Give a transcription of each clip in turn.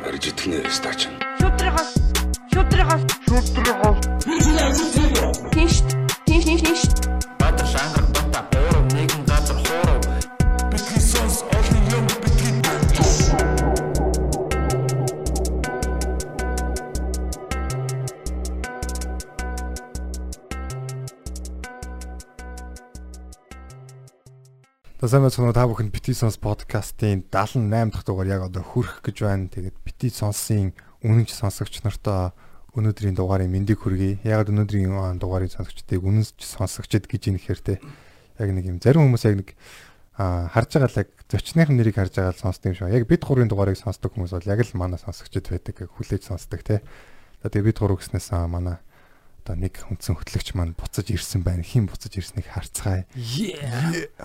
Барж итгэнэ стач. Шүтрихос шүтрихос шүтрихос Тинш тинш тинш тинш Баатар шангар бата буурав нэгэн газар хуурав. Бидний сонс олон юм бидний сайн байна та бүхэнд Бити сонс подкастын 78 дахь дугаар яг одоо хүрэх гэж байна. Тэгээд Бити сонсын үнэнч сонсогч нартаа өнөөдрийн дугаарыг мэндийг хүргэе. Яг өнөөдрийн дугаарыг сонсогчдыг үнэнч сонсогчд гэж юм ихээр те. Яг нэг юм зарим хүмүүс яг нэг харж байгаа л яг зочныхын нэрийг харж байгаа л сонсдог юм шиг. Яг бид гурийн дугаарыг сонсдог хүмүүс бол яг л манай сонсогчд байдаг. Хүлээж сонсдог те. Тэгээд бид гурав гэснээс манай одоо нэг хүнсэн хөтлөгч маань буцаж ирсэн байна. Хин буцаж ирснийг харцгаая.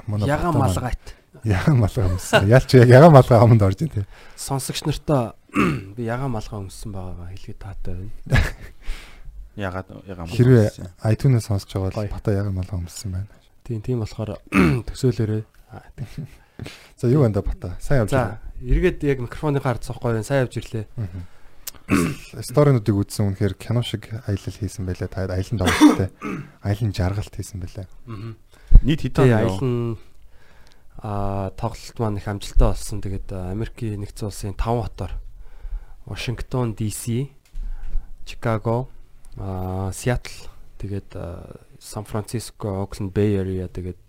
Манай Яга Бата маань- малгайт. Яга малгай өмссөн. Ялч яг яга малгай аманд орж ин тэ. Сонсогч нартаа би яга малгай өмссөн байгаагаа хэлгээд таатай байна. Ягаад ягаа Хэрвээ iTunes-аас сонсож байгаа бол бата яга малгай өмссөн байна. Тийм тийм болохоор төсөөлөөрэй. За юу байна да бата? Сайн явж За, эргээд яг микрофоны хаар цохгүй байна. Сайн явж ирлээ. байна. Сторинуудыг үзсэн үнэхээр кино шиг аялал хийсэн байлаа. Та аялан давталтай. Аялан жаргалт хийсэн байлаа. Аа. нийт хэдэн аялал нь а тоглолт маань их амжилттай болсон. Тэгээд а, Америкийн нэгдсэн улсын 5 хотоор Вашингтон, DC, Чикаго, а Сиэтл, тэгээд а, Сан Франциско, Окленд, Бэй Area тэгээд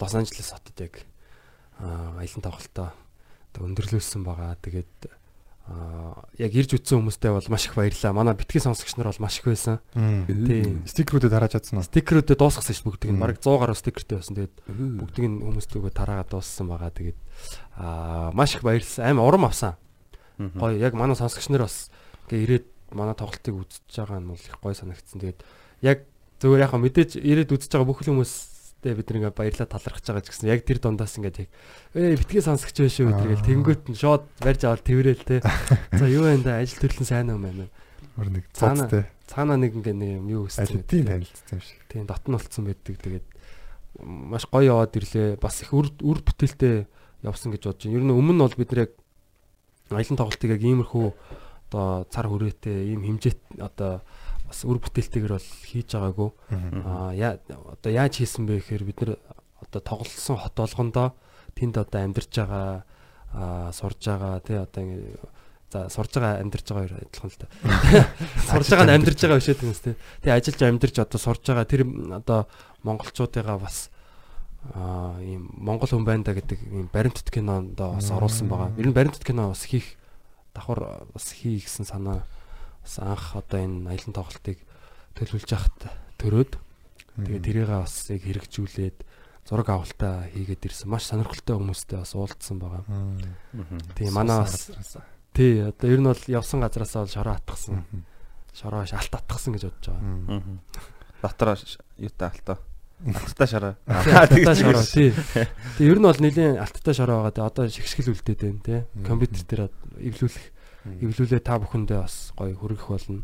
Лос Анжелес хотод яг а, аялал тоглолтоо өндөрлүүлсэн байгаа. Тэгээд а яг ирж үтсэн хүмүүстээ бол маш их баярлалаа. Манай битгий сонсогч нар бол маш их байсан. Тийм. Стикерүүдэд хараад чадсан уу? Стикерүүдэд дуусгасан ш бүгдийг нь бараг 100 гаруй стикертэй байсан. Тэгээд бүгдийг нь хүмүүстүүгээ тараагаад дууссан байгаа. Тэгээд аа маш их баярлсан. Амар урам авсан. Гоё яг манай сонсогч нар бас ингээ ирээд манай тоглолтыг үзэж байгаа нь бол их гоё санагдсан. Тэгээд яг зөвөр яхаа мэдээж ирээд үзэж байгаа бүх хүмүүстэй бид нэг баярлаа талархаж байгаа ч гэсэн яг тэр дундаас ингээд яг ээ битгий сонсогч байх шүү гэдгээл тэнгүүт нь шууд барьж аваад тэрэл те. За юу байна да ажил төрлөн сайн уу мэн. Өөр нэг Цаана- цаацтай. Цаанаа нэг ингээ нэг юм юу өссөн. Алидийн танилцсан юм шиг. Тийм дотн болцсон байдаг. Тэгээд маш гоё яваад ирлээ. Бас их үр үр бүтээлтэй явсан гэж бодож байна. Ер нь өмнө нь бол бид нэр яг аялын тоглолтыг яг иймэрхүү одоо цар хүрээтэй ийм хэмжээт одоо бас үр бүтээлтэйгэр бол хийж байгаагүй. Аа яа одоо яаж хийсэн бэ гэхээр бид нэр одоо тоглолсон хот болгондоо тэнд одоо амьдарч байгаа аа сурж байгаа тий одоо ингэ за сурж байгаа амьдарч байгаа хоёр адилхан л та. Сурж байгаа нь амьдарч байгаа биш үү үстэй. Тий ажиллаж амьдарч одоо сурж байгаа тэр одоо монголчуудыгаа бас аа ийм монгол хүн байна да гэдэг ийм баримтат кинонд бас оруулсан байгаа. Ер нь баримтат кино бас хийх давхар бас хий гэсэн санаа бас анх одоо энэ аялын тоглолтыг төлөвлөж яхад төрөөд тэгээ тэрийг бас яг хэрэгжүүлээд зураг авалтаа хийгээд ирсэн. Маш сонирхолтой хүмүүстэй бас уулзсан байгаа. Тийм манай бас тий одоо ер нь бол явсан газараасаа бол шороо атгсан. Шороо алт атгсан гэж бодож байгаа. Батар юутай алтаа. Алттай шараа. Алттай шороо тий. Тэгээ ер нь бол нэлийн алттай шороо байгаа. Одоо шигшгэл үлдээд байна тий. Компьютер дээр эвлүүлэх эвлүүлээ та бүхэндээ бас гоё хүргэх болно.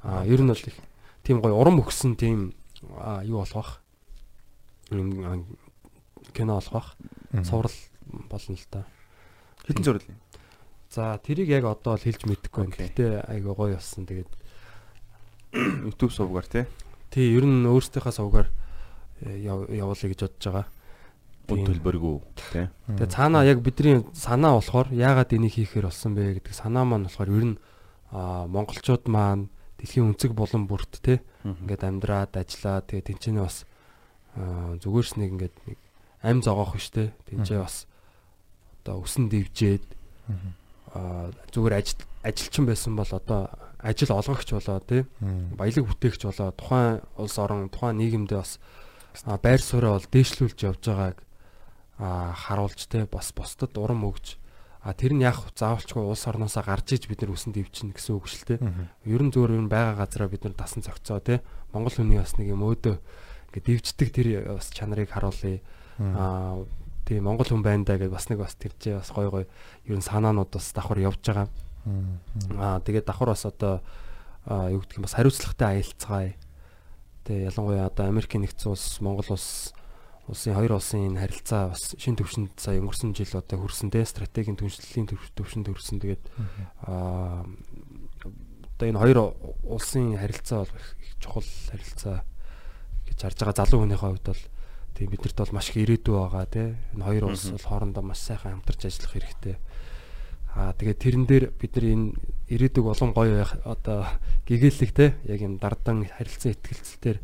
Аа ер нь бол их тийм гоё урам өгсөн тийм юу болох бах. Кино болох бах. Цуврал болно л да. Хэдэн зураг вэ? За тэрийг яг одоо л хэлж мэдэхгүй байна. Гэтэ айгаа гоё болсон. Тэгээд YouTube сувгаар тий. тий ер нь өөрсдийнхээ сувгаар явуулъя гэж бодож байгаа. Тийм. төлбөргүй тий. Тэгээ цаанаа яг бидний санаа болохоор яагаад энийг хийхээр болсон бэ гэдэг санаа маань болохоор ер нь монголчууд маань дэлхийн өнцөг булан бүрт те ингээд амьдраад ажиллаад тэгээ тэнцэнэ бас зүгээрс нэг ингээд нэг ам зогоох биш те тэнцээ бас одоо өсөн дэвжээд зүгээр ажил ажилчин байсан бол одоо ажил олгогч болоо те баялаг бүтээгч болоо тухайн улс орон тухайн нийгэмдээ бас байр сууриа бол дээшлүүлж явж байгааг а харуулж те бас бусдад урам өгж а тэр нь яг заавалчгүй улс орноосоо гарч иж бид нар үсэн дэвчин гэсэн үг шүү дээ. Ер нь зүгээр ер нь байгаа газараа бид нар дасан зохицоо те Монгол хүний бас нэг юм өөдөө ингээд дивждэг тэр бас чанарыг харуулъя. Аа тий Монгол хүн байна да гэж бас нэг бас тэр чинь бас гой гой ер нь санаанууд бас давхар явж байгаа. Аа тэгээд давхар бас одоо юу гэх юм бас хариуцлагатай аялцгаая. Тэгээ ялангуяа одоо Америкийн нэгдсэн улс, Монгол улс улсын хоёр улсын энэ харилцаа бас шин төвшөнд сая өнгөрсөн жил одоо хүрсэндээ стратегийн түншлэлийн төв- төвшөнд хүрсэн. Тэгээд аа одоо энэ хоёр улсын харилцаа бол их чухал харилцаа гэж харж байгаа залуу хүнийхээ хувьд бол тийм биднэрт бол маш их ирээдүй байгаа тий. Энэ хоёр улс бол хоорондоо маш сайхан хамтарч ажиллах хэрэгтэй. Аа тэгээд тэрэн дээр бид нар энэ ирээдүг улам гоё байх одоо гэгээлэг те яг юм дардан харилцан ихтгэлцэлтэр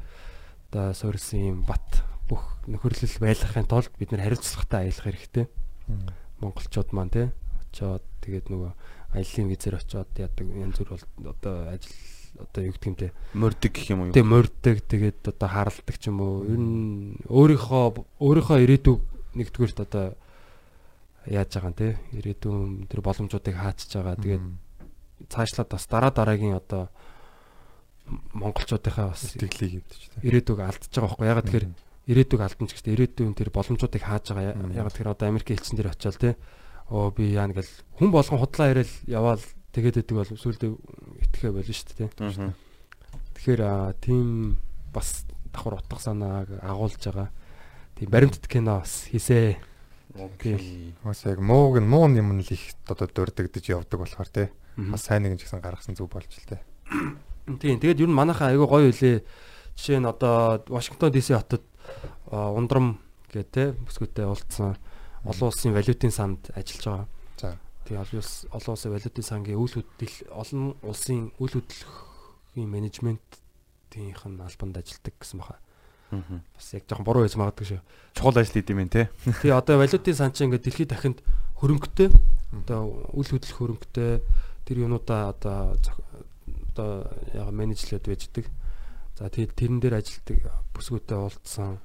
одоо суурилсан юм бат бүх нөхөрлөл байлгахын тулд бид нар хариуцлагатай аялах хэрэгтэй. Монголчууд маань те очоод тэгээд нөгөө аяллаа визээр очоод яадаг янз бүр одоо ажил одоо юу гэдэг юм те Мордог гэх юм уу? тэг морьдог тэгээд одоо харалдаг ч юм уу ер нь өөрийнхөө өөрийнхөө ирээдүг нэгдүгээрт одоо яаж байгаа те? Ирээдүйн тэр боломжуудыг хаачж байгаа. Тэгээд цаашлаад бас дараа дараагийн одоо монголчуудынхаа бас сэтгэлийг гэдэг чинь. ирээдүг алдчихж байгаа байхгүй. Ягаад тэгэхээр ирээдүг алдан ч гэхдээ ирээдүйн тэр боломжуудыг хааж байгаа. Ягаад тэгэхээр одоо Америк элчин дээр очиод те оо би яа нэгэл хүн болгон худлаа ирээл яваал тэгээд идэг бол сүулдэ итгэхэ болно шүү дээ те. Тэгэхээр тийм бас давхар утга санааг агуулж байгаа. Тийм баримтат кино бас хийсэ Окей. Бас яг мууг нь муу юм л их одоо дурддагдж явдаг болохоор. Мгм. Бас сайн нэг гэсэн гаргасан зүг болж л тий. Тийм тэгээд ер нь манайхаа айгүй гоё үлээ жишээ нь одоо Вашингтон ДС хотод ундрам гэдэг те бүсгүйтэй уулзсан олон улсын валютын санд ажиллаж байгаа. За. Тэгээ олон улс олон улсын валютын сангийн үйл хөдлөл олон улсын үйл хөдлөлийн менежментийнх нь албанд ажилладаг гэсэн баха. Бас яг жоохон буруу хийж магадгүй шүү. Чухал ажил хийдэм юм те. Тэгээ одоо валютын сан чинь ингээд дэлхийд дахинд хөрөнгөтэй одоо үйл хөдлөх хөрөнгөтэй тэр юунуудаа одоо одоо яг менежлээд байждаг. За тэгээд тэрэн дээр ажилтдаг бүсгүүтэй уулзсан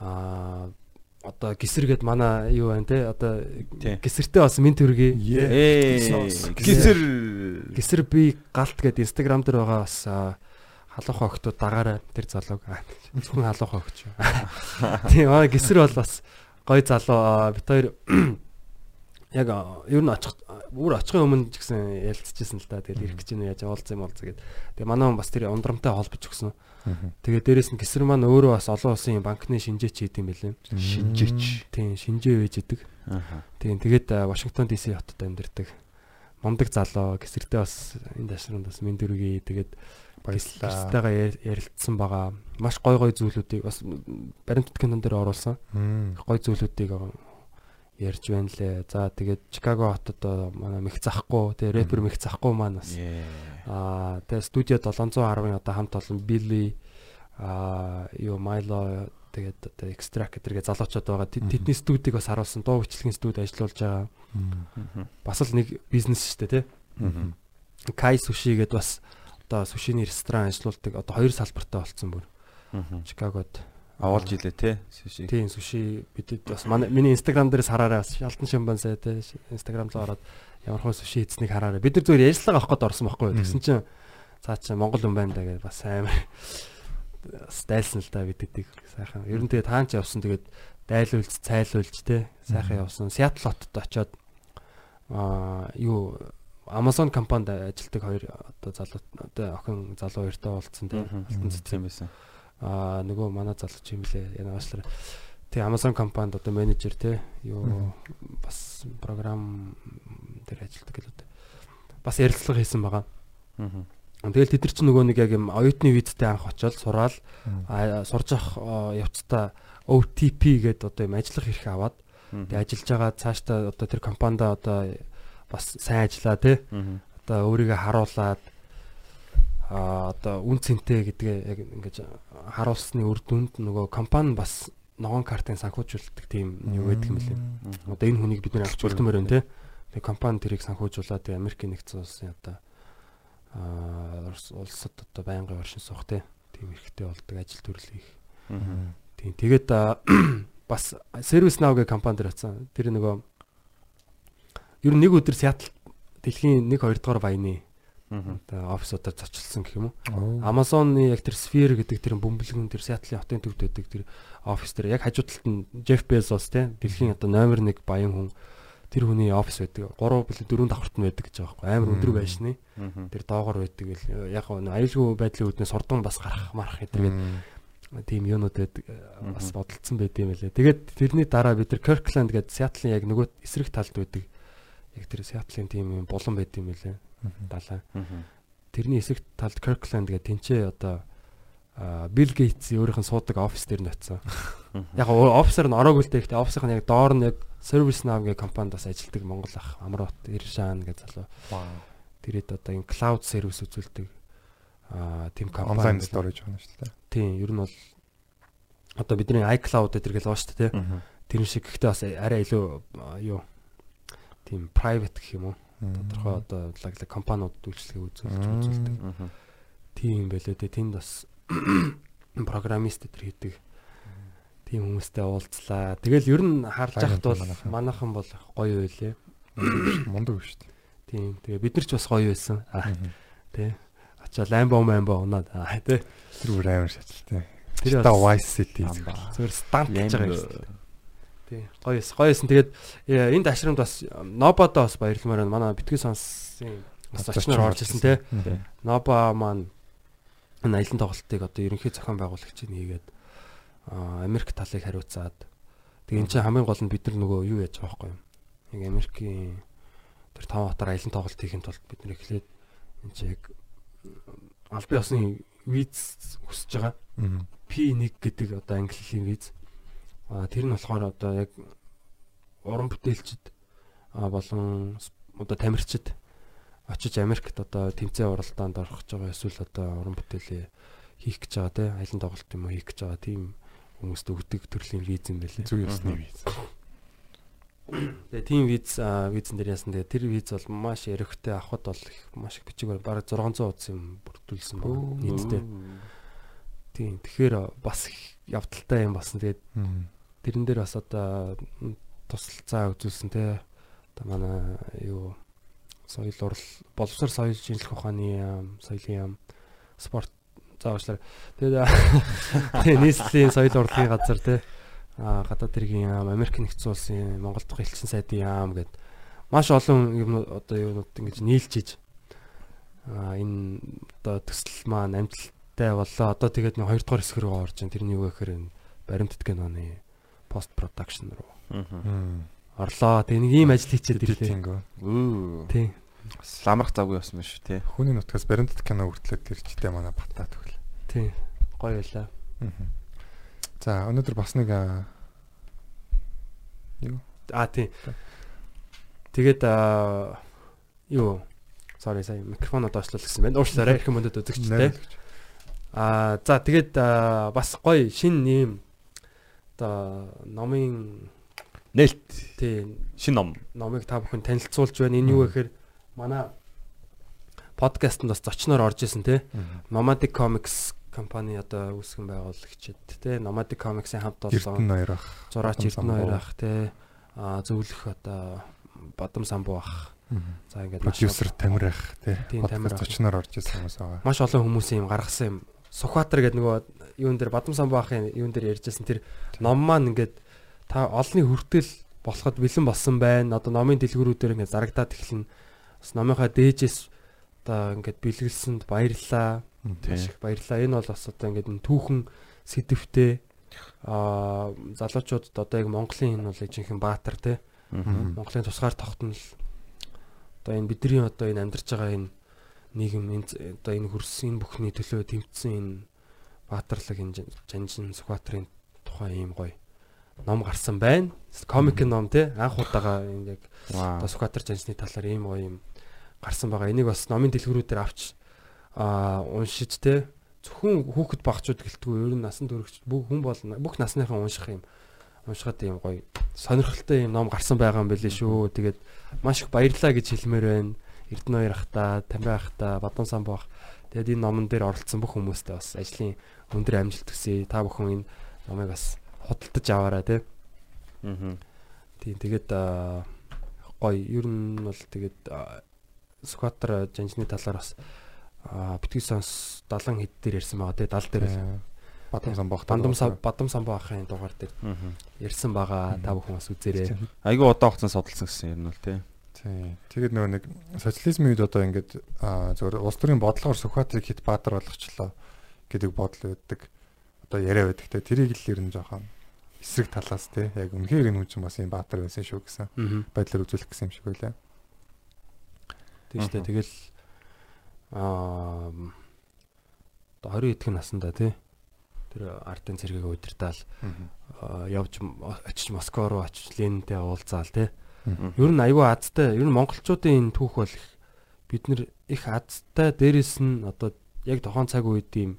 аа одоо гисэргээд манай юу байна те одоо Тий. гисэртэй бас мен төргий. Гисэр. Гисэр. би галт гэдэг инстаграм дээр байгаа бас халуухан охтууд дагаараа тэр залууг зөвхөн халуухан огч. Тийм аа гисэр бол бас гой залуу бит хоёр яг ер нь очих бүр очихын өмнө ч гэсэн ярилцчихсан л да. Тэгээд ирэх гэж нэ яаж уулзсан юм уулзаа гэд. Тэгээ манай хүн бас тэр ундрамтай холбож өгсөн. Тэгээ дээрэс нь гисэр маань өөрөө бас олон улсын банкны шинжээч хийдэг юм билээ. Шинжээч. Тийм шинжээ байж идэг. Тийм тэгээд Вашингтон ДС хотод амьдардаг. Мундаг залуу гисэртэй бас энэ дашранд бас мен дөрөгийн тэгээд Баярлалаа. гисэртэйгээ ярилцсан байгаа. Маш гой гой зүйлүүдийг бас баримтат кинон дээр оруулсан. Гой зүйлүүдийг ярьж байна лээ. За тэгээд Чикаго хотод манай мэх захгүй тэгээд рэпер мэх захгүй маань бас аа тэгээд студио 710-ын одоо хамт олон Билли аа юу Майло тэгээд одоо Extract гэдэргээ залуучууд байгаа. Тэд- Тэдний студийг бас харуулсан. Дуу бичлэгийн студ ажиллаулж байгаа. Бас л нэг бизнес шүү дээ тий. Kai Sushi гэдээ бас одоо сушины ресторан ажиллаулдаг. Одоо хоёр салбартай болцсон бүр. Чикагод. Авалж илээ те. Суши. Тийм суши бидэд бас манай миний инстаграм дээрээс хараарай бас шалтан шамбан сая тий. Инстаграм руу ороод ямар хөө суши хийцнийг хараарай. Бид нар зүгээр ярьцлага авах гээд орсон байхгүй юу. Тэгсэн чинь цаа чи Монгол хүн байна да гэж бас амар дайлсан л да бидэдийг сайхан. Ер нь тэгээ таанч явсан тэгээд дайлуулж, цайлуулж тий. Сайхан явсан. Сиэтл хотод очоод аа юу Amazon компанид ажилладаг хоёр одоо залуу одоо охин залуу хоёртой уулзсан тий. Мгм. Алтан цэцэн Тийм байсан. аа нөгөө манай залууч юм лээ янаашлаар тий Amazon компанид одоо менежер тий юу бас програм дээр ажилладаг гэлээ бас ярилцлага хийсэн байгаа. Мгм. Тэгэл тэд нар чинь нөгөө нэг яг юм оюутны визтэй анх очоод сураал аа, сурж авах аа, явцдаа OTP гэдэг одоо юм ажиллах хэрэг аваад тэгээ ажиллаж байгаа цаашдаа одоо тэр компанидаа одоо бас сайн ажиллаа тий одоо өөрийгөө харуулад а одоо үн цэнтэй гэдгээ яг ингэж харуулсны үр дүнд нөгөө компани бас ногоон картын санхүүжүүлдэг тийм юу байдаг юм лээ. Одоо энэ хүнийг бид нэр авч үлдмээр байна те. Тэгээ компани тэрийг санхүүжуулаад тэгээ Америкийн нэгдсэн улсын одоо а улсад одоо байнгын оршин суух те. Тийм хэрэгтэй болдог ажил төрөл их. Тийм тэгээд бас Service Now гэх компани дээр атсан. Тэр нөгөө ер нь нэг өдөр Seattle дэлхийн 1 2 дугаар баяны одоо офисуудаар зочилсон гэх юм уу. Amazon-ы яг тэр Sphere гэдэг тэр бөмбөлгөн тэр Seattle-ийн хотын төвд байдаг тэр офис дээр яг хажуу талд нь Jeff Bezos те дэлхийн одоо номер 1 баян хүн тэр хүний офис байдаг. 3 билүү 4 давхарт нь байдаг гэж байгаа байхгүй амар өндөр байшны. Тэр доогоор байдаг л яг аюулгүй байдлын үүднээс сурдан бас гарах марах гэдэг. Тийм юунууд байдаг бас бодолцсон байт юм лээ. Тэгээд тэрний дараа бид нар Kirkland гэдэг Seattle-ийн яг нөгөө эсрэг талд байдаг. Яг тэр Seattle-ийн тийм юм булан байт юм лээ. Далаа. Тэрний эсрэг талд Kirkland гэдэг тэнцээ одоо Билл Гейтс өөрийнх нь суудаг офис дээр нь очсон. Яг офисаар нь ороогүй л дээ. Гэхдээ офисынх нь яг доор нь яг ServiceNow гэх компанид бас ажилладаг Монгол ах Амрот Иршан гэж залуу. Тэрээд одоо энэ cloud service үзүүлдэг аа тийм компани онлайн storage байна шүү дээ. Тийм, ер нь бол одоо бидний iCloud гэдэг л баа шүү дээ. Тэр шиг гэхдээ бас арай илүү юу тийм private гэх юм уу? Тодорхой одоо лаглаг компаниуд үйлчлэгээ үзүүлж үзүүлдэг. Тийм байлээ дээ. Тэнд бас программист төр хийдэг. Тийм хүмүүстэй уулзлаа. Тэгэл ер нь харж байхад бол манайхан бол гоё байлээ. Мундаг шүү дээ. Тийм. Тэгээ бид нар ч бас гоё байсан. Тэ. Ачаа ламбо мамбо унаад аа тэ. Тэр бүр амар шатлалтай. Тэр Та бас Vice City зөвөр стант гэж байгаа юм шүү дээ. Тий. Гоё эс. Гоё эсэн. Тэгээд э, энд ашрамд бас Нободо бас баярламаар байна. Манай битгий сонсын бас очноор орж ирсэн те. Нобо маань энэ аялын тоглолтыг одоо ерөнхий зохион байгуулагчийг хийгээд аа Америк талыг хариуцаад тэг эн чинь хамгийн гол нь бид нар нөгөө юу яаж байгаа байхгүй юу? Яг Америкийн тэр тав хатар аялын тоглолт хийхин тулд бид нар эхлээд энэ чинь яг аль бие осны виз хүсэж байгаа. P1 гэдэг одоо англи хэлний виз. А тэр нь болохоор одоо яг уран бүтээлчд болон одоо тамирчид очиж Америкт одоо тэмцээн уралдаанд орох гэж байгаа эсвэл одоо уран бүтээлээ хийх гэж байгаа те аялын тоглолт юм уу хийх гэж байгаа тийм хүмүүст өгдөг төрлийн виз юм байлээ. Зүг ёсны виз. Тэгээ тийм виз визэн дээр яасан тэгээ тэр виз бол маш эрэгтэй авахд бол их маш их бичиг. Бараг 600 удаа юм бүрдүүлсэн байна. Нийтдээ. Тийм. Тэгэхээр бас их явдалтай юм болсон. Тэгээд тэрэн дээр бас одоо тусалцаа үзүүлсэн те. Одоо манай юу соёл урал боловсрол соёл шинжлэх ухааны соёлын яам, спорт заавчлаар. Тэгээд тэгээ нийслэлийн соёл урлагийн газар те. Гадаад хэргийн яам, Америк нэгдсэн улсын Монгол дахь элчин сайдын яам гэд маш олон юм одоо юунууд ингэж нийлж иж энэ одоо төсөл маань амжилттай боллоо. Одоо тэгээд нэг 2 дугаар хэсэг рүү орж ин тэрний юу гэхээр баримт тэтгэн оны пост production руу орлоо. Тэгээ нэг ийм ажил хийчихэд ирлээ. Тинго. Үу. Тий. Ламрах завгүй байсан байна шүү тий. Хүний нутгаас баримтат кино хүртлээд тэр читэй манай батаа төгөл. Тий. Гоё байлаа. За өнөөдөр бас нэг аа, А тий. Тэгээд аа юу sorry сая микрофон доошлол гэсэн байна. Уучлаарай их мөндөд үзэгчтэй. Аа за тэгээд бас гоё шин нэм одоо номын Нээлт тий шин ном. номыг та бүхэн танилцуулж байна. Энэ юу гэхээр манай подкастт бас зочноор орж исэн те. Nomadic Comics компани одоо үүсгэн байгуулагчид те. Nomadic Comics-ийн хамт олон хоёр ах. зураач Бадам Эрдэнэ хоёр Самбуу. ах те. А зөвлөх одоо Бадам самбуу ах. За ингээд Продюсер Тамир ах тий. Ах. Зочноор орж ирсэн хүмүүс байгаа. маш олон хүмүүсийн юм гаргасан юм. Сухбаатар гэдэг нөгөө юун дээр Бадам самбуу ахын юун дээр ярьжсэн тэр ном маань ингээд та олонний хүртэл болоход бэлэн болсон байна. Одоо номын дэлгүүрүүдээр ингээд зарагдаад эхэлнэ. Бас номынхаа дээжээс одоо ингээд бэлгэлсэнд баярлалаа. Тий. Маш их баярлалаа. Энэ бол бас одоо ингээд түүхэн сэдвтэй аа залуучуудад одоо яг Монголын энэ бол жинхэнэ баатар те. Монголын тусгаар тогтнол одоо энэ бидний одоо энэ амьдарч байгаа энэ нийгэм одоо энэ хөрсөн бүхний төлөө тэмцсэн энэ баатарлаг энэ жан- жанжин Сүхбаатарын тухай ийм гоё ном гарсан байна. Комик ном те анх удаага энэ яг одоо Сүхбаатар жанжны талаар ийм гоё юм гарсан байгаа. Энийг бас номын дэлгүүрүүдээр авч аа уншиж те зөвхөн хүүхэд багчууд гэлтгүй ер нь насан туршид бүх хүн бол бүх насныхан унших юм уншихад ийм гоё сонирхолтой юм ном гарсан байгаа юм билээ шүү. Тэгээд маш их баярлалаа гэж хэлмээр байна. Эрдэнэ хоёр ахта, Тамбай ахта, Бадам самбуу ах. Тэгээд энэ номон дээр оролцсон бүх хүмүүстээ бас ажлын өндөр амжилт хүсье. Та бүхэн энэ номыг бас худалдаж аваарай те. Мгм. Тийм тэгээд аа, гоё ер нь бол тэгээд аа, Сүхбаатар жанжны талаар бас аа, битгий сонс 70 хэд дээр ярьсан байгаа тий 70 дээр л. Бадам сав бадам самбуу ахын дугаар дээр ярьсан байгаа та бүхэн бас үзээрэй. Айгүй удаан хугацаанд судалсан гэсэн юм бол тий. Тий. Тэгээд нөгөө нэг социализмын үед одоо ингээд аа, зөвхөн улс төрийн бодлогоор Сүхбаатарыг хит баатар болгочлоо гэдэг бодол өгдөг. Одоо яриа байдаг те тэрийг л ер нь жоохон эсрэг талаас те яг үнэхээр энэ хүн чинь бас юм баатар байсан шүү гэсэн Аа. байдлаар үзүүлэх гэсэн юм шиг байлаа. Тийм шүү дээ. Тэгэл аа одоо 20 эдгэн наснда тий. Тэр ардын цэргийг удирдаал аа, явж очиж Москва руу очиж Ленинтэй уулзаал тий. Ер нь айгүй азтай. Ер нь монголчуудын энэ түүх бол их бид нэр их азтай дээрэс нь одоо яг тохон цаг үед ийм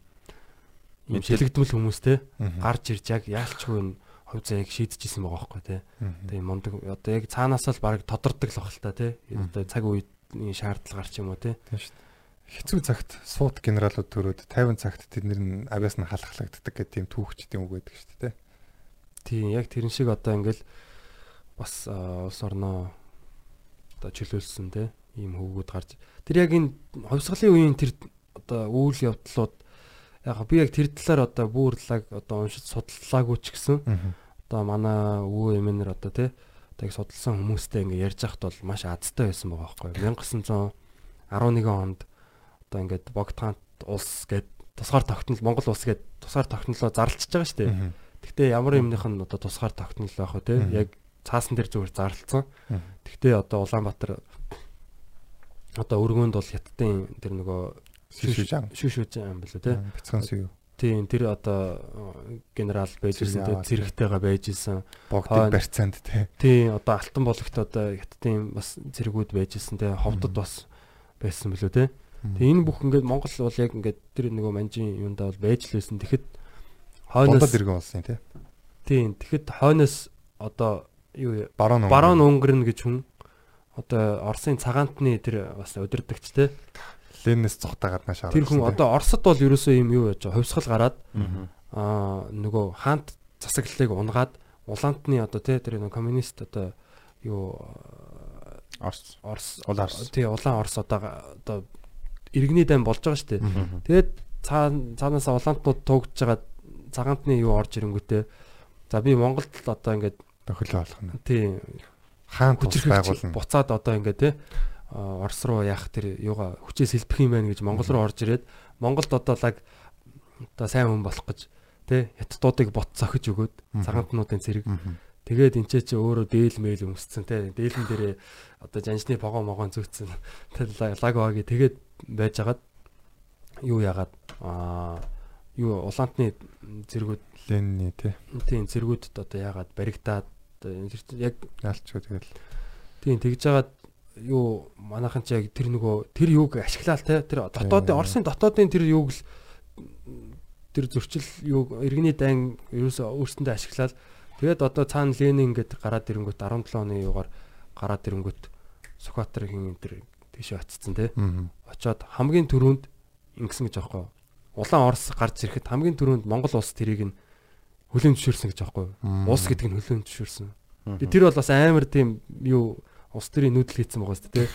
Мэдээл- шилэгдмэл хүмүүс те Мгм. гарч ирж яг яалчгүй нь хувь заяаг шийдэжсэн байгаа байхгүй. Мгм. Тэгээ мундаг одоо яг цаанаас л баг тодордог л бах л та. Мгм. Одоо цаг үеийн шаардлага гарч юм уу те. Тийм шүү дээ. Хэцүү цагт суут генералууд төрөөд 50 цагт тэднэр нь авиас нь халахлагддаг гэдэг тийм түүхчдийн үг байдаг шүү дээ. Тийм яг тэрэн шиг одоо ингээл бас улс орноо одоо чөлөөлсөн те ийм хөвгүүд гарч. Тэр яг энэ хувьсгалын үеийн тэр одоо үйл явдлууд яг би яг тэр талаар одоо бүүрлаг одоо уншиж судаллаагүй ч гэсэн одоо манай өвөө эмээнэр одоо те одоо яг судалсан хүмүүстэй ингээ ярьж байхад бол маш азтай байсан байгаа байхгүй юу? 1911 онд одоо ингээд богдхаант улс гэд тусгаар тогтнол Монгол улс гэд тусгаар тогтнолоо зарлчихж байгаа шүү дээ. Гэхдээ ямар юмных нь одоо тусгаар тогтнол байх вэ те? Яг цаасан дээр зүгээр зарлцсан. Гэхдээ одоо Улаанбаатар одоо өргөөнд бол хятадын тэр нөгөө Шишиж аа. шүүшүүж юм билүү те. Бяцхан сүү. Тийм тэр одоо генерал байж ирсэн аваад, зэрэгтэйгээ байж ирсэн. Богдыг Хойно. барьцаанд те. Тийм одоо алтан болгохт одоо хятадын бас зэрэгүүд байж ирсэн те ховдод бас байсан билүү те. Тэгээ энэ бүх ингээд Монгол бол яг ингээд тэр нөгөө манжин юундаа бол байж л байсан. Тэгэхэд хойноос иргэн улсын те. тийм тэгэхэд хойноос одоо юу Барон барон Унгрен гэж хүн одоо Оросын цагаантны тэр бас удирдахч те. Ленинээс цогтаагаад нааш тэр хүн одоо Оросд бол ерөөсөө юм юу яаж хувьсгал гараад аа нөгөө хаант засаглалыг унгаад улаантны одоо те тэр нөгөө коммунист одоо юу Орс. Орос Улаан Орос. тий улаан Орос одоо одоо иргэний дан болж байгаа шүү дээ. Тэгээд цаа цаанаас улаантнууд туугдж байгаа цагаантны юу орж ирэнгүүтээ за би Монголд одоо ингээд тохиолоо болох нь. тий Хаан хүчрхэгч байгуулна. буцаад одоо ингээд те а, Орос руу яах тэр юугаа хүчээс хэлбэх юм байна гэж Монгол руу орж ирээд Монголд одоо лаг одоо сайн хүн болох гэж те хятадуудыг бот цохиж өгөөд цагаантнуудын зэрэг тэгээд энэ ч өөрөө дээл мэйл өмсцэн те дээлэн дээрээ одоо жанжны погоо могоон зүүцсэн те лаг ваги тэгээд байжгаад юу яагаад а юу улаантны зэргүүд Ленины те. тийм зэргүүдэд одоо яагаад баригдаад одоо энэ зэрэг яг Яалчгүй тэгэл. Тийм тэгж жагаад юу манайхан ч яг тэр нөгөө тэр юуг ашиглаал те тэр дотоодын Оросын дотоодын тэр юуг л тэр зөрчил юу иргэний дан ерөөсөө өөрсөндөө ашиглаал. Тэгээд одоо цаана Ленин ингээд гараад ирэнгүүт 17 оны юугаар гараад ирэнгүүт Сүхбаатарын тэр тийшээ очсон те. Очоод хамгийн түрүүнд ингэсэн гэж аахгүй. Улаан Орос гарч ирэхэд хамгийн түрүүнд Монгол улс тэрийг нь хүлээн зөвшөөрсөн гэж аахгүй юу? Улс гэдэг нь хүлээн зөвшөөрсөн. Тэгээ тэр бол бас амар тийм юу улс төрийн нүүдэл хийцэн байгаа шүү дээ.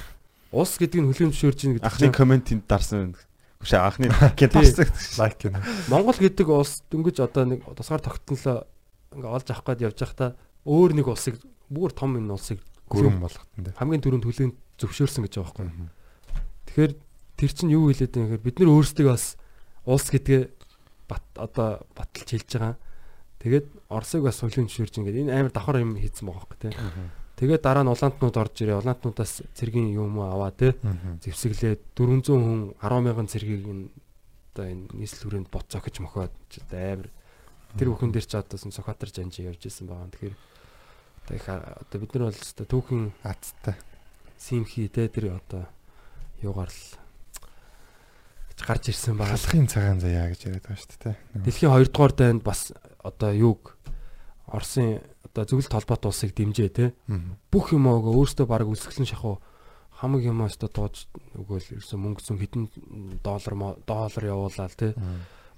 Улс гэдэг нь хүлээн зөвшөөрж ийн гэдэг Анхны чинь комментинд дарсан. Биш анхны лайкэд Тий. дарсан. лайк гэнэ. Монгол гэдэг улс дөнгөж одоо нэг тусгаар тогтнолоо ингээ олж авах гээд явж байхдаа өөр нэг улсыг бүр том энэ улсыг Гүрэн болгохтон те. хамгийн түрүүнд хүлээн зөвшөөрсөн гэж байгаа байхгүй. Мгм. Тэгэхээр тэр чинь юу хэлээд байгаа юм гэхээр бид нар өөрсдөө бас улс гэдгээ бат одоо баталж хэлж байгаа. Тэгээд Оросыг бас хүлээн зөвшөөрж ингээд энэ амар давхар юм хийцэн байгаа байхгүй тий. Тэгээд дараа нь улаантнууд орж ирээ. Улаантнуудаас цэргийн юм аваа тий. Мгм. зэвсэглээд 400 хүн 10 мянган цэргийг нь одоо энэ нийслэл хүрээнд бот цохиж мохоод амар тэр бүхэн дээр ч одоо Сохатар жанжи явж исэн байгаа. Тэгэхээр одоо их одоо бид нар бол өстой түүхэн Азтай. симхи те тэр одоо юугаар л гарч ирсэн байгаа. Халахын цагаан заяа гэж яриад байгаа шүү дээ. Дэлхийн 2 дугаар дайнд бас одоо юуг Оросын одоо зөвлөлт холбоот улсыг дэмжээ те бүх юм аагаа өөртөө баг үлсгэлэн шахуу хамаг юм аста тууж өгөөл ерөөсөн мөнгө зүүн хэдэн доллар доллар явуулаад те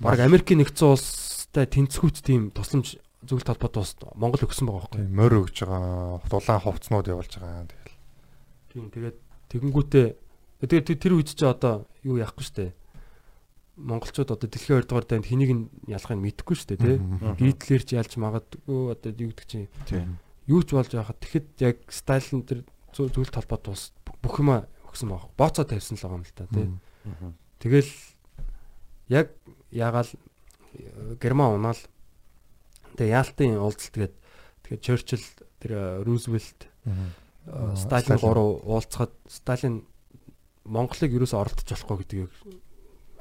баг Америкийн нэгдсэн улстай тэнцвүүт тийм тусламж зөвлөлт холбоот улс Монгол өгсөн байгаа байхгүй. Морь өгж байгаа, дулаан хувцснууд явуулж байгаа. Тэгэл. Тийм тэгээд тэгэнгүүтээ тэгээд тэр- тэр үед чи одоо юу яахгүй штэ. Монголчууд одоо дэлхийн 2 дугаар дайнд хэнийг нь ялахыг мэдэхгүй штэ тий. Мгм. Гитлер ч ялж магадгүй одоо юу гэдэг чинь юу ч болж байхад тэгэхэд яг Сталин тэр зөвлөлт холбоот улс бүх юма өгсөн байгаа. Бооцоо тавьсан л байгаа юм л та тий. Тэгэл яг ягаал Герман унаал. Тэгээ яалтын уулзалт тэгээд тэгээд Черчилл тэр Рузвельт Аа, Сталин Сталин. гурав уулзахад Сталин Монголыг юусоо оролдож болохгүй гэдгийг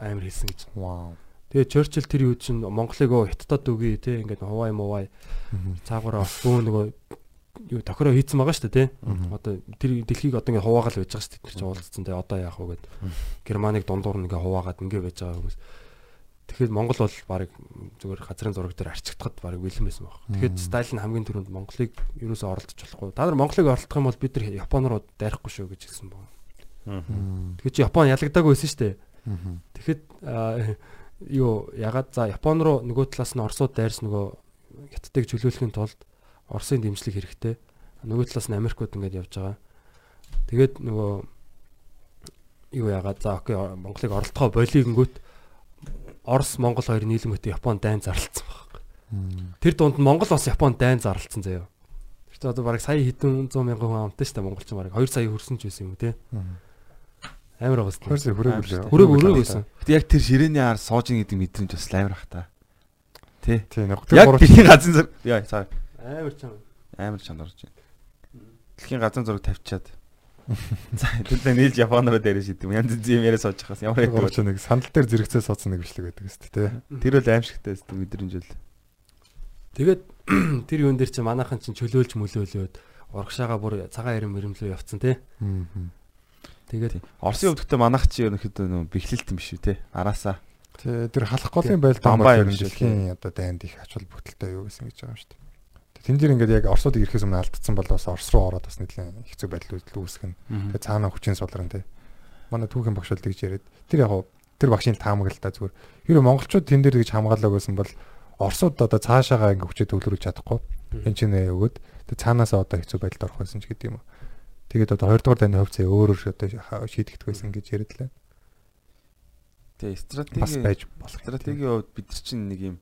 амар хэлсэн гэж. Вау. Тэгээ Черчилл тэр юу чинь Монголыг оо хятадд үгүй те ингээд Хавай мовай цаагаараа бөө нөгөө юу тохироо хийцэн байгаа шүү дээ те. Одоо тэр дэлхийг одоо ингээд хуваагаал байж байгаа шүү дээ. Тэр чинь уулзсан те одоо яах вэ гэд. Германыг дундуур нэгээ хуваагаад ингээд байж байгаа хүмүүс. Тэгэхээр Монгол бол баг зүгээр газрын зураг дээр арчигдахад баг бэлэн байсан баг. Тэгэхээр Сталин хамгийн түрүүнд Монголыг юусоо оролдож болохгүй. Та нар Монголыг оролдох юм бол бид нар Япон руу дайрахгүй шүү гэж хэлсэн баг. Тэгэхээр чи Япон ялагдаагүй байсан шүү дээ. Тэгэхэд аа, юу ягаад за Япон руу нөгөө талаас нь Оросууд дайрс нөгөө Хятадыг чөлөөлөхийн тулд Оросын дэмжлэг хэрэгтэй. Нөгөө талаас нь Америкууд ингэж явж байгаа. Тэгээд нөгөө юу ягаад за окей Монголыг оролдохоо болигэнгүүт Орос Монгол хоёр нийлэмгтээ Япон дайн зарлцсан баг. Тэр дунд нь Монгол бас Япон дайн зарлцсан заяа. Тэр чинь одоо бараг сая хэдэн 100 мянган хүн амттай шүү дээ монголчин бараг 2 сая хүрсэн ч байсан юм те. Амар байгаас. Хөрсө хүрээг үлээ. Хүрээг өрөөг байсан. Гэтэ яг тэр ширээний ар сууж ин гэдэг мэдрэмж бас амар ах та. Тэ. Яг дэлхийн газрын зураг. Яа, цаа. Амар чам. Амар чанарч байна. Дэлхийн газрын зураг тавьчаад. За, тэр нийлж Япон руу дээрээ шидэм. Янз юм яриа сууж хахаас ямар яг ч нэг сандал дээр зэрэгцээ суудсан нэг бичлэг байдаг шүү дээ. Тэр бол аимшигтай өстө мэдрэмж бол. Тэгээд тэр юун дээр чи манайхан чин чөлөөлж мөлөөлөөд урагшаага бүр цагаан ирэн мөрөмлөө явцсан те. Тэгээд Оросын өвдөгтөө манайх чи ерөнхийдөө нөө бэхлэлт юм биш үү те. Араасаа. Тэ тэр халах голын байлдаан Бамбай бол юм шиг. дэлхийн одоо дайнд их ач холбогдолтой юу гэсэн гэж байгаа юм шүү дээ. Тэ тэн дээр ингээд яг Оросуудыг ирэхээс өмнө алдсан бол бас Орос руу ороод бас нэлээд хэцүү байдал нь. Тэгээ цаана хүчин сулран тэ. Манай түүхэн багш бол тэгж яриад тэр яг тэр багшийн таамаглалтаа зүгээр. Хэрэв монголчууд тэн дээр тэгж хамгаалаг байсан бол Оросууд одоо цаашаагаа ингээд хүчээ төвлөрүүлж чадахгүй. Энд чинь өгөөд тэг цаанаасаа одоо хэцүү байдалд орох байсан ч гэдэг юм уу. Тэгээд одоо 2 дугаар дайны хувьцаа өөрөөр одоо шийдэгдэх байсан гэж яриад лээ. Тэгээ Бас стратеги байж болох. стратегийн хувьд бид нар чинь нэг юм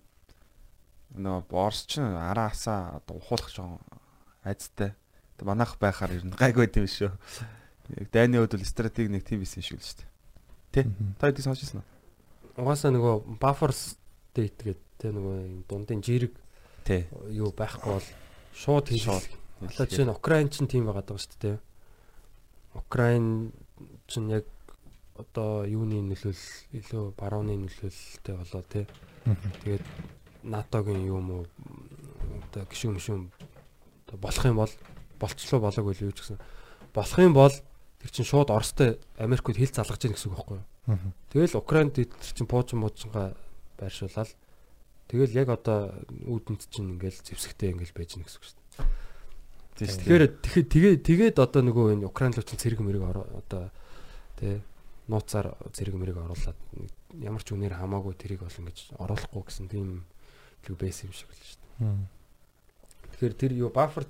нөгөө Орос чинь араасаа одоо ухуулах жоон айцтай. Тэг манайх байхаар ер нь гайгүй байд юм шүү. Яг дайны хувьд бол стратеги нэг тийм байсан шүү л шүү дээ. Тэ? Та хэдийг сонсч ирсэн үү? угаасаа нөгөө buffer state гэдэг те нөгөө дундын жирэг Тэ. юу байхгүй бол шууд Шууд хийлээ. Одоо чинь Украин чинь тийм байгаад байгаа шүү дээ. Украин чинь яг одоо юуны нөлөөл илүү барууны нөлөөлөлтэй болоо те. Тэгээд НАТОгийн юм уу одоо гişүн одоо болох юм бол болцлоо болоог үл юу ч гэсэн болох юм бол тэр чинь шууд Оростой Америкт хил залгаж яах гэсэн үг байхгүй юу? Тэгэл Украинд тэр чинь пуучин муужингаа байршуулаад тэгэл яг одоо үүдэнд чинь ингээл зэвсэгтэй ингээл байж гэнэ гэсэн үг шүү дээ. Тийм шүү. Тэгэхээр тэгэхээр тэгээ тэгээд одоо нөгөө энэ Украин руу чинь цэрэг мэрэг одоо тий нууцаар цэрэг мэрэг оруулаад ямар ч үнээр хамаагүй тэрийг бол ингэж оруулахгүй гэсэн тийм л байсан юм шиг л шүү дээ. Тэгэхээр тэр юу buffer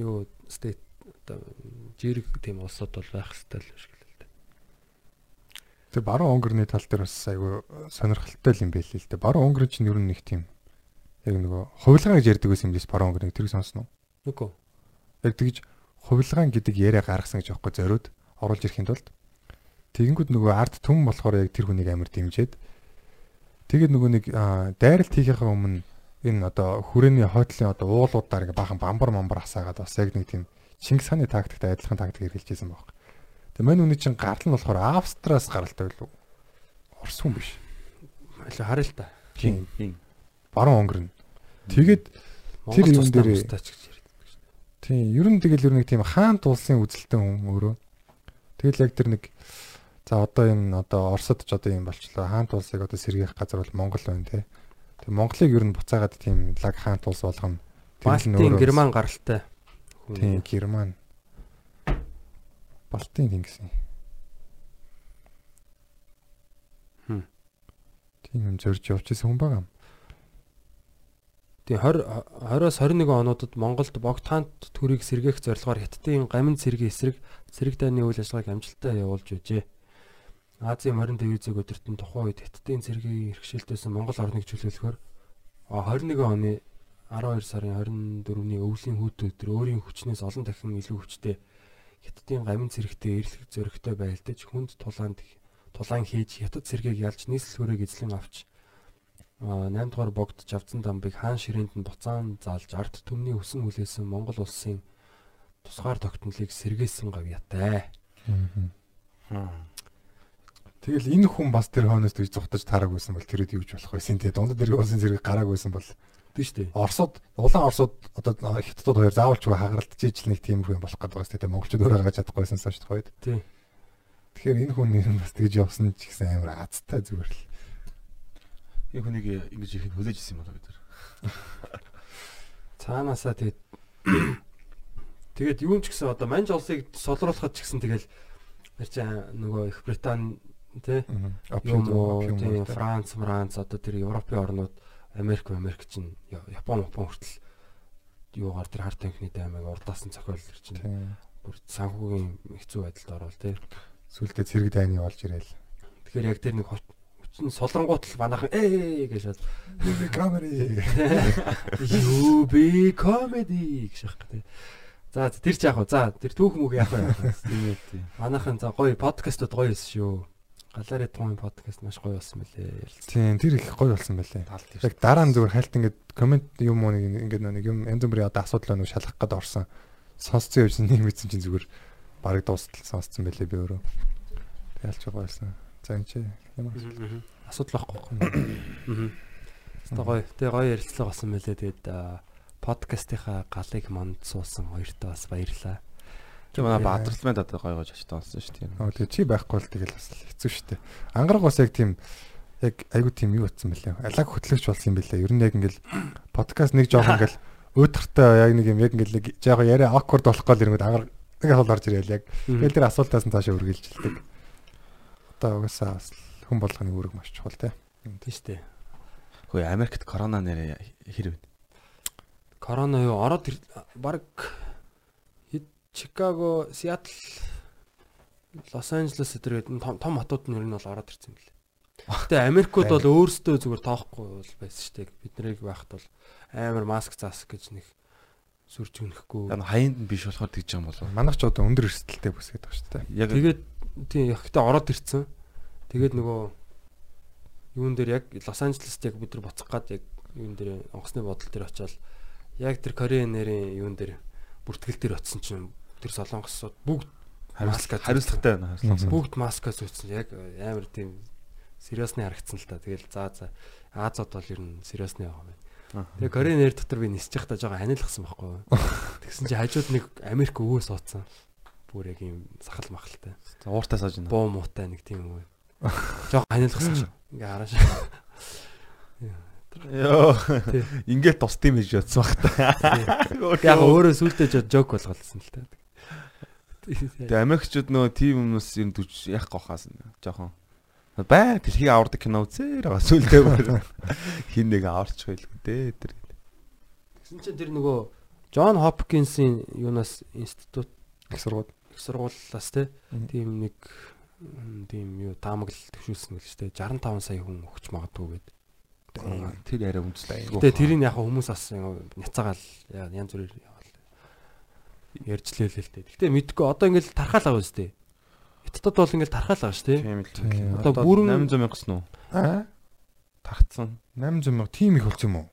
юу state одоо жирэг тийм улсууд бол байх хэрэгтэй л шиг л дээ. Тэгээ баруун өнгөрний тал дээр бас айгүй сонирхолтой юм байл л дээ. Баруун өнгөр чинь ер нь нэг тийм яг нөгөө хувилгаан гэж ярьдаг байсан юм лээс баруун өнгөрийг тэрийг сонсноо. Нүгөө. Яг тэгж хувилгаан гэдэг яриа гаргасан гэж аахгүй зориуд оруулж ирэхин тулд тэгэнгүүт нөгөө арт түн болохоор яг тэр хүнийг амар дэмжиэд тэгээд нөгөө нэг дайралт хийхээ өмнө энэ одоо хүрээний хойтлын одоо уулуудаар ингээ бахан бамбар мамбар асаагаад бас яг нэг тийм Чингис хааны тактиктай адилхан тактик хэрэгжилжсэн баг. Тэгээ мань үний чинь гарал нь болохоор Австраас гаралтай байлуу. Орос хүн биш. Аль харъя л та. Тийм. Баруун өнгөрнө. Тэгээд Тэр юм дээр-. Тийм, ер нь тэгэл ер нь нэг тийм хаант улсын үзэлтэй хүн өөрөө. Тэгэл яг тэр нэг за одоо энэ одоо Оросд ч одоо юм болчлоо. Хаант улсыг одоо сэргээх газар бол Монгол байна те. Тэгээ Монголыг ер нь буцаагаад тийм лаг хаант улс болгоно. Балтийн Герман гаралтай. Тийм, Герман. Балтийн тэнгис. Хм. Тийм юм зорж явчихсан хүн байгаа. Тийм 20 20-оос 21 онуудад Монголд богд хаант төрийг сэргээх зорилгоор Хятадын гамин цэргийн эсрэг цэрэг дайны үйл ажиллагааг амжилттай явуулж байжээ. Азийн морин телевизэг өдөртөн тухайн үед Хятадын цэргийн хэрэгшээлтэйсэн Монгол орныг чөлөөлөхөөр а, 21 оны 12 сарын 24-ний өвлийн хүүт өдөр өөрийн хүчнээс олон дахин илүү хүчтэй Хятадын гамин цэрэгтэй эрлэх зөрөгтэй байлдаж хүнд тулаанд тулаан хийж Хятад цэргийг ялж нийслэл хөрөг эзлэн авч 8 дугаар богд Жавцан дамбыг хаан ширээнд нь буцаан заалж ард түмний өсөн хүлээсэн Монгол улсын тусгаар тогтнолыг сэргээсэн гавьяатай. Тэгэл энэ хүн бас тэр хойноос төгж зүхтаж тараг байсан бол тэрүүд юуж болох байсан те. Дундад тэр улсын зэрэг гарааг байсан бол Тийм шүү дээ. Оросод улаан Оросод одоо хятадууд хоёр заавалч хагаралт жижиг нэг тийм хүн болох гэдэг байна те. Монголчууд өөрөө гаргаж чадахгүйсэн шүү дээ. Тийм. Тэгэхээр энэ хүн нэр бас тэгж явсан ч гэсэн амар азтай зүгээр л. Энэ хүнийг ингэж их хүлээж ирсэн юм болоо бид нар. Цаанаасаа тэгээд тэгээд юу ч гэсэн одоо манж улсыг солруулахад ч гэсэн тэгэл чинь нөгөө их Британи тий юм Франц, Франц одоо тэр Европын орнууд Америк, Америк чинь Япон, Япон хүртэл юугаар тэр хар танхны даймаг урдаасан цохиол тэр чинь. Бүр санхүүгийн хэцүү байдалд орвол тий сүултээ цэрэг дайны болж ирээл. Тэгэхээр яг тэр нэг солонгоот л манайхан ээ гэж шал Камери. юу би комеди гэж яах гэдэг. За тэр ч яг уу за тэр түүх мүг яах вэ? Тийм. Манайхан за гоё подкастууд гоё байсан шүү. Галари тухайн подкаст маш гоё болсон мөлий. Тийм тэр их гоё болсон тийм. Яг дараа нь зүгээр хальт ингээд комент юм уу нэг ингээд нэг юм янз бүрийн одоо асуудал нэг шалгах гээд орсон. Сонсцсон явж нэг мэдсэн чинь зүгээр бараг дуустал сонсцсон байлээ би өөрөө. Тэг ялч байгаа байсан. За энэ чи ямар Асуудал байхгүй. Аа. Гоё. Тэ гоё ярилцлага болсон мөлий тэгээд подкастынхаа галыг монд суусан хоёртоо бас баярлаа. Тийм манай баатарлмент одоо гой гой очтоо болсон шүү дээ. Оо тэгээ чи байхгүй бол тэгэл бас хэцүү шттэ. Ангараг бас яг тийм яг айгу тийм юу утсан бэлээ. Алаг хөтлөгч болсон юм бэлээ. Ер нь яг ингээл подкаст нэг жоох ингээл өөдөртөө яг нэг юм яг ингээл нэг жоох яриа awkward болох гол ирэнгүүд ангараг нэг асуулт орж ирээл яг. Тэгэл тэр асуултаас нь цаашаа үргэлжилдэг. Одоо угаасаа бас хүн болгоны үүрэг маш чухал те. Тийм шүү дээ. Хөөе Америкт корона нэрээ хэр вэ? Корона юу ороод баг Чикаго, Сиэтл, Лос Анжелес зэрэг том том хотууд нь ер нь бол ороод ирсэн юм лээ. Гэтэ Америкууд бол өөрсдөө зүгээр тоохгүй бол байсан шүү дээ. Бид нарыг байхад бол амар маск заасах гэж нэг сүрж өнөхгүй. Энэ хаянд нь биш болохоор тэгж байгаа юм болов. Манайх ч одоо өндөр эрсдэлтэй бүс гэдэг ба шүү дээ. Яг Тэгээд тийм ихтэй ороод ирсэн. Тэгээд нөгөө юун дээр яг Лос Анжелест яг бид нар буцах гад яг юун дээр онгоцны бодол дээр очиод яг тэр Кореан нэрийн юун дээр бүртгэл дээр очисон чинь тэр солонгосууд бүгд маска хариуцлагатай байна. хариуцлага. бүгд маска зүүцсэн яг амар тийм сериосны харагдсан л та. Тэгэл за за Азууд бол ер нь сериосны байгаа юм. Тэгээ Кореан нэр дотор би нисэж байхдаа жоохон ханилгсан байхгүй. Тэгсэн чи хажууд нэг Америк өвөө суудсан. Бүр яг юм сахал махалтай. Ууртаа сааж байна. Буу муутай нэг тийм өвөө. Жоохон ханилгсан чи. Ингээ харааш. Йоо. Ингээд тусдсан байж бодсон баг та. Яг өөрөө сүултээ жок болгоолсон л та. Тэгээ Америкчууд нөө тийм хүмүүс юм дүж яах гохаас жоохон бай дэлхийг авардаг кино үзээр байгаа бүр хин нэг аварч байлгүй дээ тэр. Тэгсэн чинь тэр нөгөө Джон Хопкинсийн юунаас институт Их сургууд. Их сургуулиас тийм нэг тийм юу таамаглал төвшүүлсэн гэж те 65 сая хүн өгч магадгүй гэдэг. Тэр яриа үнслээ. Гэтэ тэрийг яг хүмүүс бас няцаагаал янз бүрээр яваал. ярьжлээ л л дээ. Гэтэ мэдгүй одоо ингээл тархаал аваа зү. Хятадд бол ингээл тархаал байгаа шүү те. Тийм л. Одоо бүрэн 800 мянгас нь уу? Аа Тагцсан. 800 мянга тийм их болсон юм уу?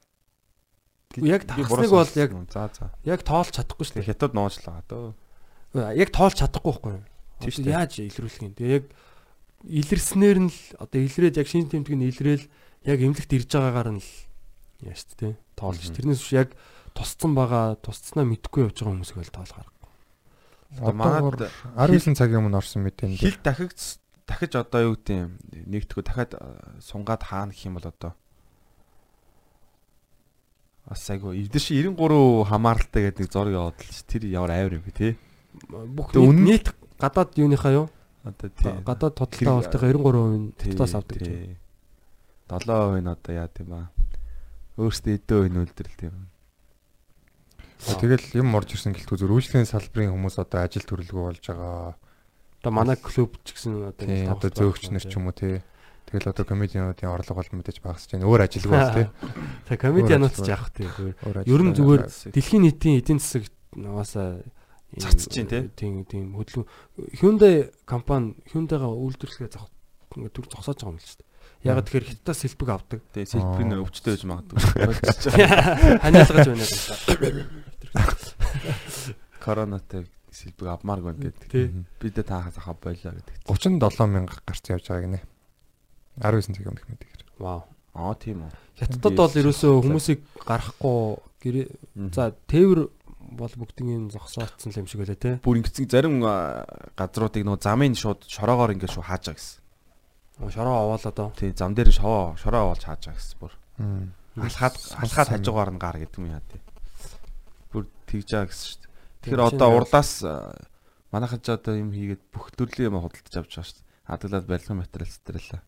Яг тархсныг бол яг за за. яг тоолж чадахгүй шүү дээ. хятад нууцлаа дөө. Яг тоолж чадахгүй байхгүй юу? Тийм шүү. Яаж илрүүлэх юм? Тэгээ яг илэрснээр нь л одоо илрээд яг шинж тэмдэг нь илрээл яг эмнэлэгт ирж байгаагаар нь л яа шүү дээ. Тоолж. Тэрнээс биш яг тусцсан байгаа, тусцснаа мэдгүй явж байгаа хүмүүсийг л тоолохаар. Одоо манад 19 цагийн өмнө орсон мэт энэ. хил дахиж дахиж одоо юу гэдэг юм нэгтгэв дахиад сунгаад хаана гэх юм бол одоо бас айгу эвдэш 93 хамааралтай гэдэг нэг зураг яваад л ш. тэр ямар авир юм бэ тий Бүх нийт гадаад юуныхаа юу? одоо тий Гадаад тодтолтой болтойгоо 93% Тий, тутаас авдаг гэж. тий. 7% нь одоо яа тийм ба өөрсдөө эдөө энэ үлдэрэлт юм Тэгэл юм орж ирсэн гэлтгүй зүр үйлчлэгийн салбарын хүмүүс одоо ажил төрөлгөө болж байгаа. Одоо манай клуб ч гэсэн одоо нэг одоо зөөгч байна нар ч юм уу тий. Тэгэл одоо комедиануудын орлого бол мэдээж багасж байна. Өөр ажилгүй бол тий. Тэгээ комедианууд ч яах вэ? Ер нь зүгээр дэлхийн нийтийн эдийн засаг нугасаа ийм- Цацж чинь, тий? Тийм тийм хөдөлгөөн Hyundai компани Hyundai-га үйлдвэрлэгээ зах ингээд төр зогсоож байгаа юм л шүү дээ. Яг тэгэхээр хятадаас сэлбэг авдаг. Тэгээ сэлбэр нэ өвчтэй байж магадгүй. Ханиалгаж байна гэдэг. Коронатай сэлбэг авмааргүй гэдэг. Тий. Бид таахаас ахаа болоо гэдэг. 37 мянга гарч явж байгааг нэ. 19 цаг өмнөх мэдэг. Вау. Аа тийм үү. Хятадд бол ерөөсөө хүмүүсийг гарахгүй за тээвэр бол бүгдийн зогсоодсон юм шиг байлаа те. бүр ингэсэн зарим газруудыг нөгөө замын шууд шороогоор ингэ шууд хааж байгаа гэсэн. Шороо овоолоо доо. Тий зам дээр шоо шороо болж хааж байгаа гэсэн бүр. Алхаад алхаад хажуугаар нь гар гэдэг юм яа тий. Бүр тэгж байгаа гэсэн шүү дээ. Тэгэхээр одоо а, манайхан ч одоо юм хийгээд бүх төрлийн юм худалдаж авч байгаа шүү дээ. Хадаглаад барилгын материал зэрэлээ.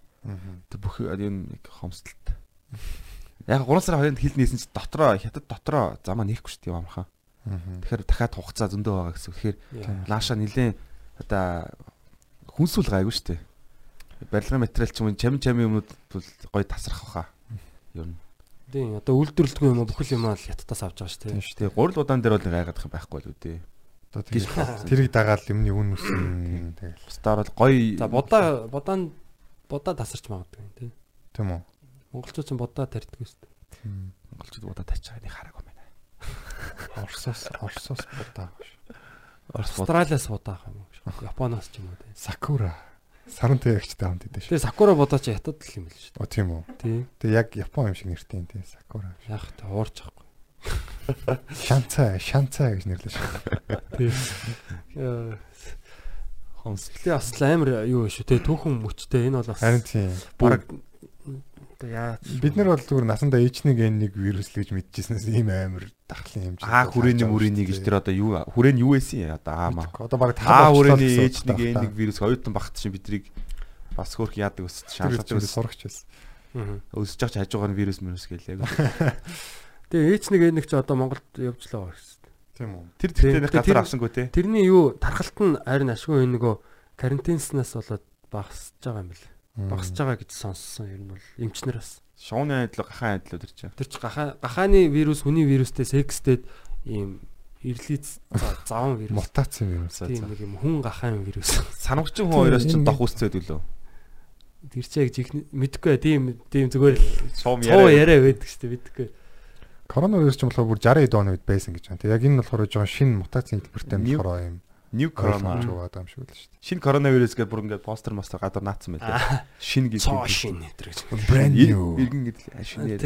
Тэг бүх юм нэг хомсдолт. Яг 3 сарын 2-нд хил нээсэн чи дотроо хятад дотроо замаа нээхгүй шүү дээ юм амархан. Тэгэхээр дахиад хугацаа зөндөө байгаа гэсэн. Тэгэхээр лааша нилээн одоо хүнсүүл гайгүй шүү дээ. Барилгын материал ч юм уу чам чамын юмнууд бол гоё тасрах баха. Ер нь. Тийм одоо үйлдвэрлэдэггүй юм уу бүхэл юм аа л хятадаас авч байгаа шүү Тийм те. шүү дээ. Гурил удаан дээр бол нэг айгаадах юм байхгүй л үү дээ. Одоо тэгээд тэрийг дагаад юмны үн үсэн тэгэл. Бусдаар бол гоё За будаа будаан будаа тасарч магадгүй те. Тийм үү? Монголчууд ч будаа тарьдаг шүү дээ. монголчууд удаа тач байгааг нэг хараагүй байна. Орсоос Орсоос будаа. Австралиас будаа ах юм шүү. Японоос ч юм уу те. Сакура. Сарантай ягчтай хамт идэв шүү. Тэгээ сакура будаа ч хятад л юм биш шүү О тийм үү. дээ. Тий. Тэгээ яг Япон юм шиг нэртэй тийм Сакура. Яг та уурч ахгүй. Шанцаа, шанцаа гэж нэрлэж байна. Тий. Хомсөлтөө бас л амар юу шүү те. Түүхэн мөчтэй энэ бол бас Харин тийм. баг одоо яа Бид нар бол зүгээр насандаа H1N1 вирус л гэж мэдчихснээс ийм амар дахлын хэмжээ. Аа хүрээний мөрөний гэж тэр одоо юу хүрээн юу байсан одоо аамаа. Одоо баг Аа хүрээний H1N1 вирус оюутан багт чинь бидрийг бас хөөх яадаг шаналж шаналж өс сурагч байсан. өсөж явах ч хажуугаар нь вирус мөрөс гэлээ. Тэгээ H1 N1 ч одоо Монголд явж л байгаа шүү дээ. Тийм үү. Тэр тэгтээ нэг газар авсангүй те. Тэрний юу тархалт нь харин ашгүй нөгөө карантинснаас болоод багасж байгаа юм бэл. Багасж байгаа гэж сонссон ер нь бол эмчнэр бас. Шууны айдлаа гахаан айдлаа өдр чинь. Тэр чи гахаа гахааны вирус хүний вирустэй секстэд ийм ирлиц за- заван вирус. Мутац юм. Тийм нэг юм хүн гахаан вирус. Санамгчин хүн хоёроос чинь дох үсцээд үлээ. Тэр чи яг жихний мэдхгүй тийм тийм зүгээр л цоо яриа. байдаг шүү дээ мэдхгүй. Коронавирус ч болохоор бүр 60 эд оны үед байсан гэж байна. Тэг яг энэ болохоор жоохон шинэ мутацийн хэлбэртэй болохоор юм. New corona. Corona жоод юм шиг л шүү дээ. Шинэ коронавирус гэдэг бүр ингээд постэр мастер гадар наацсан байлаа. Шинэ гэж. Цоо шин нэтэр гэж. Brand new. Иргэн гэдэг шинэ.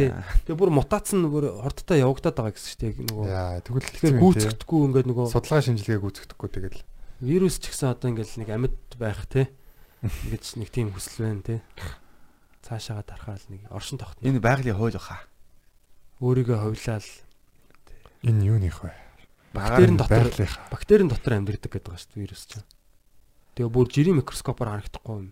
Тэгээ бүр мутац нь бүр хордтой явагдаад байгаа гэсэн шүү дээ нөгөө. Яа, тэгвэл Тэгэхээр гүйцэхдэггүй ингээд нөгөө судалгаа шинжилгээ гүйцэхдэггүй тэгэл. вирус ч гэсэн одоо ингээл нэг амьд байх те. Ингээд нэг тийм хүсэл байна те. Цаашаага тархаал нэг оршин тогтно. Энэ байгалийн хууль баха. Өөрийгөө ховлаал Энэ юуных вэ? Бактерийн дотор бактерийн дотор амьдэрдэг гэдэг байгаа шүү вирус чинь. Тэгээ бүр жирийн микроскопоор харагдахгүй юм.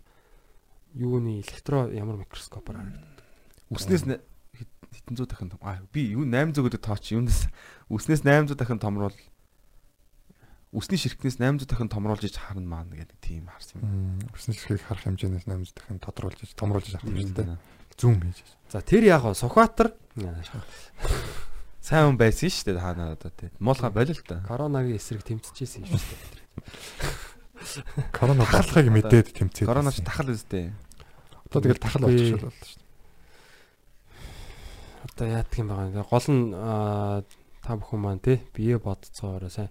Юуны электро ямар микроскопоор харагддаг. Үснээс нэ- хэд- хэдэн зуун дахин том. Аа би юу 800 гэдэг тооч юунаас үснээс 800 дахин томруулал үсний ширхтнээс 800 дахин томруулж иж харна маань гэдэг тийм харсан юм. Өснө ширхгийг харах хэмжээнээс 800 дахин тодруулж иж, томруулж иж авах юм шүү дээ. Зүүм хийж. За тэр яг гоо Сухбаатар Сайн хүн байсан шүү дээ хаанаа одоо тий. Муулга болил та. коронагийн эсрэг тэмцэжсэн юм шүү дээ. Корона болохыг мэдээд тэмцээд. Корона ч тахал үстэй. Одоо тэгэл тахал болчих шул болно шүү дээ. Одоо яадаг юм байгаа. ингээ Гол нь та бүхэн маань тий бие бодцоороо сайн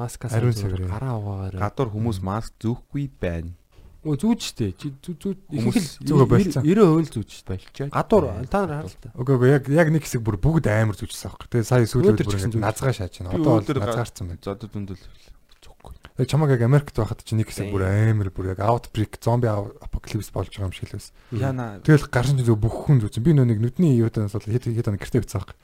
зүгээр цэвэр. гараа угаагаарай. Гадуур хүмүүс маск зүүхгүй байна. Өө зүүж штэ. Зүү зүү Хүмүүс зүүгээ болцсон. 90% л зүүж штэ. Болчоо. Гадуур та нар та. Үгүй үгүй яг яг нэг хэсэг бүр бүгд амар зүжсэн аахгүй. Тэгээ сая ч бүр ингэ назгаа шааж байна. Одоо бол назгаарцсан байна. За дүндэл. Тэгээ чамаг яг Америкт байхад чи нэг хэсэг бүр амар бүр яг outbreak зомби apocalypse болж байгаа юм шиг л байсан. Яна Тэгэл гарсан чинь зөв бүх хүн зүгсэн. Би нөө нэг нүдний юутаас бол хэд хэд оног гэртээ бицсэн аахгүй.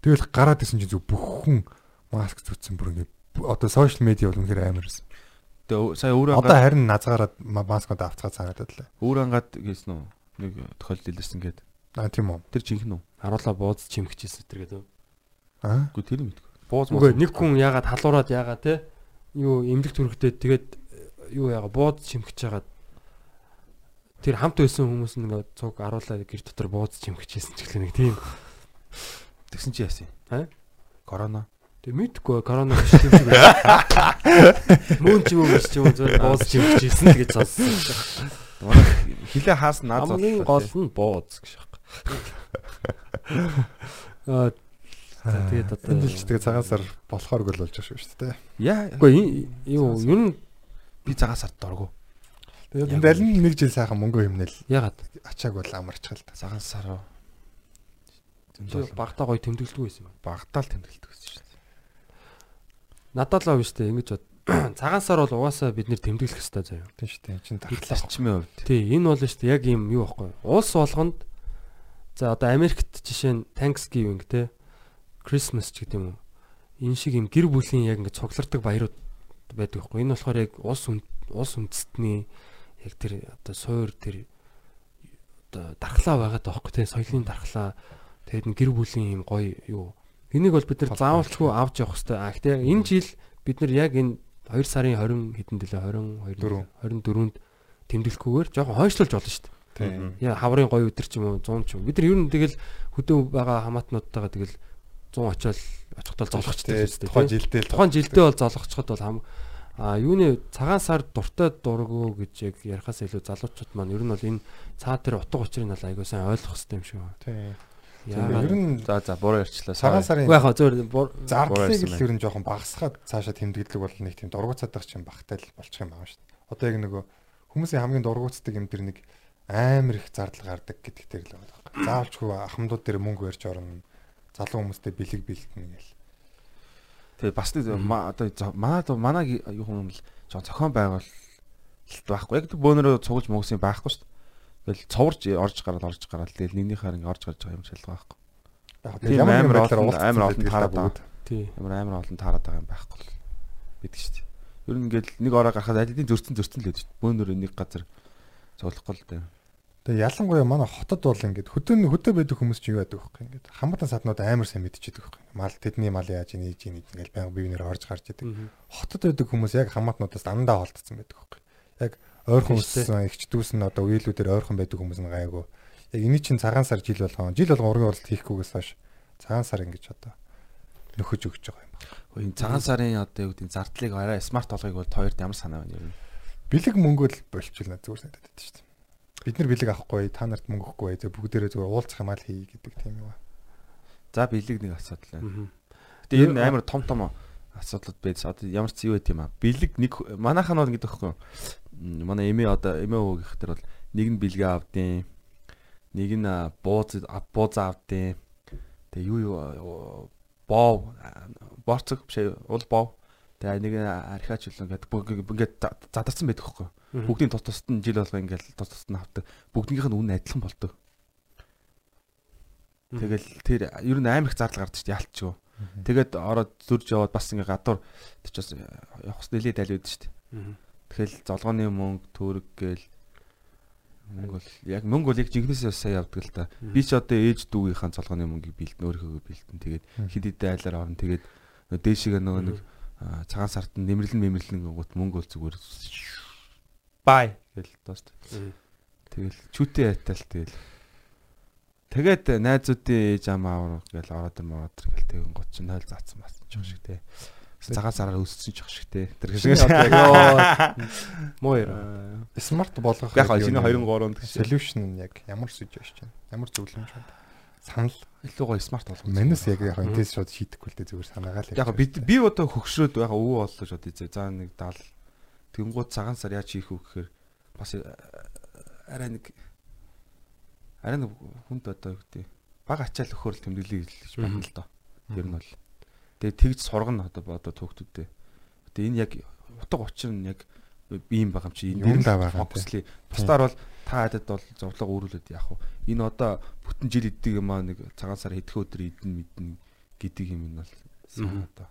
Тэгэл гараад исэн чинь зөв бүх хүн маск зүтсэн бүр ингэ одоо social media бол үнэхээр амар байсан. Тэгээ сая Одоо ангаад харин назгаараад маскод авцгаа санагдаад лээ. өөрөө ангаад гэсэн үү? Нэг тохиолдол илэрсэн гээд. Аа тийм үү. Тэр жинхэнэ үү? Харуула бууз чимхчихсэн тэр гэдэг. Аа Үгүй тэр мэдгүй. Бууз Үгүй нэг хүн ягаад халуураад ягаад те юу эмнэлэг төрөхтэй тэгээд юу ягаа бууз чимхэж хагаад тэр хамт байсан хүмүүс нь ингээ цуг аруулаад гэр дотор бууз чимхчихсэн ч гэх нэг тийм. тэгсэн чи яасан? Аа? Корона. Тэг мэдгүй корона биш тийм шиг байна. Мөн ч юм уу ч юм зөв бууз чимхчихсэн гэж сонссон. Манай хилээ хаас наад Хамгийн гол нь бооз гэж байна. Аа тэгээд одоо энэ жил ч тэгээ цагаан сар болохоорг л болж байгаа шүү дээ. Яа. Үгүй юу ер нь би цагаан сард дургу. Тэгээд энд аль нэг жил сайхан мөнгө хэмнэл ягаад ачааг бол амарчхал та. Цагаан сар багтаа гоё тэмдэглэдэг байсан юм. багтаал тэмдэглэдэг гэсэн шүү дээ. Надад л штэ ингэж бод. Цагаан сар бол угаасаа бид нэр тэмдэглэх хэрэгтэй заяа. Тийм шүү дээ. Чин Хэл тархлаа. зарчмын хувьд. Тий, энэ бол штэ яг юм юу байхгүй. Улс болгонд за одоо Америкт жишээ нь Thanksgiving те Christmas ч гэдэг юм уу. Энэ шиг юм гэр бүлийн яг ингэ цуглардаг баярууд байдаг байхгүй. Энэ болохоор яг улс улс үндэстний яг тэр одоо суур тэр одоо дархлаа байгаа байхгүй те соёлын дархлаа тэгээд гэр бүлийн юм гоё юу. Энийг бол бид нар заавалчгүй авч явах хэрэгтэй. А гэхдээ энэ жил бид нар яг энэ 2 сарын 20 хэдэнд лээ 22 24-нд тэмдэглэхгүйгээр жоохон хойшлуулж болно шүү дээ. Тийм. Яа хаврын гоё өдөр ч юм уу 100 ч юм. Бид нар ер нь тэгэл хөдөө байгаа хамаатнуудтайгаа тэгэл 100 очиод очихдоо золгочтой шүү дээ. Тухайн жилдээ Тухайн жилдээ бол золгочиход бол хам а юуны цагаан сар дуртай дургу гэж яг ярихаас илүү залуучууд маань ер нь бол энэ цаа тэр утга учирыг нь айгуу сайн ойлгох хэрэгтэй юм шиг байна. Тийм. Ер нь За за буруу ярьчлаа. цагаан сарын Уу яхаа зөөр зардлыг л ер нь жоохон багасгаад цаашаа тэмдэглэг бол нэг тийм дургуцаадах чинь багтай л болчих юм байна шүү дээ. Одоо яг нөгөө хүмүүсийн хамгийн дургуцдаг юм тэр нэг амар их зардал гардаг гэдэг дээр л байгаа байхгүй. Заавалчгүй ахмадууд дээр мөнгө барьж орно. Залуу хүмүүстэй бэлэг бэлтэнэ гэл. Тэгээ бас нэг одоо манад манаг юу юм л зохион байгуулалт байхгүй. Яг бөөнөрөө цугулж мөгсөн байхгүй шүү дээ. Тэгэл цоврж орж гараад орж гараад тэгэл нэгнийхээр ингээ орж гарч байгаа юм шалгаа байхгүй. Яг Тийм амар олон- амар олон байдаг л таарад бүгд. тий. Ямар амар олон таарад байгаа юм байхгүй л бидэг шүү дээ. Ер нь ингээл нэг ороо гарахад аль хэдийн зөрчсөн зөрчсөн л байдаг шүү дээ. Бөөнөрөө нэг газар цуглахгүй л дээ. Тэгээ ялангуяа манай хотод бол ингээд хөдөө хөдөө байдаг хүмүүс чинь юу байдаг вэ? Ингээд хамаатан саднууд амар сайн мэдчихэдэг вэ? Мал тэдний мал яаж ийж ийн ингээд байнга бивнэр орж гарч идэг. Хотод байдаг хүмүүс яг хамаатнуудаас дандаа холдсон байдаг вэ? Яг ойрхон өссөн ихч дүүс нь одоо үейлүүдээр ойрхон байдаг хүмүүс нь гайгүй. Яг энэ чинь цагаан сар жил болгоо. Жил болгоо ургийн уралт хийхгүйгээс хойш цагаан сар ингэж одоо нөхөж өгч байгаа юм. Хөө энэ цагаан сарын одоо юу гэдэг нь зардлыг арай смарт болгохыг бол хоёрт ямар санаа байна ер нь. Бэлэг мөнгөө л болчихлоо зүгээр санагдаад байдаг шүү дээ. Бид нар бэлэг авахгүй, та нарт мөнгө өгөхгүй. Зөв бүгдээрээ зүгээр уулзах юм аа л хий гэдэг тийм юм аа. За бэлэг нэг асуудал байна. Тэгээ энэ амар том том асуудлууд байд. Одоо ямар ч юу байт юм аа. Бэлэг нэг манайхан бол ингэдэг байхгүй юу? манай эмээ одоо эмээ хөө гэхдэр бол нэг нь бэлгээ авдیں۔ Нэг нь бууз бууз авдیں۔ Тэгээ юу юу боо борцог биш уул боо. Тэгээ нэг архиач үлэн гэдэг ингээд задарсан байдаг хөөхгүй. Бүгдийн тус тусад нь жил болго ингээд тус тусад нь авдаг. Бүгднийх нь үн адилхан болдог. Тэгэл тэр ер нь амар их зардал гардаг шүү дээ ялт чгүй. Тэгээд ороод зурж яваад бас ингээ гадуур тийч бас явах нэлээд аль үүд шүү дээ. Тэгэл золгооны мөнгө төрөг гээл мөнгө бол яг мөнгө бол яг жинхнээсээ сайн явдаг л та. Би ч одоо ээж дүүгийнхаа золгооны мөнгийг бэлдэн өөрийнхөө бэлдэн тэгээд хэд хэдэн айлаар орно тэгээд дээшигээ нөгөө нэг цагаан сард нь нэмэрлэн нэмэрлэн гот мөнгө бол зүгээр бай гэл. Мгм. Тэгэл чүтээ айтал тэгэл. Тэгээд найзуудын ээж амаа гэл ороод юм ороод гэл тэгэн гот чинь хойл заацсан бас ч шиг те. Цагаан сараар өссөн ч шиг те. Тэр шиг. Муу яа. Смарт болгох Яг юу шинэ нэ? 2 3 гэж. solution нь яг ямар сүж байж байна? Ямар зөвлөмж байна? Санал Илүү гоё смарт болгох. манус яг яг энэс шууд шийдэхгүй л дээ зүгээр санаагаа л. Яг би би одоо хөгшрөөд яг өвөө боллоо шууд ийзээ. За нэг 70 тэнгууд цагаан сар яаж хийх вэ гэхээр бас э, арай нэг арай нэг хүнд одоо юу гэдэг баг ачаал өхөр л тэмдэглэе гэж байна л доо. Ер нь бол. Тэгээ тэгж сургана одоо одоо түүхтүүдээ. Тэгээ энэ яг утга учир нь яг ийм байгаа юм чи энэ Юм дээр да л байгаа юм, фокуслий. Бусдаар бол та хадад бол зовлого өөрүүлээд яах вэ? Энэ одоо бүтэн жил иддэг юм аа нэг цагаан сар хэдхэн өдөр идэн мэднэ гэдэг юм энэ бол сайн одоо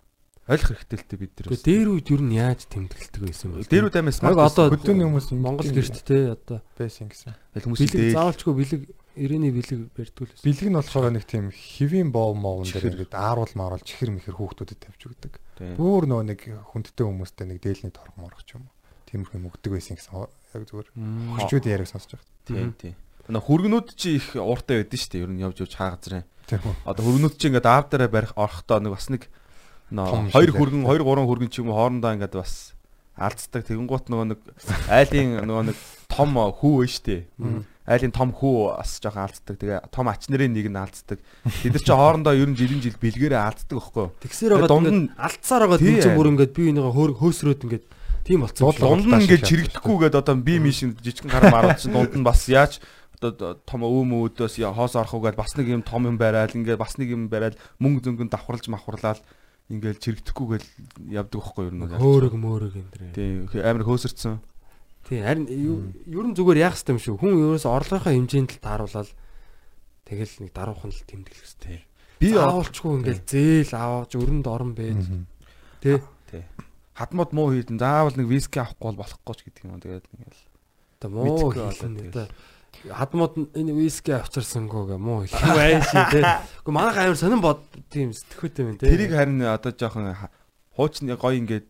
ойлгох хэрэгтэй л дээ бид нар. Тэгээ дээр үед ер нь яаж тэмдэглэдэг байсан бэ? дээр үд амаас одоо хөдөөний хүмүүс Монгол гэрт те одоо байсан гэсэн. хүмүүс бэлэг идээ. заавалчгүй бэлэг ирээний бэлэг барьдгүй л байсан. Бэлэг нь болохоор нэг тийм хэвийн боо моовн дээр ингээд ааруул мааруул чихэр мэхэр хүүхдүүдэд тавьж өгдөг. Бүүр нөө нэг хүндтэй хүмүүстэй нэг дээлний торг морох ч юм уу. Тиймэрхүү юм өгдөг байсан гэсэн яг зүгээр хөрчүүд яриаг сонсож байгаа. Тийм тийм. Наа хүргнүүд чи их ууртай байдэн шүү дээ. Ер нь явж явж хаа газрын. Тийм үү. Одоо хүргнүүд чи ингээд аав дээрээ барих орохдоо нэг бас нэг нөө хоёр хүргэн, хоёр гурван хүргэн ч юм уу хоорондоо ингээд бас алдцдаг. Тэгэнгуут нөгөө нэг айлын нөгөө нэг том хүү вэ штэ. Айлын том хүү бас жоохон алддаг. Тэгээ том ач нарын нэг нь алддаг. Тэд нар чи хоорондоо ер нь жилийн жил бэлгээрээ алддаг байхгүй юу? Тэгсээр байгаа дунд нь- алдсаар байгаа Тий. тийм бүр ингээд би энийгээ хөөс- хөөсрөөд ингээд тийм болцсон. Дунд нь ингээд чирэгдэхгүйгээд одоо би мишин жижигэн гараа маруулж чинь дунд нь бас яаж одоо том өөм өөдөөс хоос орох угаад бас нэг юм том юм барайл ингээд бас нэг юм барайл мөнгө зөнгөнд давхарлаж мавхарлаад ингээд чирэгдэхгүйгээл явдаг байхгүй юу нь. хөөрөг мөөрөг энэ дэр. Тийм амар хөөсөрцөн. Тий харин ер нь зүгээр яах юм шүү. Хүн ерөөс орлогынхаа хэмжээнд л тааруулаад тэгэл нэг даруухан л тэмдэглэх хэрэгтэй. Би заавалчгүй ингээл зээл аваач өрөнд орон байж тий хадмууд муу хийдэн заавал нэг виски авахгүй бол болохгүй ч гэдэг юм. Тэгээд ингээл одоо муу хийлэн хадмууд энэ виски авчирсангүй гэ муу хэлэх байж тий. Гэхдээ манайх амар сонирн бод тийм сэтгэхүйтэй юм тий. тэрийг харин одоо жоохон хуучны гоё ингээд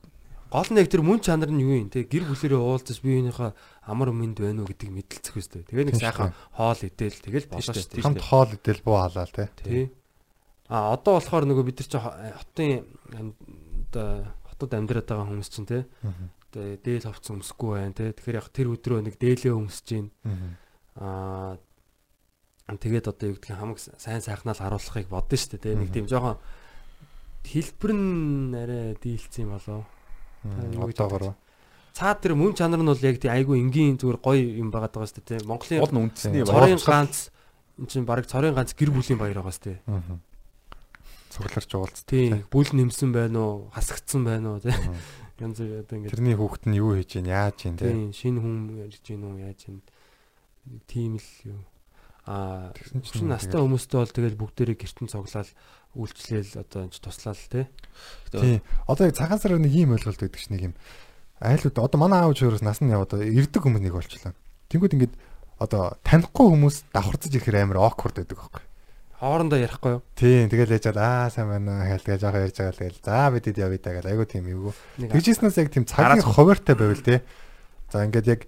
гол нь яг тэр мөн чанар нь юу юм те гэр бүлэрээ уулзаж биеийнхээ амар мэд байна уу гэдгийг мэдлцэх үстэй. Тэгээ нэг сайхан хоол идэл тэгэл болно шүү дээ. Хамт хоол идэл буу халаал те. Тий. А одоо болохоор нөгөө бид нар чи хотын ам- одоо хотод амьдраад байгаа хүмүүс чинь те одоо дээл хавцсан өмсөхгүй байна те. Тэгэхээр яг тэр өдрөө нэг дээлээ өмсөж гин. Аа тэгээд одоо юу гэдгийг хамаг сайн сайхнаа л харуулахыг бодсон шүү дээ. Нэг тийм жоохон хэлбэр нь арай дийлцсэн гэж Одоогоор. цаа тэр мөн чанар нь бол яг тий айгүй энгийн зүгээр гоё юм байгаад байгаа шүү дээ. Монголын гол нь үндэсний цорын ганц эн чинь баг цорын ганц гэр бүлийн баяр байгаа шүү дээ. Цугларч уулз. Тий бүл нэмсэн байна уу, хасагдсан байна уу. Янз бүр одоо ингэ Тэрний хүүхэд нь юу хийж ийн яаж ийн те. тий шинэ хүн ярьж гин үү яаж юм тийм л юу а Тэгсэн чинь чинь настай хүмүүстэй бол тэгэл бүгдээрээ гертэн цоглаад үйлчлээл одоо энэ ч туслал тий. Тийм. Одоо яг цагаан сараар нэг ийм ойлголт өгдөг ш нэг юм. Айлууд одоо манай аав чөрөөс нас нь яваад ирдэг хүмүүс нэг болчихлоо. Тэнгүүд ингээд одоо танихгүй хүмүүс давхарцаж ирэхээр амар awkward байдаг байхгүй. Хоорондоо ярихгүй юу? Тийм. Тэгэл яж аа сайн байна. Хайл тэгээ жоохон ярьж байгаа л тэгэл. За бидэд явъя даа гэл. Айгу тийм. Нэг Тэгжснээс яг тийм цагийн хуваартай байвал те. За ингээд яг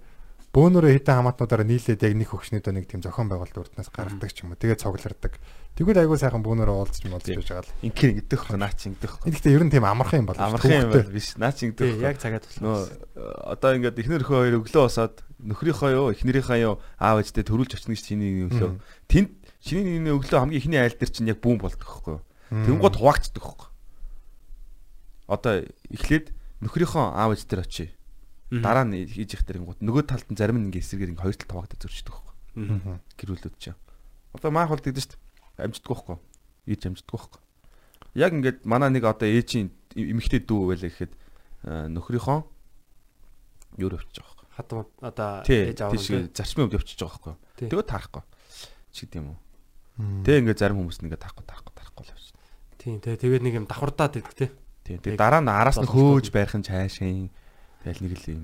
бөөнөрөө хитэн хамаатнуудаараа нийлээд яг нэг хөгшнөдөө нэг тийм зохион байгуулалт урднаас гаргадаг ч юм уу. Тэгээ цуглардаг. Тэгвэл айгу сайхан бөөнөрөө уулзч юм уулзч байгаа л. инкер ингэдэх хөө наач ингэдэх хөө. Энэ гэхдээ ер нь тийм амархан юм болов. Амархан юм байна биш. Наач ингэдэх тий хөө. яг цагаад Нөө туслаа. одоо ингээд эхнэр хөө хоёр өглөө босоод нөхрийнхөө юу эхнэрийнхээ юу аав ээжтэй төрүүлж очно гэж чиний өглөө. Тэнд чиний энэ өглөө хамгийн ихний айл дээр чинь яг бүүн болдог юу? Тэнгууд хуваагддаг юу? Одоо эхлээд нөхрийнхөө аав ээж дээр очие. Дараа нь хийж их тэрэнгууд нөгөө талд нь зарим нь ингээд эсрэгээр ингээд хоёр талд хуваагдаж зөрчдөг байхгүй? Гэрүүлүүд чинь. Одоо маах бол тэгдэж шүү дээ. Амжддаг байхгүй? Ээж амжддаг байхгүй? Яг ингээд манай нэг одоо ээжийн эмэгтэй дүү байлаа гэхэд э, нөхрийнхөө юу явчих байгаа байхгүй хатмууд одоо ээж аав тийш зарчмын хувьд явчихж байгаа байхгүй. Тэгээд таарахгүй. Чи гэдэг юм уу? Тэг ингээд зарим хүмүүс нь ингээд таахгүй таахгүй таахгүй л явж. Тийм тэгээ тэгээд нэг юм давхардаад идэх тий. Тийм. Яг Тэгээд дараа нь араас нь хөөж байрах нь цаашаа. Тэгэл нэг л юм.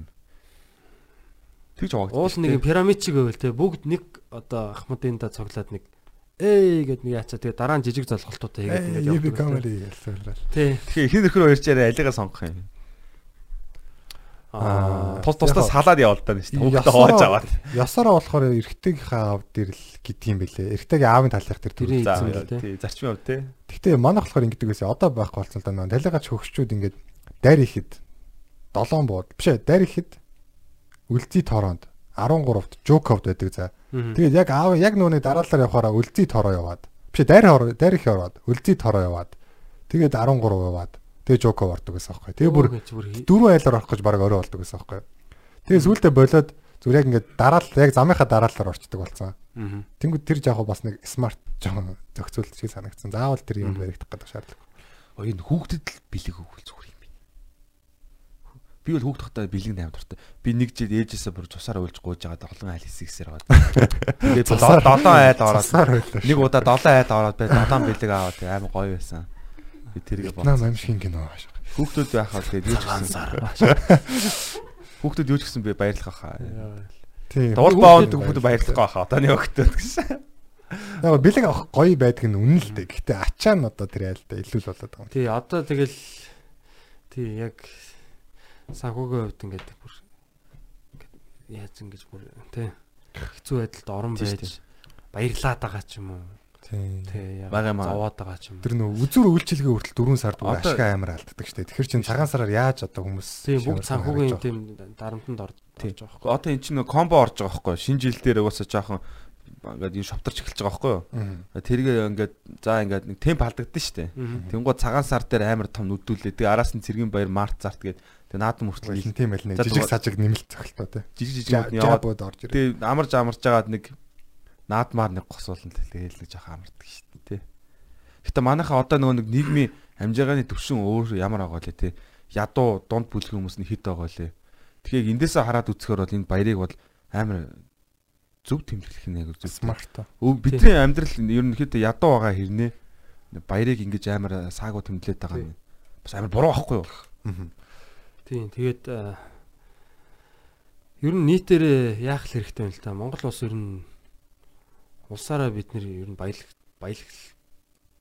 Тэгж хаваагд. Уул нэг пирамид шиг байвал тий бүгд нэг одоо ахмадын да цоглоод нэг ээ гэд нэг яачаа тэгээ дараа нь жижиг золголтуудаа хийгээд Ингээд ингээд яв явдаг. камери ялсуулаад. Тий. Тэгэхээр ихний нөхөр хоёр чараа алигаа сонгох юм. Аа Тус тусдаа салаад явуулдаа нь шүү дээ. Хүүхдээ хувааж аваад. Ясаараа болохоор эрэгтэйгийнхээ аав дээр л гэдэг юм бэлээ. Эрэгтэйгийн аавын талынх дээр эзэн л тий. зарчмын хувьд тий. Гэхдээ манайх болохоор ингэдэг байсан. Одоо байхгүй болсон л да. нөө Талигач хөгшчүүд ингээд дайр ихэд 7 бууд. Биш ээ, дайр ихэд үлзий тооронд 13-т Жоковд байдаг за. Тэгээд яг аав яг нүуний дараалал явахаараа үлзий тоороо яваад. Биш дайр хор дайр их яваад, үлзий тоороо яваад. Тэгээд 13 яваад. Тэгээд Жоков ордог гэсэн аахгүй. Тэгээд бүр дөрвөн айлаар орох гэж баг орой болдог гэсэн аахгүй. Тэгээд сүүлдээ болоод зүгээр яг ингээд дараал яг замынхаа дараалалаар орчдөг болсон. Тэнгүүд тэр жаахан бас нэг смарт жоохон зохицуулт шиг санагдсан. Заавал тэр юм баригдах гэдэг шаардлага. Оо энэ хүүхдэд л бэлэг юм би. Би бол хүүхд тахтаа бэлэг амар дуртай. Би нэг жил ээжээсээ бүр цусаар уйлж гууж байгаад олон айл хийсгсээр аваад. Тэгээд Цусаар- долоон айл ороод нэг удаа долоон айл ороод бай долоон бэлэг аваад амар гоё байсан. Би тэрийг Вьетнам бодсон. аимшиг кино ааш. Хүүхдүүд байхад тэгээд юу ч гэсэн. Хүүхдүүд юу ч гэсэн би баярлах хаа. Тийм. Дуул баонд хүүхдүүд баярлах хаа. Одоо нэг өгтөд гэсэн. Яг бэлэг авах гоё байдаг нь үнэн л дээ. Гэхдээ ачаа нь одоо тэр айлда илүү л болоод байгаа юм. Тий одоо тэгэл тий яг санхүүгийн хувьд ингээд бүр ингээд яаж ингэж бүр тий хэцүү байдалд орон Тий, байж баярлаад байгаа ч юм уу Тийм. тий яг Бага маа. зовоод байгаа ч юм уу Тэр нөө үзүр үйлчилгээ хүртэл 4 сард бүр ашиг амар алддаг штэ. Тэгэхээр чин цагаан сараар яаж одоо хүмүүс тий бүгд санхүүгийн тийм дарамтанд орж байгаа байхгүй. Одоо эн чинь нэг комбо орж байгаа байхгүй юу? Шинэ жил дээр угаасаа жоохон ингээд юм шовтарч эхэлж байгаа байхгүй юу? Тэргээ ингээд за ингээд нэг темп алдагдсан шүү дээ. Тэнгууд цагаан сар дээр амар том нүдүүлээ. Тэгээ араас нь цэргийн баяр март зарт гээд тэгээ наадам хүртэл Илэн тийм байл нэг жижиг сажиг нэмэлт цогтолтой тий. жижиг жижиг нь яваад орж ирээ. тэгээ амарж амарж агаад нэг наадмаар нэг госуулна тэгээл нэг жоохон амардаг шүү дээ тий. Гэтэ манайхаа одоо нөгөө нэг нийгмийн амжиргааны төвшин өөр ямар байгаа лээ тий. Ядуу дунд бүлэг хүмүүс нь хит байгаа лээ. Тэгэхээр эндээсээ хараад үзэхээр бол энэ баярыг бол амар зөв тэмдэглэх яг зөв Смарт. Бидний амьдрал ерөнхийдөө ядуу байгаа хэрнээ баярыг ингэж амар саагуу тэмдэглээд байгаа нь бас амар буруу байхгүй юу? Тийм тэгээд а, ер нь нийтээр яах хэрэгтэй юм л та. Монгол улс ер нь улсаараа бид нэр ер нь баялаг баялаг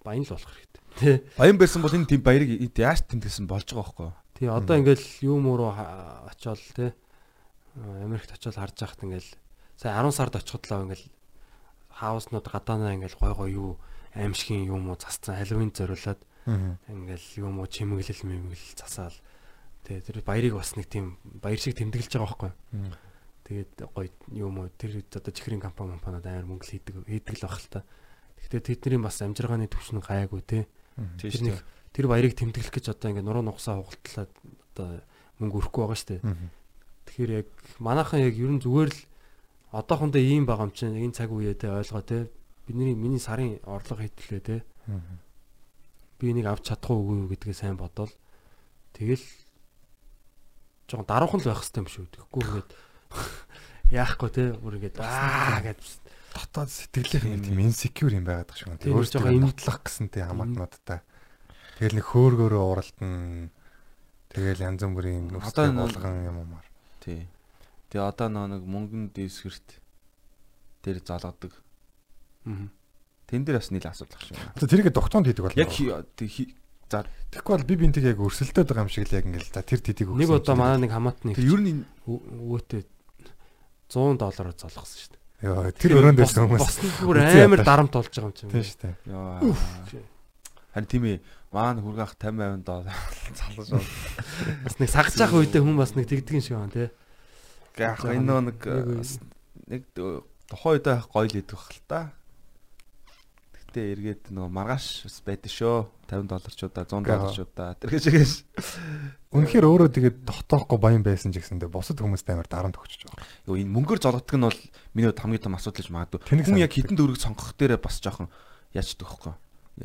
баян л болох хэрэгтэй. Тэ. Баян байсан бол энэ баярыг яаж тэмдэглэсэн болж байгаа байхгүй юу? Тий одоо ингээл юм ха- очиод те а, Америкт очиод харж байхад ингээл сая 10 сард очиход л ингээл хауснууд гадаанаа ингээл гой гой юу аимшигын юм уу засцсан халуун зориулаад ингээл юм уу чимэглэл мэмэглэл засаал тэгээ тэр баярыг бас нэг тийм баяр шиг тэмдэглэж байгаа байхгүй? Тэгээд гоё юм уу тэр одоо чихрийн компани компаниуд амар мөнгө хийдэг хийдэг л байх л та. Гэхдээ тэдний бас амжиргааны төвшин гайгүй те. Тэр нэг тэр баярыг тэмдэглэх гэж одоо ингээ нуруу нугасаа хугалтлаад одоо мөнгө өрөхгүй байгаа шүү дээ. Тэгэхээр яг манайхан яг ерөн зүгээр л одоохондоо ийм байгаа юм чинь энэ цаг те ойлгоо те. Бидний миний сарын орлого хэтлээ те. Би энийг авч чадахгүй үгүй юу гэдгээ сайн бодоол. Тэгэл жоохон даруухан л байх хэрэгтэй юм шүү. Тэгэхгүй ингээд яахгүй те. Бүр ингээд аа гэж дотоод сэтгэлийнх нь тийм insecure юм байгаад байгаа шүү. Тийм, Өөртөө жоохон им- имтлах гэсэнтэй хамаатнуудтай. Тэгэл нэг хөөгөөрөө уралдан тэгэл янз бүрийн Одоо нэг- болгон юмар. Тий. Тэгээ одоо нөө нэг мөнгөн дэвсгэрт дээр залгадаг. Мгм. Тэн дээр бас нийл асуудал шүү. За тэрийг дугтуунд хийдэг болно. Яг за Тэгэхгүй бол би бинтэг яг өрсөлдөд байгаа юм шиг л яг ингээл за тэр тэдийг Нэг удаа манай нэг хамаатны тэг ер нь өвөтэй 100 доллараар залгасан шүү дээ. Йоо тэр өрөөнд байсан хүмүүс. Бас нь бүр амар дарамт болж байгаа юм чинь. Тийм шүү дээ. Яа. Харин тийм ээ. Маань хүргах 50 80 доллар залгаж байна. Бас нэг сагж явах үедээ хүн бас нэг тэгдэг юм шиг байна тий. Яг Жаахан энэ нэг нэг тухайн үедээ гоё л идэх бах л та. Гэтэ эргээд нөгөө маргааш бас байдаг шүү. 50 долларчуудаа 100 Гаа. долларчуудаа тэр гэж гэж. Үнэхээр өөрөө тэгээд тогтоохгүй баян байсан ч гэсэндээ бусад хүмүүст амар дарамт өгчөж байгаа. Йоо энэ мөнгөөр золгодог нь бол миний хамгийн том асуудал гэж магадгүй. Хүн яг хитэн дөрөг сонгох дээр бас жоохон яачдаг байхгүй.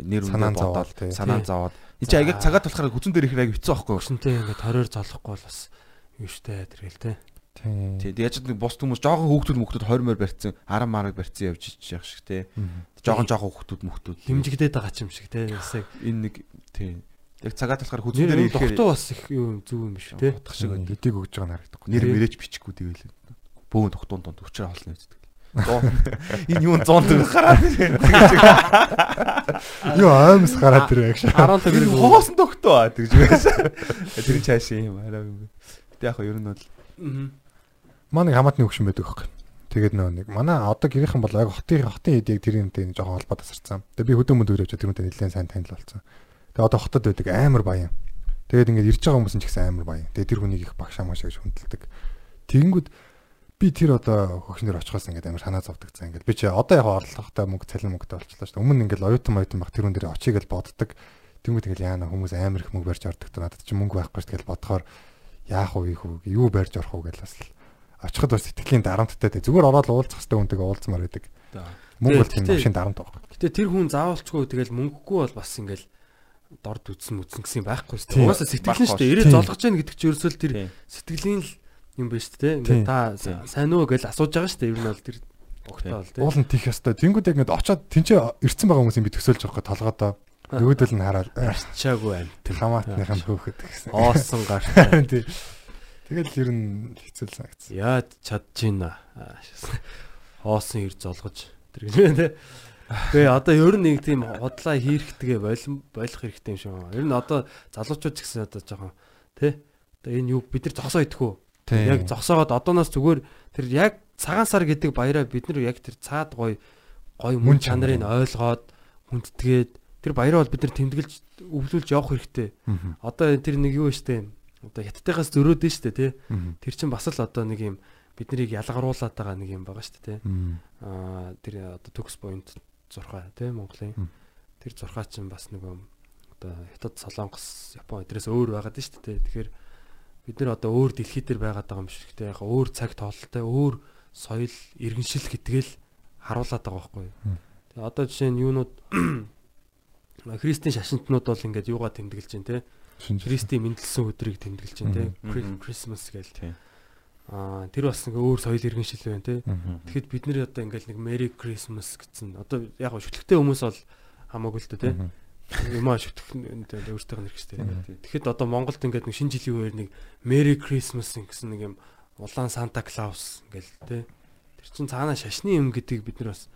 Нэр үнэ бодоод санаа зовоод. Энд чи аяг цагаад болохоор хүзэн дээр их аяг хэцүү байхгүй. Өшөнтэй ингээд хороор залахгүй бол бас юу штэ тэргээл тий. Тийм. Тий. Яаж нэг бус хүмүүс жоохон хүүхдүүд мөхтүүд 20 морь барьцсан, 10 марыг барьцсан явж иччих шиг тий. Жоохон жоохон хүүхдүүд мөхтүүд. Химжигдээд байгаа ч юм шиг тий. Бас яг энэ нэг тий. Яг цагаад болохоор хүзэн дээр ирэхээр тогтоо бас их юу зүв юм биш тий. утгах шиг хэдийг өгж байгаа нь харагдахгүй. Нэр мэрэж бичихгүй тэгээл. Бөөн тогтуун донд өчрө холно үздэг. Энэ юу 100 төгрөг гараад Юу аимс гараад яг шээ. 10 төгрөг хоосон тогтоо аа тэгж байсан. Тэр чааш юм арай юм. Гэтэ яг ер нь бол Мгм. Манай хамаатны хөвшин байдаг байхгүй. Тэгээд нөө нэг манай одоо гэрийнхэн бол яг хотын хотын хэд яг тэр юмтэй жоохон холбоо тасарсан. Тэгээд би хөдөө мөд өрөөж тэрүүнтэй нэлээд сайн танил болсон. Тэгээд одоо хотод байдаг амар баян. Тэгээд ингээд ирж байгаа хүмүүс нь ч гэсэн амар баян. Тэгээд тэр хүнийг их багшаа маашаа гэж хүндэлдэг. Тэгэнгүүт би тэр одоо хөгшнөр очихоос ингээд амар санаа зовдөгцсан ингээд би чи одоо яг орлоготой мөнгө цалин мөнгөтэй болчихлоо шүү дээ. Өмнө ингээд оюутан оюутан баг тэрүүн дээр очиг л боддог. Тэнгүүд тэгэл яана хүмүүс амар их мөнгө барьж ордог та надад чи мөнгө байхгүй шүү тэгэл бодохоор яах вэ хүү юу барьж орох уу гэж бас л очиход бас сэтгэлийн дарамттай дээ. Зүгээр ороод уулзах хэвээр үнтэйгээ уулзмаар байдаг. Мөнгө бол тийм машин дарамт байгаа. Гэтэ тэр хүн заавалчгүй тэгэл мөнгөгүй бол бас ингээл дорд үтсэн үтсэн гэсэн юм байхгүй шүү дээ. Угаасаа сэтгэлэн шүү дээ. Ирээ Тийм. золгож яах гэдэг чинь ерөөсөө тэр сэтгэлийн л юм байна шүү дээ. Ингээд та сайн уу гэж асууж байгаа шүү дээ. Ер нь бол тэр огтоо бол тийм. Уулын тийх ёстой. Тэнгүүд яг ингээд очоод тэнцээ ирсэн байгаа хүмүүсийн би төсөөлж байгаа байхгүй толгойдоо. Нөгөөдөл нь хараад Чаагүй байна. хамаатных нь хөөхөд гэсэн. Оосон гартай. Тий. Тэгэл ер нь хэцүү л санагдсан. Яаж чадчихна. Хоосон ир золгож тэр гэж те. Тэгээ одоо ер нь нэг тийм хотлаа хийрхтэйгээ болон болох хэрэгтэй юм шиг байна. Ер нь одоо залуучууд ч гэсэн одоо жоохон те. Одоо энэ юу бид нар зогсоо идэх үү? Яг зогсоогоод одооноос зүгээр тэр яг цагаан сар гэдэг баяраа бид нар яг тэр цаад гой гой Мөн мөн чанарыг ойлгоод хүндэтгээд тэр баяраа бол бид нар тэмдэглэж өвлүүлж явах хэрэгтэй. Одоо тэр нэг юу штэ одоо хятадтайгаас зөрөөд нь штэ тий. Тэр чинь бас л одоо нэг юм биднийг ялгаруулад байгаа нэг юм байгаа штэ тий. Аа тэр одоо төгс буйнт зурхаа тий Монголын. Тэр зурхаа чинь бас нөгөө одоо хятад солонгос Япон эдрээс өөр байгаад штэ тий. Тэгэхээр бид нар одоо өөр дэлхий дээр байгаад байгаа юм шиг тий. Яг өөр цаг тоололтой өөр соёл иргэншил гэдгээл харуулад байгаа байхгүй. Тэгээ одоо жишээ нь юунууд христийн шашинтнууд бол ингээд юугаа тэмдэглэж байна тий. Христийн мэндэлсэн өдрийг тэмдэглэж байна тий. Мгм. Кри- Мгм. Christmas гээл. Тийм. Аа тэр бас нэг өөр соёл иргэншил байна тий. Мгм. Тэгэхэд бид нэр одоо ингээл нэг Merry Christmas гэсэн. Одоо яг гоо шүтлэгтэй хүмүүс бол хамаагүй л дээ тий. Мгм. Юмаа шүтлэг өөртөө нэр гэжтэй. Мгм. Тэгэхэд одоо Монголд ингээд нэг шинэ жилийн үеэр нэг Merry Christmas гэсэн нэг юм улаан Санта Клаус ингээл тий. Тэр чин цаана шашны юм гэдгийг бид нар бас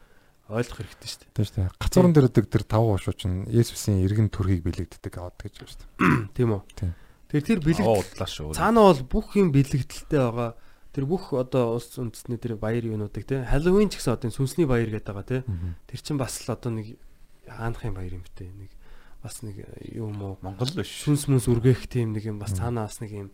ойлгох хэрэгтэй шүү дээ. Тийм шүү дээ. Гацууран дээр өдөг тэр тав уушуу чинь Есүсийн эргэн төрхийг бэлэгддэг аваад гэж байна шүү дээ. Тийм үү? Тийм. Тэр тэр бэлэг Аа удлаа шүү. Цаана бол бүх юм бэлэгдэлтэй байгаа. Тэр бүх одоо ус үндэсний тэр баяр юунуудыг тий. Халлоуин ч гэсэн одоо сүнсний баяр гэдэг байгаа тий. Мгм. Тэр чин бас л одоо нэг хаанахын баяр юм бтэй. Нэг бас нэг юм уу Монгол биш. сүнс мүнс үргээх тийм нэг юм бас Мгм. цаанаа бас нэг юм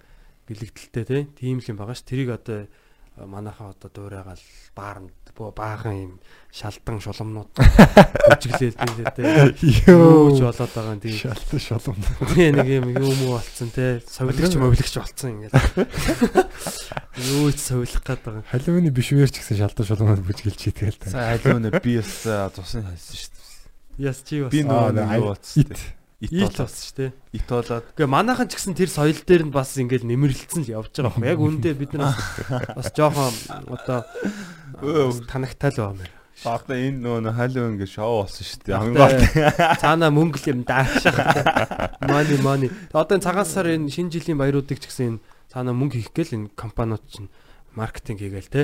бэлэгдэлтэй тий. Тийм л юм байгаа ш. Тэрийг одоо манайхаа одоо дуурайгаал баарнд бөө баахан юм шалдан шулумнууд бүжиглээл тий тий. Юу ч Йоо. болоод байгаа юм тий. Шалтан шолом. Тий нэг юм юм уу болцсон те совилгч мовилгч болцсон ингээд. Юу ч совилах гээд байгаа. Халууны бишвэр ч гэсэн шалтан шоломоор бүжгэлж. Сайн аль өнө би бас цусын хайсан шүү дээ. Яс чи бас. Би нөгөө юу болсон ит. болсон шүү дээ. ит болоод Гэхдээ манайхан ч гэсэн тэр соёл дээр нь бас ингээд нэмэрлэлцэн л явж байгаа байхгүй. Яг үүндээ бид нар бас жоохон одоо Өө. танагтал байгаа мэр. багтаа энэ нөгөө халуун ингээ шоу болсон шүү дээ. Хамгийн гол цаана мөнгө л юм даашаа. Money money. Одоо энэ цагаан сар энэ шинэ жилийн баяруудыг ч гэсэн энэ цаана мөнгө хийх гээл энэ компаниуд чинь маркетинг хийгээл те.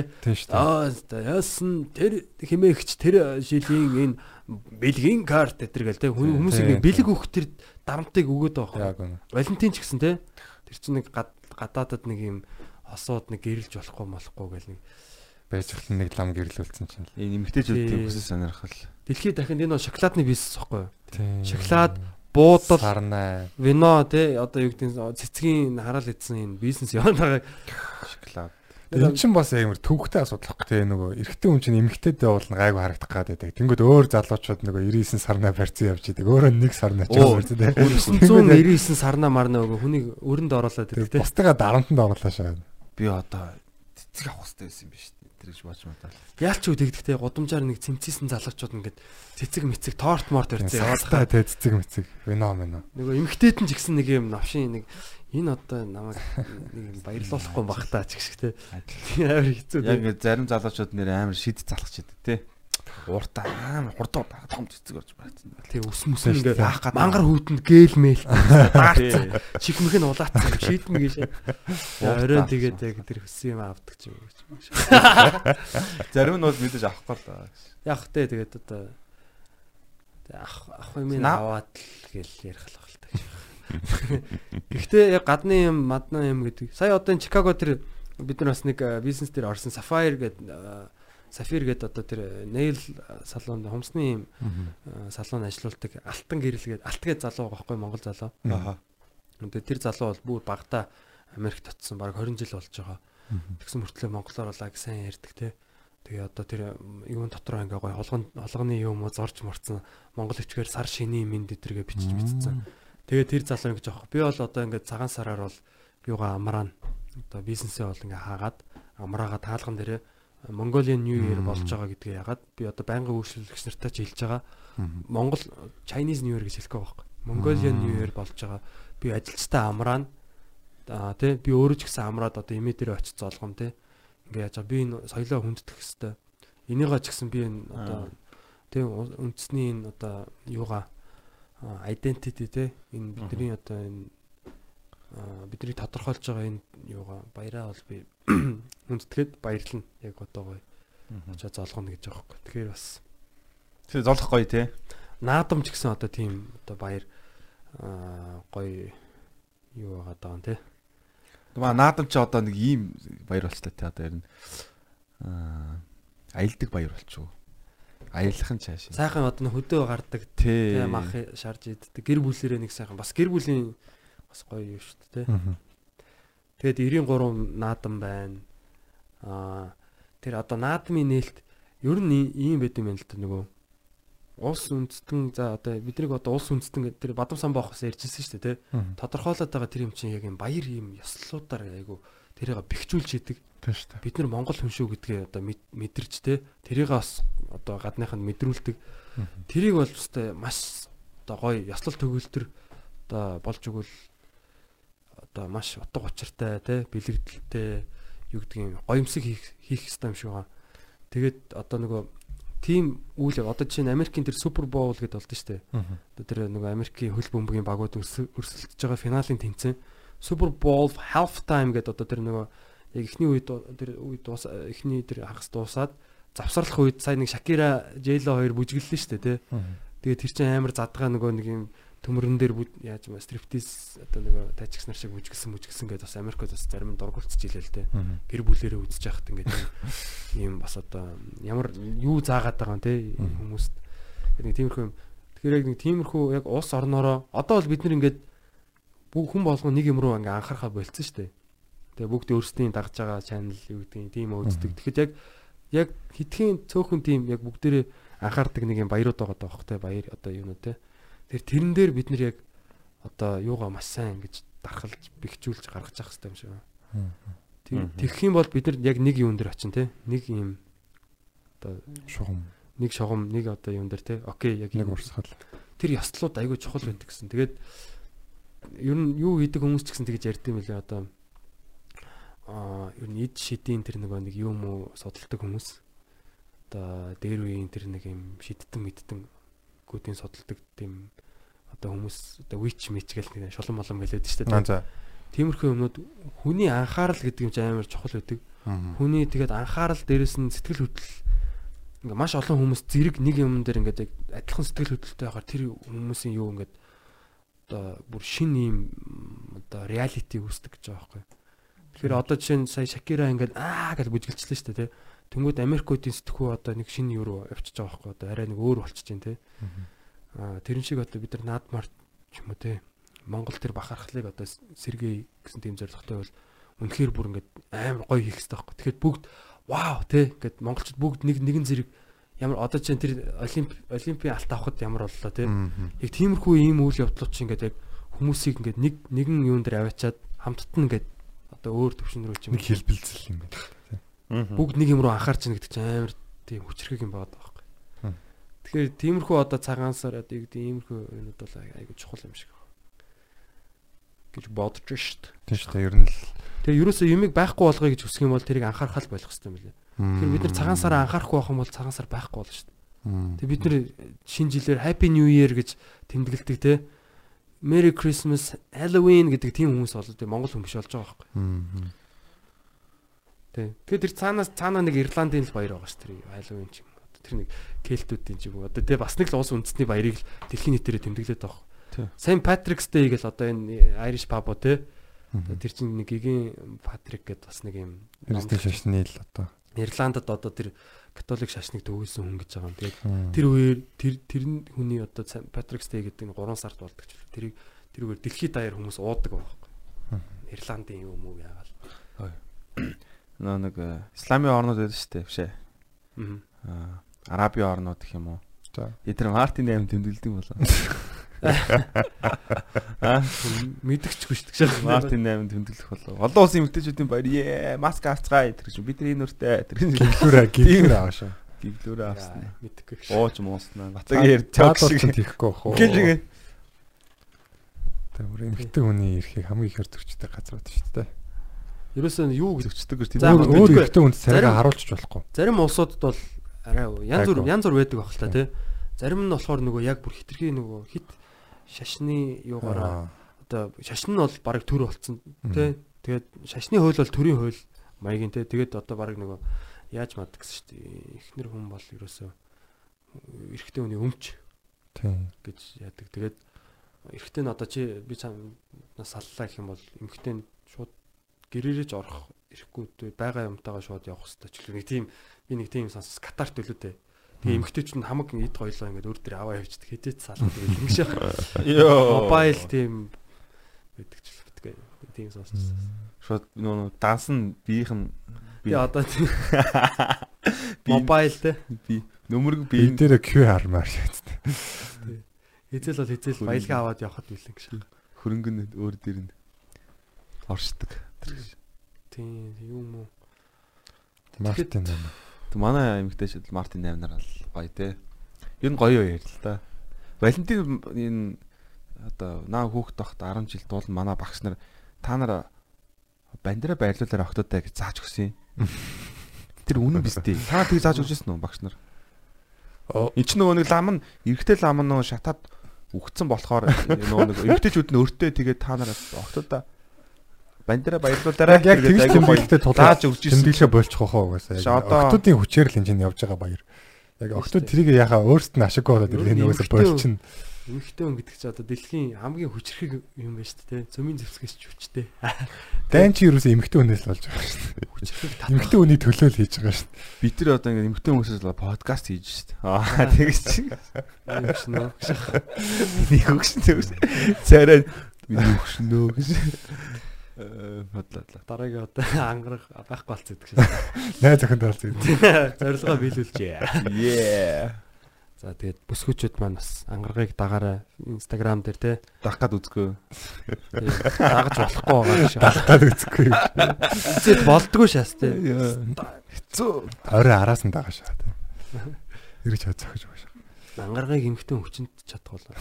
Аа яасан тэр химээгч тэр жилийн энэ бэлгийн карт гэтэр гээл те хүмүүс ингэ бэлэг өгөх тэр дарамтыг өгөөд байгаа Яг үнэ. хөө. Валентин ч гэсэн те тэр чинь нэг гад- гадаадад нэг юм хосууд нэг гэрэлж болохгүй болохгүй гэл нэг Байж хэл нэг лам гэрлүүлсэн чинь. л. энэ эмгтээчүүд Тий. тийм хүсэл сонирхол. дэлхийд дахинд энэ шоколадны бизнес байхгүй юу? Шоколад, буудал, сарнаа. вино те одоо юу гэдэг цэцгийн хараал идсэн энэ бизнес яваад байгаа. Шоколад. Энэ чинь бас ямар төвхтэй асуудал байхгүй те нөгөө эрэгтэй хүн чинь эмэгтэйдээ уулна гайгүй харагдах гад байдаг. Тэнгүүд өөр залуучууд нөгөө 99 сарнаа барьцсан явж идэг. Өөрөө нэг сарнаа ч барьцсан те. 999 сарна марна өгөө хүнийг өрөнд оруулаад идэг те. бусдыгаа дарамтанд оруулаа шаа. Би одоо цэцэг авах хэрэгтэй байсан юм биш үү? Тэр гэж бодож мадаа. Яалч үү тэгдэгтэй гудамжаар нэг цэмцээсэн залуучууд ингээд цэцэг мэцэг торт морт Яваадаа байгаа. те цэцэг мэцэг. Вино мэнэ. Нөгөө эмгтээт нь ч гэсэн нэг юм навшин нэг энэ одоо намайг нэг юм баярлуулахгүй бах таа ч гэх шиг те. Амар хэцүү Яг те. ингээ зарим залуучууд нэр амар шид залхаж идэг тий. Ууртаа амар хурдан том цэцэг орж байна. Тэг ус мус нь ингээд мангар хүүтэнд гээл мэйл даарцсан. Тий. Чихмэх нь улаацсан шийдэн гэж. Оройн тэгээд яг тэр хөссөн юм авдаг ч юм уу. Зарим нь бол мэдээж авахгүй л байгаа. Яг тэ тэгээд одоо тэг ах ах юм аваад л гэл ярих л байна. Гэхдээ яг гадны юм мадна юм гэдэг. Сая одоо энэ Чикаго тэр бид нар бас нэг э, бизнес дээр орсон Sapphire гэдэг Сафир гэдэг одоо тэр nail салон хумсны юм э, салон ажиллаулдаг алтан гэрэл гэдэг алт гэдэг залуу байгаа байхгүй Монгол залуу. Аа. Тэгээд тэр залуу бол бүр багада Америкт очсон баг 20 жил болж байгаа. Тэгсэн мөртлөө монголоор бол аг сайн ярьдаг те. Тэгээ одоо тэр юун дотор ингээ гой холгон холгоны юм уу зорж морцсон монгол өчгөр сар шиний минь өдргээ бичиж бичсэн. Тэгээ тэр залуу ингэж аах. Би бол одоо ингээ цагаан сараар бол юугаа амраана. Одоо бизнесээ бол ингээ хаагаад амраага таалган дээрээ Mongolian New Year болж байгаа гэдгээ ягаад би одоо байнгын үйлчлэгч нартай ч хэлж байгаа. Монгол Chinese New Year гэж хэлэхгүй байхгүй. Mongolian New Year болж байгаа. Би ажилчтай амраана. Аа тий би өөрөө ч гэсэн амраад одоо имээ дээр очиж золгом тий. Ингээ яаж би энэ соёлоо хүнддэх хэвээр. Энийгаа ч гэсэн би энэ одоо тий үндэсний энэ одоо юугаа identity тий энэ бидний одоо энэ бидний тодорхойлж байгаа энэ юугаа баяраа бол би хүндтгэхэд баярлна яг одоо гоё очиж золгоно гэж байгаа юм. Тэгэхээр бас Тэр золох гоё тий. наадам ч гэсэн одоо тийм одоо баяр аа гоё юу байгаа даа тий. Маа наадам чи одоо нэг ийм баяр болцтой тий одоо ер нь аа аялдаг баяр болчихоо. Аялах нь цааш. Сайхан одоо хөдөө гардаг тий мах шарж иддэг гэр бүлэрээ нэг сайхан бас гэр бүлийн бас гоё юу шүү дээ тий. Тэгээд 93 наадам байна. Аа тэр одоо наадмын нээлт ер нь ийм байд юм байна л да нөгөө улс үндэстэн за одоо биднийг одоо улс үндэстэн гэдэг тэр бадам сан боохоос ярьжсэн шүү дээ тий. Тодорхойлоод байгаа тэр юм чинь яг юм баяр юм ёслуудаар айгу тэрийг бэхжүүлж идэг. Тийм шүү дээ. Бид нар монгол хүн шүү гэдгээ одоо мэд- мэдэрч те тэрийг бас одоо гадныханд мэдрүүлдэг. Тэрийг бол өстой маш одоо гоё яслал төгөлтөр одоо болж өгвөл одоо маш утга учиртай те бэлэгдэлтэй юу гэдгийг гоёмсог хийх хийх хэрэгтэй юм шиг байгаа. Тэгээд одоо нөгөө тим үйл одоо жишээ нь Америкийн тэр Супер Боул гэдээ болдсон шүү дээ. Одоо тэр нөгөө Америкийн хөл бөмбөгийн багууд өрсө- өрсөлдөж байгаа финалийн тэмцээн Супер Боул half time гэдэг одоо тэр нөгөө яг эхний үед тэр үед дуус эхний тэр хагас дуусаад завсарлах үед сая нэг Шакира Жейло хоёр бүжгэллээ шүү дээ тий. Тэгээд тэр чинь амар задгаа нөгөө нэг юм төмөрөн дээр яаж юм стриптиз одоо нөгөө тажигс нар шиг бүжгэлсэн бүжгэлсэн гэдээ бас Америкт бас зарим нь дургуутсч илээ л тий. Гэр бүлэрээ үзэж яхад ингээд ийм- бас одоо ямар юу заагаад байгаа юм те хүмүүст нэг тиймэрхүү юм. Тэгэхээр яг нэг тиймэрхүү яг улс орноороо одоо бол бид нар ингээд бүх хүн болгон нэг юм руу ингээ анхаарахаа болцсон шүү дээ. Тэгээ бүгд өөрсдийн дагж байгаа channel юу гэдгийг тийм үздэг. Тэгэхэд яг яг хитгэн цөөхөн тийм яг бүгдээрээ анхаардаг нэг юм баярууд байгаа даа бохтой баяр одоо юу нэ те. Тэр тэрэн дээр бид нар яг одоо юугаа маш сайн ингэж дархалж бэхжүүлж гаргаж явах хэрэгтэй юм шиг байна. Тэг- Тэгэх юм бол бид нар яг нэг юун дээр очин те. Нэг юм одоо Шугам. нэг шогом нэг одоо юун дээр те. Окей яг Нэг юм. урсгал. тэр ёслууд айгүй чухал байдаг гэсэн. Тэгээд ер нь юу хийдэг хүмүүс ч гэсэн тэгж ярьд юм лээ одоо аа ер нь эд шидийн тэр нөгөө нэг юм уу судалдаг хүмүүс одоо дээр үеийн тэр нэг юм шидтэн мэдтэн гүдийн судалдаг тийм одоо хүмүүс одоо witch mitch гэл нэг шулан молон гэлээд штэ за. тиймэрхүү юмнууд хүний анхаарал гэдэг юм чинь амар чухал байдаг хүний тэгээд анхаарал дээрэс нь сэтгэл хөдлөл ингээ маш олон хүмүүс зэрэг нэг юм дээр ингээд яг адилхан сэтгэл хөдлөлтэй байхаар тэр хүмүүсийн юу ингээд одоо бүр шин юм одоо реалити үүсдэг гэж байгаа байхгүй. Тэгэхээр одоо жишээ нь сая Шакира ингээд аа гэж бүжгэлчлээ шүү дээ тий. Тэнгүүд Америкуудын сэтгхүү одоо нэг шинэ юу руу явчихж байгаа байхгүй. Одоо арай нэг өөр болчихж байна тий. Аа тэрэн шиг одоо бид нар наадмаар ч юм уу тий. Монгол тэр бахархлыг одоо сэргээ гэсэн тийм зорилготой бол үнэхээр бүр ингээд амар гоё хийх хэрэгтэй байхгүй. Тэгэхэд бүгд вау тий ингээд монголчууд бүгд нэг нэгэн зэрэг ямар одоо чинь тэр олимп олимпийн алт авахд ямар боллоо. Мгм. Яг тиймэрхүү ийм үйл явдлууд чинь ингээд яг хүмүүсийг ингээд нэг нэгэн юун дээр аваачаад хамтд нь ингээд одоо өөр төвшин рүү чим Нэг хэлбэлцэл юм байна. Бүгд нэг юм руу анхаарч ийн гэдэг чинь амар тийм хүчрхэг юм байна байхгүй. Хм. Тэгэхээр тиймэрхүү одоо цагаансаар одоо юу гэдэг иймэрхүү юмуд бол айгуу чухал юм шиг гэж бодож шít. Тийм шүү дээ. Ер нь л Тэгээ ерөөсөө юмыг байхгүй болгоё гэж хүсэх юм бол тэрийг анхаарахал болох хэрэгтэй юм билээ. Тэгэхээр бид нар цагаансаар анхаарахгүй байх юм бол цагаансаар байхгүй болно шүү дээ. Тэгээ бид нар шинэ жилээр Happy New Year гэж тэмдэглэдэг те. Merry Christmas, Halloween гэдэг тийм хүмүүс бол тийм Монгол хүн биш болж байгаа байхгүй. Тий. Тэгэхээр тэр цаанаас цаанаа нэг Ирландын л баяр байгаа шүү дээ. Halloween ч юм. Тэр нэг Кельтүүдийн ч юм. Одоо тий бас нэг л улс үндэстний баярыг л дэлхийн нийтээрээ тэмдэглээд байгаа. Тий. Saint Patrick's Day гэж одоо энэ Irish pub уу тий. Тэр чинь нэг гигийн Патрик гэдэг бас нэг юм Христийн шашны л одоо. Ирландад одоо тэр католик шашныг төвөөсөн хүн гэж байгаа юм. Тэгээд тэр үеэр тэр тэр хүний одоо Patrick's Day гэдэг нь 3 сард болдог ч. Тэрийг тэр үеэр дэлхийд даяар хүмүүс уудаг байхгүй. Ирландын юм уу яагаад. Нөө нэг э, исламын орнууд байдаг шүү дээ. Биш ээ. Аа. Аа, Арабын орнууд гэх юм уу? За. Эдгээр Мартин 8 тэмдэглэдэг болоо. Мэдгчгүй шүү дээ. Мартин 8 тэмдэглэх болоо. Олон улсын эмэгтэйчүүдийн баяр ээ, маск авцгаая тэр чинь бидний нүртэй тэр чинь гэлүүрээ аваа шүү. гівлүүрээ авсан. Мэдгүй. Ууж мууснаа. Ярьж чаг Цаадуул шиг. ч хийхгүй бах уу. Гин шиг. Тэр эмхтэн хүний эрхийг хамгийн ихээр зөрчтэй газар бат шүү дээ. Ерөөсөө юу гэж Зөвчдөг гэж тийм. Өөр эмхтэн хүнд царайгаа харуулчих болохгүй. зарим улсуудад бол арай янз бүр янз бүр байдаг баг л та тий. Зарим нь болохоор нөгөө яг бүр хитрхи нөгөө хит шашны юугаараа одоо шашин нь бол баг төр болцсон тий. Тэгээд шашны хууль бол төрийн хууль маягийн тий. Тэгээд одоо баг нөгөө яаж мад гэсэн шүү дээ. Эхнэр хүн бол ерөөсөө эрэгтэй хүний өмч Тийм. гэж яадаг. Тэгээд эрэгтэй нь одоо чи би цаанаас саллаа гэх юм бол эмэгтэй нь ч орох ирэхгүй байгаа юмтайгаа шууд явах хэрэгтэй ч гэх нэг тийм би нэг тийм сонсос катарт төлөөтэй. Тэгээ эмэгтэй ч нь хамаг эд гоёлоо ингээд өөр дээр аваа явчихдаг. Хэдэж салах тэгээд ингэж яах. Йоо. Мобайл тийм байдаг ч битгээ. Тийм сонсос. Шууд нөө данс нь биеийнхэн Би одоо мобайл те. би нөмөрг Би би дээр QR маар шаттай. Эзэл бол эзэл баялгаа аваад явахад билэн гэж. хөрөнгө нь өөр дээр нь оршдог. Тийм юм уу. Мартин байна. Тэг манай эмэгтэйчүүд Мартин 8 нар бол гоё те. Ер нь гоё ярил л да. Валентин энэ одоо наа хүүхд тахт 10 жил дуулан манай багш нар та нар бандира байрлуулаар октодоо гэж зааж өгсөн юм. Тэр үнэн биз дээ. Та тийг зааж өгчээсэн үү багш нар? Энд чинь нөгөө нэг лам нь эргэтэй лам нь нөгөө шатаад үгцэн болохоор нөгөө нэг эмэгтэйчүүд нь өртөө тэгээд та нар октодоо Бандера баярлуулаарай. Яг тэгж юм болтой тулааж үржсэн. Тэмдэглэхэ болчих واخа угаасаа. Охтуудын хүчээр л энэ чинь явж байгаа баяр. Яг охтууд тэрийг яхаа өөрсд нь ашиггүй болоод ирэх нөгөөсөө болчихно. Эмэгтэй хүн гэдэг чинь одоо дэлхийн хамгийн хүчрхэг юм байна шүү дээ. Цөмийн зэвсгээс ч хүчтэй. Дайн чи юу ч эмэгтэй хүнээс л болж байгаа шүү дээ. Хүчрхэг татах. Эмэгтэй хүний төлөө л хийж байгаа шүү дээ. Бид нар одоо ингээд эмэгтэй хүмүүсээс л подкаст хийж шүү дээ. Аа тэгэж чи. Нэг өгшнөө. Царай минь өгшнөө гэж. Бодлоо. Дараагийн одоо ангарах байхгүй болцсон гэдэг шиг. Найз охин таалцсан. Зорилгоо биелүүлжээ. Yeah. За тэгээд бүсгүүчүүд маань бас ангаргыг дагаарай Instagram дээр те. Дах гад үзгүй. Дагаж болохгүй байгаа шиг. Далтаад үзэхгүй юм. Эцэд болдгоо шаас те. Хэцүү. Орой араас нь дагаа шаа. Ирж хад зохиж байгаа шаа. Ангаргыг эмхтэн хүчинд чадах болоо.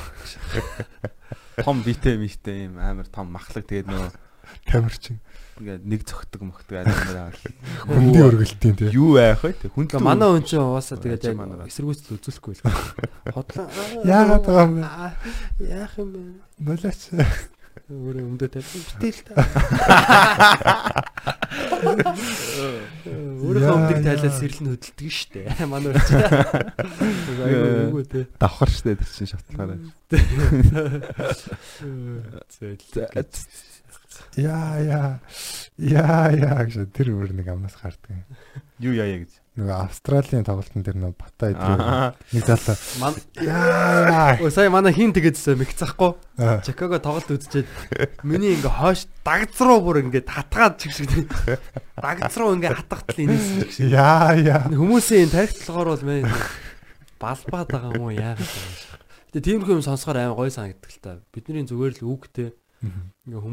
Том битээ митэй юм амар том махлаг тэгээд нөгөө Тамирчин. ингээд нэг зөгтөг мөхтөг амар Хүндийн өргөлтийн тий. Юу байх вэ? Хүн манай хүн чинь угаасаа тэгээд эсэргүүцэл үзүүлэхгүй л. Хотлоо. Яагаад байгаа юм бэ? Яах юм бэ? Болооч. Өөрөө өмдөө тавьсан битэл та. Өөрөө өмдөг тайлал сэрэл нь хөдөлдөг штэ. Манай хүн чинь. Айгуу үгүй те. давхар штэ тэр чинь шатлаараа. Яа яа. Яа яа гэж тэр өөр нэг амнаас гардаг. Юу яая гэж. Нөгөө Австралийн тоглолтын дээр нөгөө бата Аа. нэг залуу яа. Өө сая манай хин тэгээдсэн мэгцахгүй. Аа. Чикаго тоглолт үзчихэд миний ингээ хойш дагц руу бүр ингээ хатгаад чиг шиг дагц руу ингээ хатгахтал инээс чиг шиг. Яа яа. Хүмүүсийн болохоор бол мэн балбаад байгаа юм уу юм шиг. Гэтэ тиймэрхүү юм сонсохоор амар гоё санагддаг л та. Бидний зүгээр л үгтэй ингээ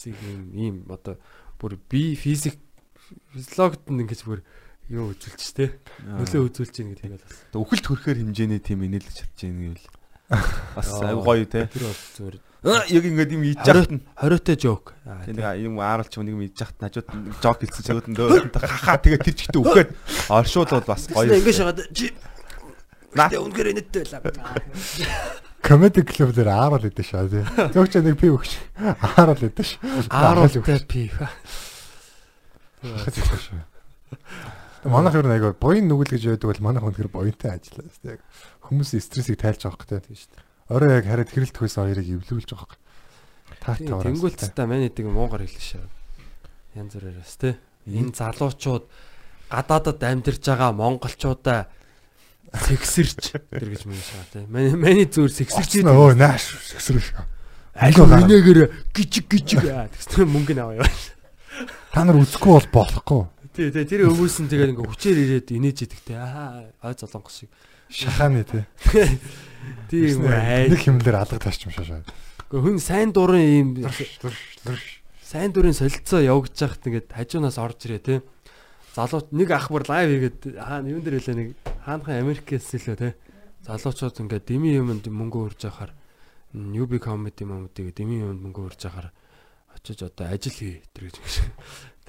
хүмүүсийг ийм ийм одоо бүр би физик физиологт нь ингэж бүр юу үзүүлж тэ нөлөө үзүүлж гин гэдэг нь бас Үхэлт хөрхөр хэмжээний тим инээлж чадчих юм гэвэл бас аюу гоё те. тэр бол зүгээр Яг ингээд юм ийж яхад нь хориотой жоок. Аа, Тэг нэг юм ааруулч нэг юм ийж яхад хажууд нь жок хэлсэн чигүүд нь дөөрөнд хахаа тэгээ тэр чигтээ үхээд оршууд бол бас Гоё. Ингээ шагаад чи Наа. Тэ үнгээр нэттэй байлаа. Комеди клуб дээр аарал идэв шаа тий. Зөөгч нэг пив өгч. Аарал идэв ш. Ааруултай пив. Манайх нь айгаа буян нүгэл гэж байдаг бол манайх өнөхөр буянтай ажиллаа. Яг хүмүүс стрессийг тайлж байгаа хөөхтэй. Тийм шүү дээ. Орой яг хараад хэрэлт хөөсөн хоёрыг эвлүүлж хөөх. Таатай Тийм, Тэнгүүлт та манайдаг муугар хэлнэ шээ. Янз бүрээс тий. Энэ залуучууд гадаадад амьдарч байгаа монголчуудаа сексэрч тэр гэж мэн шаа тий. Мани мани зүгээр сексэрч өө нааш сэгсрэх. аль минэгээр гिचг гिचг гэсэн мөнгө нь аваа яа. Та нар үзэхгүй бол болохгүй. Тий, тий, тэр өвөөс нь тэгээд ингээ хүчээр ирээд инээж идэгтэй. Аа, ой золонгос шиг. Шахааны тий. Тийм үү. Нэг хэмлэр алга ташчим шашаа. Гэхдээ хүн сайн дурын ийм сайн дурын солилцоо явагдаж байхад ингээд хажуунаас орж ирээ те. Залуу нэг ах бүр лайв хийгээд хаа юун дээр хэлээ нэг хаанхан Америкээс лөө те. Залуучууд ингээд дими юмд мөнгө өрж яхаар Newbie comedy момдыг дими юмд мөнгө өрж яхаар очиж одоо ажил хий тэр гэж юм.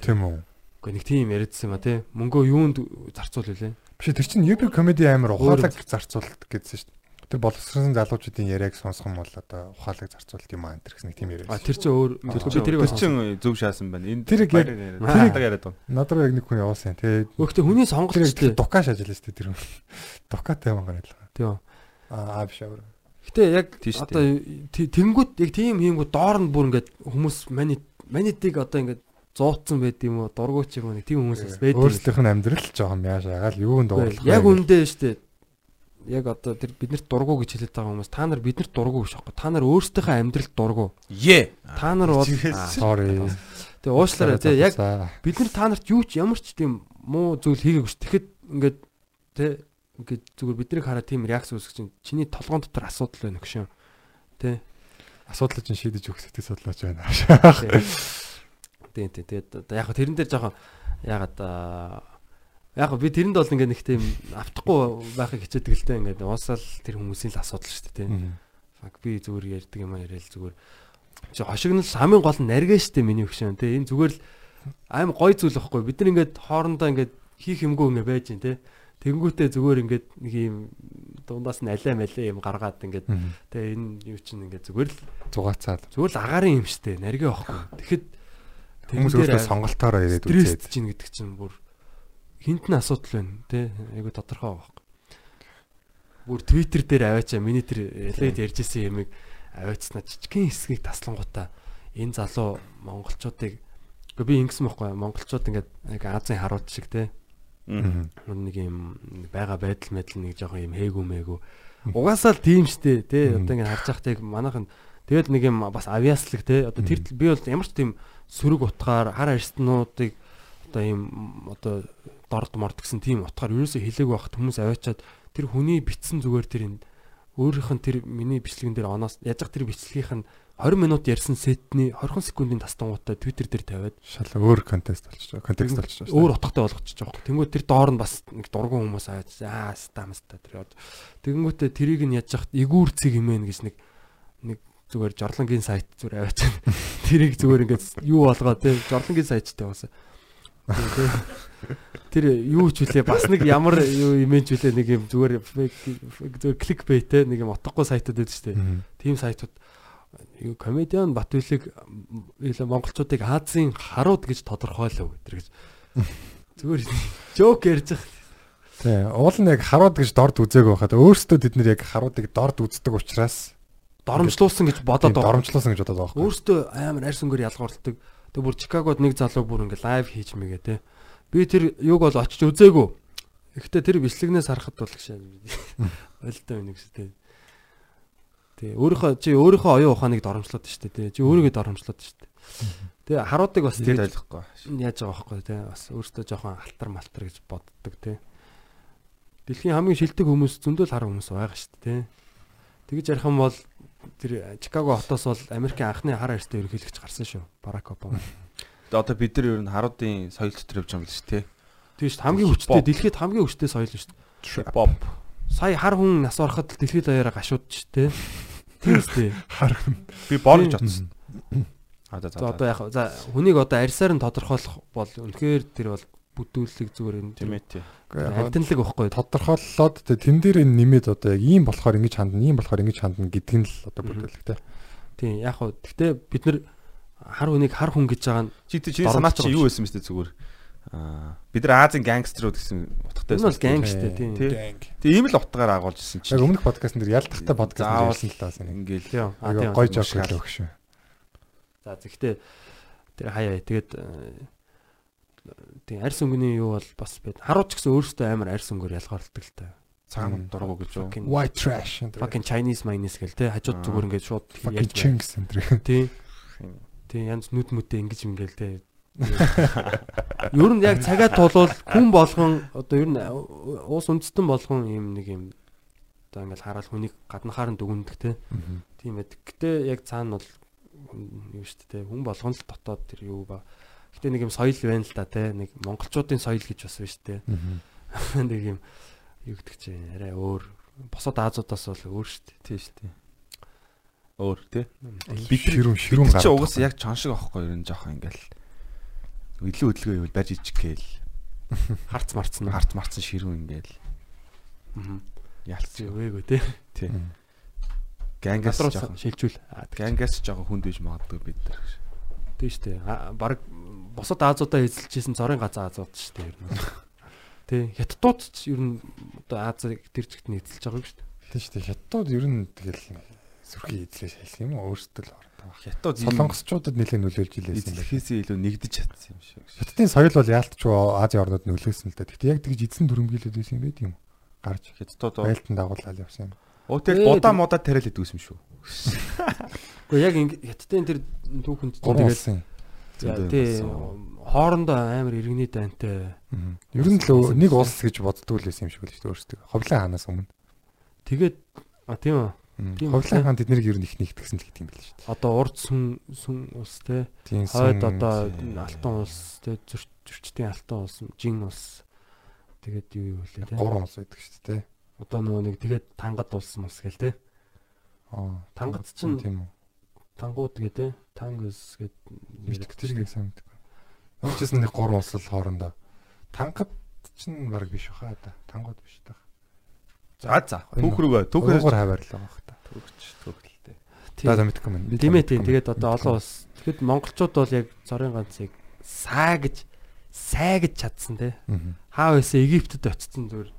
Тийм үү. Гэхдээ нэг тийм яриадсан юм а те. Мөнгөө юунд зарцуул үлээ. Биш тэр чинь UB comedy амар ухаалаг зарцуулалт гэсэн шүү дээ. Тэр боловсрон залуучуудын яриаг сонсох юм бол одоо ухаалаг зарцуулалт юм аа энэ гэсэн нэг тийм яриа. А тэр чинь өөр Тэр би тэрийг тэр чинь зөв шаасан байна. Энэ Тэрийг яг- тэрийг яриад байна. Надад яг нэг хүн явуулсан. Тэгээ Гэхдээ хүний тэр сонголт шүү дээ. дукаш ажиллаж шүү дээ тэр хүн. Дукатай мангар ажиллаа. Тийм. Аа биш аваа. Гэтэ яг шүү одоо тий- тэнгүүд яг тийм хийнгүү доор нь бүр ингээд хүмүүс мани манитыг одоо ингээд зууцсан байд юм уу дургуйч юм уу нэг тийм хүмүүс бас байд юм. Өөрсдийнх нь амьдрал жоохон мяаш агаал юунд дуурлах. Яг үндэ штэ яг одоо тэр биднэрт дургу гэж хэлээд байгаа хүмүүс та нар биднэрт дургу биш аахгүй. Та нар өөрсдийнхөө амьдралд дургу. Е. Та нар бол Sorry. тэгээ уушлаарай тий яг бид нар та нарт юу ч ямар ч тийм муу зүйл хийгээгүй ш. Тэгэхэд ингээд тий ингээд зүгээр биднийг хараад тийм реакц үүсгэж чинь чиний толгоон дотор асуудал байна гэх шин. Тий. Асуудлыг чинь шийдэж өгөх сэтгэл судлаач байна. Тийм тэгээд одоо яг тэрэн дээр жоохон ягаад аа яг би тэрэнд бол ингээд нэг тийм автахгүй байхыг хичээдэг л дээ ингээд уусаал тэр хүмүүсийн л асуудал шүү дээ тийм. Фак би зүгээр ярьдаг юм аа яриад зүгээр чи хошигнол хамгийн гол нь наргаа шүү дээ миний өгшөн тийм. Энэ зүгээр л аим гой зүйл واخгүй бид нар ингээд хоорондоо ингээд хийх юмгүй ингээд байж дээ тийм. Тэнгүүтээ зүгээр ингээд нэг юм дундаас нь алей малей юм гаргаад ингээд тэгээ энэ юу чинь ингээд зүгээр л зугаацаад зүгээр л агарын юм штэ наргээ واخгүй. Тэгэхэд хүмүүс өөрөө сонголтоороо ирээд үзээд чинь гэдэг чинь бүр хинт нь асуудал байна тий айгу тодорхой байгаа байхгүй. Бүр твиттер дээр аваачаа миний тэр ялээд ярьжсэн юмыг аваачснаа жижигхэн хэсгийг таслангуудаа энэ залуу монголчуудыг. Үгүй би ингэсэн байхгүй монголчууд ингээд яг Азийн харууд шиг тий Мгм. нэг юм байгаа байдал мэдл нэг жоохон юм хээгүү мээгүү. Угаасаа л тийм штэ тий одоо ингээд харж байхдаа яг манайхан тэгэл нэг юм бас авиаслаг тий одоо тэр би бол ямар ч тийм сөрөг утгаар хар арстнуудыг одоо юм одоо дорд морд гэсэн тийм утгаар ерөөсөө хэлээгүй байхад хүмүүс аваачаад тэр хүний битсэн зүгээр тэр энэ өөрийнх нь тэр миний бичлэгэн дээр оноос яаж тэр бичлэгийнх нь 20 минут ярьсан сетний 20 секундын тастангуудаа Twitter дээр тавиад Шал өөр контекст болчих жоо. Контекст болчих жоо. өөр утгатай болгочихж байгаа. Тэнгүүд тэр доор нь бас нэг дургуун хүмүүс аваад аа стамста тэр одоо тэгэнгүүтээ тэрийг нь яаж яхад эгүүр цэг хэмээн гэж нэг нэг зүгээр жорлонгийн сайт зүгээр аваад. Тэрийг зүгээр ингээд юу болгоо те жорлонгийн сайттай уусаа. Тэр юу ч үлээ бас нэг ямар юу имэж үлээ нэг юм зүгээр зүгээр клик бэй те нэг юм утгагүй сайтууд байдаг шүү дээ. Тим сайтууд юу комедиан Батүлэг монголчуудыг Азийн харууд гэж тодорхойлов гэтэр гэж. Зүгээр жок ярьж байгаа. Тий. Уул нь яг харууд гэж дорд үзээгүй байхад өөрсдөө тэд нэр яг харуудыг дорд үздэг учраас Доромжлуулсан гэж бодоод байгаа. доромжлоосон гэж бодоод байгаа. Өөртөө амар арьс өнгөөр ялгуулдаг. Тэг бүр Чикагод нэг залуу бүр ингээ лайв хийж мэгээ те. Би тэр юг бол очиж үзээгүй. Гэхдээ тэр бичлэгнээс харахад бол гшээ. Ойлтой байна гэж те. Тэг өөрийнхөө чи өөрийнхөө оюун ухааныг доромжлоод штэ те. Чи өөрийгөө доромжлоод штэ. Тэг харуудыг бас Тэгээд ойлгохгүй. яаж байгаа байхгүй те. Бас өөртөө жоохон алтар малтар гэж боддог те. Дэлхийн хамгийн шилдэг хүмүүс зөндөл хар хүмүүс байгаа штэ те. Тэгж ярих юм бол тэр Чикаго хотоос бол Америкийн анхны хар арьстай ерөнхийлөгч гарсан шүү. Барак Обама. Одоо бид нар ер нь харуудын соёл дотор явж байгаа юм л шүү дээ. Тийм шүү. Хамгийн хүчтэй дэлхийд хамгийн хүчтэй соёл шүү. Pop. Сая хар хүн нас ороход дэлхийд даяараа гашууд ч те. Тийм шүү. Би бор гэж Тийм. бодсон. А за За одоо яг за хүнийг одоо арьсаар нь тодорхойлох бол үнэхээр тэр бол бүдүүлэг зүгээр энэ Тийм ээ тий. альтанлаг байхгүй. тодорхойлолоод тэ тэн дээр энэ нэмээд одоо яг ийм болохоор ингэж хандна, ийм болохоор ингэж хандна гэдэг нь л одоо бүдүүлэг тэ. Тийм яг хөө гэхдээ бид нар хар хүнийг хар хүн гэж байгаа нь Чи чи Дорм санаа чи юу байсан мэт зүгээр. Аа бид нар Азийн гангстерууд гэсэн утгатай энэ бол байсан. ганг штэ тийм. Тий. Тэгээ ийм л утгаар агуулж ирсэн чи. Яг өмнөх подкастн дээр ялдахтай подкаст ярьсан л сайн. Ингээл Тийм. А Айгу тийм. гой жок хэлээ өгш. За тэгэхдээ тэр хаяа тэгээд э, тийм арьс өнгөний юу бол бас бид харууч гэсэн өөрөөсөө амар арьс өнгөөр ялгаарлдаг л та. цагаан дургу гэж юу. Fucking White trash. fucking Chinese minus гэл те хажууд Аа. зүгээр ингээд шууд fucking chinks энэ төр. Тийм. Тийм янз нүд мүдээ ингэж ингээл те. Ер нь яг цагаа тулвал хүн болгон одоо ер нь уус үндэстэн болгон юм нэг юм одоо ингээл хараад хүнийг гаднахаар нь дүгндэг те. Тийм ээ. Гэтэ яг цаана бол юу шүү дээ хүн болгон л дотоод тэр юу ба. Гэтэ нэг юм соёл байна л да те. Нэг монголчуудын соёл гэж бас байна шүү дээ. Нэг юм юу гэдэг чинь арай өөр босоод Азуудаас бол өөр шүү дээ. Тий шүү дээ. Өөр тий. Бид ширүүн ширүүн Бид чи гараад угаас яг чон шиг аахгүй ер нь жоохон ингээл илүү хөдөлгөө ивэл барьж ичг гээл Харц марцсан. харт марцсан ширүүн ингээл Аа. ялц Зэвээгөө те. тий. Гангас Гадруу жоохон шилжүүл. Гангас жоохон хүнд биж магадгүй бид нар. Тийм шүү дээ. Бараг босоод Азуудаа эзэлжсэн цорын газар Азууд дээ ер нь. Тэ хятадууд ч ер нь одоо Азийг тэр чигт нь эзэлж байгаа юм шүү дээ. Тийм шүү дээ. Хятад ер нь тэгэл сүрхий эзлээс хэлэх юм уу өөрсдөө л ордог. Хятад Солонгосчуудад нэлээд нөлөөлж илээсэн юм байна. эзлэхээсээ илүү нэгдэж чадсан юм шиг. Хятадын соёл бол яалтчгүй Азийн орнууд нөлөөсөн л да. Гэхдээ яг тэгж эзэн төрөмгийлээд байсан юм байт юм. гарч Хятадууд байлтан дагуулаад явсан юм. Будаа тэг- модаа тариал идэв юм шүү. Гэхдээ яг хятадын тэр түүхэнд чинь Гурван тэгэл улсын. За, тий хоорондоо амар иргэний дайнтай. Ер нь л нэг улс гэж боддгоо л байсан юм шиг л шүү дээ өөрсдөө. Ховлын хаанаас өмнө. Тэгээд а тийм үү. Ховлын үү? хаан тэднийг ер нь их нэгтгэсэн л гэдэг юм шүү дээ. Одоо урд сүн сүн улс те. Хойд одоо алтан улс те зөрчтийн алтан улс, жин улс. Тэгээд юу юу вэ те. гурван улс байдаг шүү дээ. Одоо нөгөө нэг тэгээд тангад улс мус гэл те. Аа. Тангад чинь- тийм үү. Тангууд гэ те. Тангус гэд сайн мэддэг. Өөрчс нэг гурван улс л хоорондоо. Тангад чинь баг биш баха да. Тангууд биш та. За за. Түүх рүүгээ. Түүхээс хаваар л байгаа бах та. түүхч түүхэлтэй. За мэдхгүй мэн. Тийм ээ тийм. Тэгээд одоо олон улс. Тэгэхэд монголчууд бол яг цорын ганцыг саа гэж сай гэж чадсан те. Хаа байсан Египтэд очсон зүгээр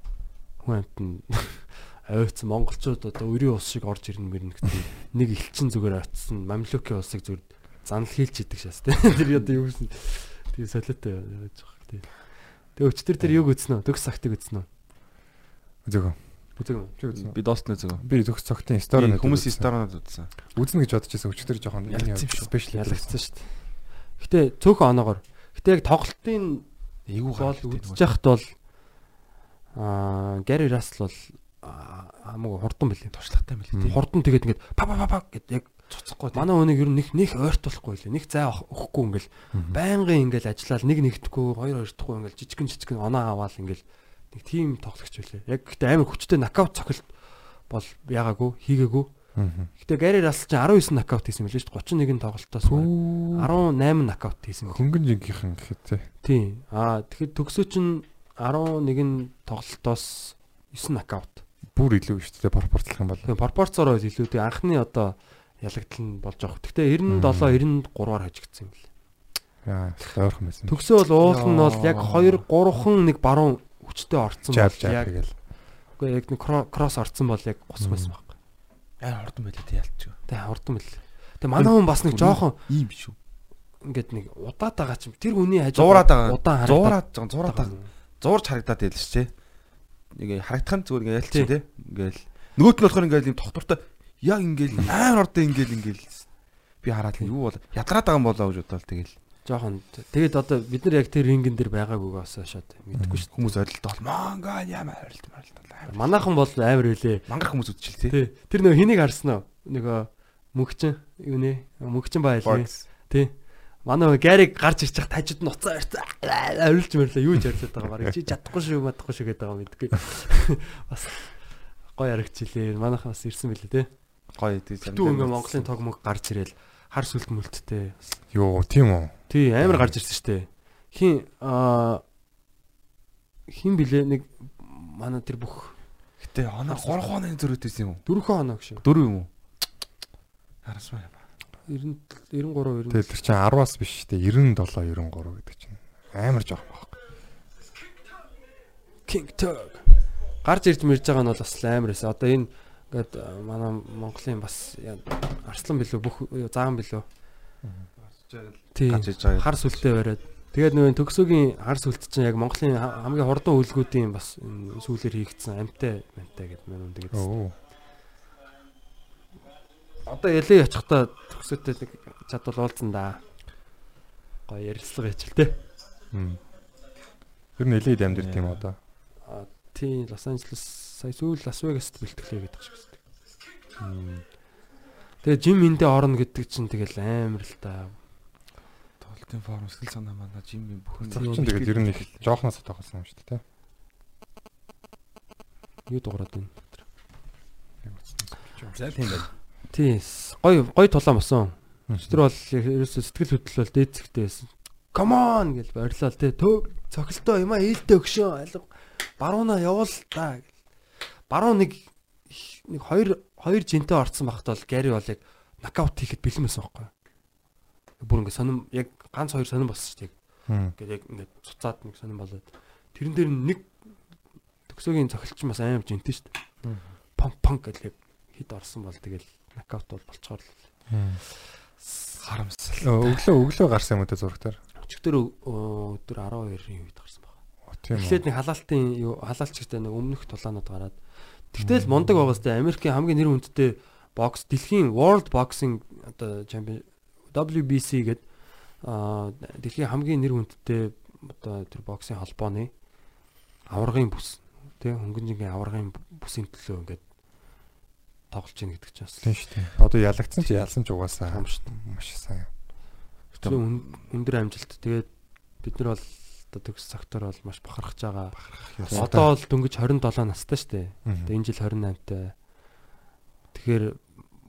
хүн амт нь ойцсон монголчууд одоо өрийн ус шиг орж ирнэ мэрнэ гэдэг. Нэг элчин зүгээр очсон мамлюкийн усыг зүгээр занал хийлж идэг шээс те. Тэр одоо юу гэсэн тийм солиотой яаж байгаа тийм. Тэгээ өчтөр тэр юг үзсэн үү? Төгс сагтыг үзсэн үү? Зөв. Үзэг үү? Чи үзсэн? Би доосны зөв. Би зөвхөн цогтын стори Хүмүүс сторонод үзсэн. үзнэ гэж бодож байсан. Өчтөр жоохон спешиал Ялагдсан шүү дээ. Гэтэ цөөхөн оноогоор. Гэтэ яг тоглолтын Эйгүү бол үзэж яхад бол аа Гэри Рассел бол аа, хамаагүй хурдан билээ. туршлагатай мэл Мм. Хурдан тэгээд ингээд па па па па гэд яг цуцахгүй. Манай хүнийг ер нь нэг нэг ойртуулахгүй лээ. Нэг зай өгөхгүй ингээл байнгын ингээл ажиллаад нэг нэгдэхгүй хоёр хоёртохгүй ингээл жижигэн жижигэн оноо аваал ингээл нэг тийм тоглогч байлээ. Яг гэхдээ амар хүчтэй нокаут цохилт бол яагаагүй хийгээгүй. Гэтэ Гэри Рассел чинь 19 нокаут хийсэн мэлээ шүү дээ. 31 тоглолтоос бараг 18 нокаут хийсэн. хөнгөн жинхийнхэн гэхэд те. Тийм. Аа тэгэхэд төгсөө чинь 11 тоглолтоос 9 нокаут. Бүр илүү шүү дээ пропорцлох юм бол. Тийм пропорцороо илүү тийм анхны одоо ялагдал нь болж байгаа. Гэтэ 97 93-аар хожигдсан юм лээ. Яа, ойрхон байсан. Төгсөө бол уул нь бол яг 2 3хан нэг баруун хүчтэй орцсон бол яг үгүй яг нэг кро- кросс орцсон бол яг гусах байсан баг. Аа хурдан байлээ тий ялч. Тэ хурдан мэл. Тэ манай хүн бас нэг жоохон ийм шүү. ингээд нэг удаад байгаа ч юм. Тэр хүний хажууд Зуураад байгаа. удаан харагдаад Зуураад зуураад байгаа. Зуурж харагдаад байл ш тий. Ингээ харагдах нь зүгээр ингээ ялч тий. Ингээл нөгөөт нь болохоор ингээл ийм тогтвортой яг ингээл амар ордоо ингээл ингээл би хараад л юу бол ядраад байгаа юм болоо гэж бодоод тэгэл жоохон тэгээд одоо бид нар яг тэр рингэн дээр байгаагүйгээс шууд мэдгүй шүү хүмүүс ойрлолт бол монгол ямар ойрлолт морилт дээ. Манайхан бол амар үлээ. мангар хүмүүс үзчихэл тий. Тэр нөгөө хэнийг харсан уу? Нөгөө мөгчин юу нэ? Мөгчин байлээ. Тий. Манай гариг гарч ирчих тажид нь уцаа ирсэн. Орилж мөрлөө юу ч ярьцаад байгаа баг. Чи чадахгүй шүү, мадахгүй шүү гэдэг байгаа мэдгүй. Бас гоё харагчлээ. Манайхан бас ирсэн билээ тий. Гоё тий. Түү ингээ Монголын тог мөг гарч ирэл хар сүлт мүлттэй. Йоо, тийм үү. Тий, амар гарч ирсэн штэ. Хин аа хин блэ нэг манай тэр бүх Гэтэ оноо 3 хоног зөрөөтэйсэн юм уу? дөрвөн хоног шүү. 4 юм уу? Харасмаа. 90 93 90 Тэгээд тэр чинь 10-аас биш шүү дээ. 97 93 гэдэг чинь. Амар жоох баг. King Tug. Гарч ирж мэрж байгаа нь бол бас амар эсэ. Одоо энэ ингээд э, манай Монголын бас арслан билүү бүх заан билүү. Иж байгаа. Хар сүлтэй бариад. Тэгээд нөгөө төгсөгийн хар сүлт чинь яг Монголын ха- хамгийн хурдан үйлгүүдийн бас сүүлээр хийгдсэн амтай амтай гэдэг мэн тэгээд. Оо. Одоо ялээ очихдаа төгсөтэй нэг чадвал уулзсан да. Гоё ярилцлага хийчихэл тээ. Мм. Тэр нь элейд амьдэр тийм одоо. А тий Лос Анжелес сая сүүл Лас Вегаст бэлтгэлээ гэдэг шиг байна. Тэгээ жим эндээ орно гэдэг чинь тэгэл амар л та. Тоглолтын форм сэтгэл санаа манай жимийн бүхэн тэгээд ер нь их жоохноос тоглосон юм шүү дээ. Юу дуурайд байна. За тийм байна. Тий с- гой гой тулаан босон. Тэр бол ерөөсө сэтгэл хөдлөл бол дээцэгтэй байсан. Come on гэж баярлал тий. Төө цохилтоо юм а ээлтэй өгшөө алга. Барууна явуул та. гэл. Баруун нэг нэг хоёр хоёр жинтэй орцсон багт бол Гари бол яг нокаут хийхэд байсан байхгүй. Бүр ингэ сонирм яг ганц хоёр сонирм болсон шүү дээ. Ингээд яг ингээд цуцаад нэг сонирм болоод тэрэн дээр нэг төгсөөгийн цохилч бас амар жинтэй шүү дээ. Пам гэл яг хит орсон бол тэгэл нокаут бол болцохоор л харамсал. өглөө өглөө гарсан юм уу те зурагтаар. Өчигдөр өдөр 12-ийн үед гарсан баг. Тийм. Эхлээд нэг халаалтын юу халаалчтай нэг өмнөх тулаанууд гараад. Тэгтэл мундаг байгаа сте Америкийн хамгийн нэр хүндтэй бокс дэлхийн World Boxing одоо чемпион WBC гэдэг дэлхийн хамгийн нэр хүндтэй одоо тэр боксийн холбооны аваргын бүс тий хөнгөн жингийн аваргын бүсийн төлөө ингээд тоглож ийн гэдэг чинь бас Тийм шүү дээ. Одоо ялагдсан чи ялсан ч угаасаа юм маш сайн. дээ. Өн- Өндөр амжилт. Тэгээд бид нар бол одоо төгс сектор бол маш бахархаж байгаа. Одоо бол дөнгөж 27 настай шүү дээ. Тэгээ энэ жил 28-тай. Тэгэхээр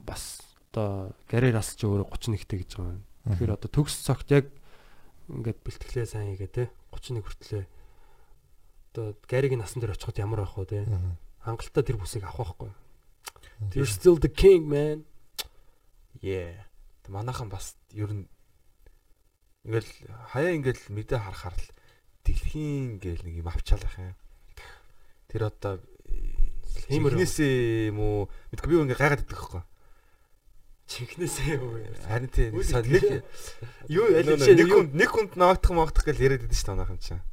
бас одоо Гарерас ч өөрөө 31-тэй гэж байгаа юм. Тэгэхээр одоо төгс цагт яг ингээд бэлтгэлээ сайн хийгээ те 31 хүртлээ одоо Гаригийн насан дээр очиход ямар байх вэ те хангалттай тэр бүсийг авах байхгүй. You're still the king man. Yeah. Манайхан бас ер нь ингээл хаяа ингээл мэдээ харахаар л дэлхийн гээл нэг юм авчаалах юм. Тэр одоо хинээсээ юм уу мэдгүй би ингээ гайгаад идэх байхгүй. Чихнээсээ юу вэ? Харин тийм нэг. Юу аль нэг хүнд нэг хүнд ноогдох моогдох гэж яриад идэв шүү дээ манайхан чинь.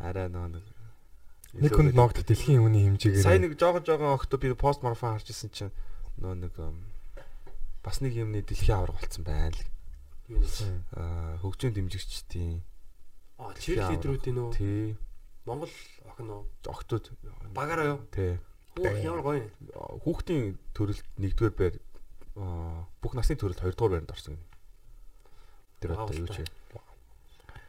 Араа нөө нэг Нэг хүнд ногд дэлхийн үний хэмжээгээр Сайн нэг жоохон жоохон огт би пост марафон харж исэн чинь нөө нэг бас нэг юмны дэлхийн авраг болцсон байна л. Юу нэ? Аа хөгжим дэмжигчдийн А чирлидерүүдийн нөө тий Монгол охин нөө октод багаараа юу? тий Хөөх ямар гоё. хүүхдийн төрөлд нэгдүгээр байр аа, бүх насны төрөлд хоёрдугаар байранд орсон. Тэр одоо юу ч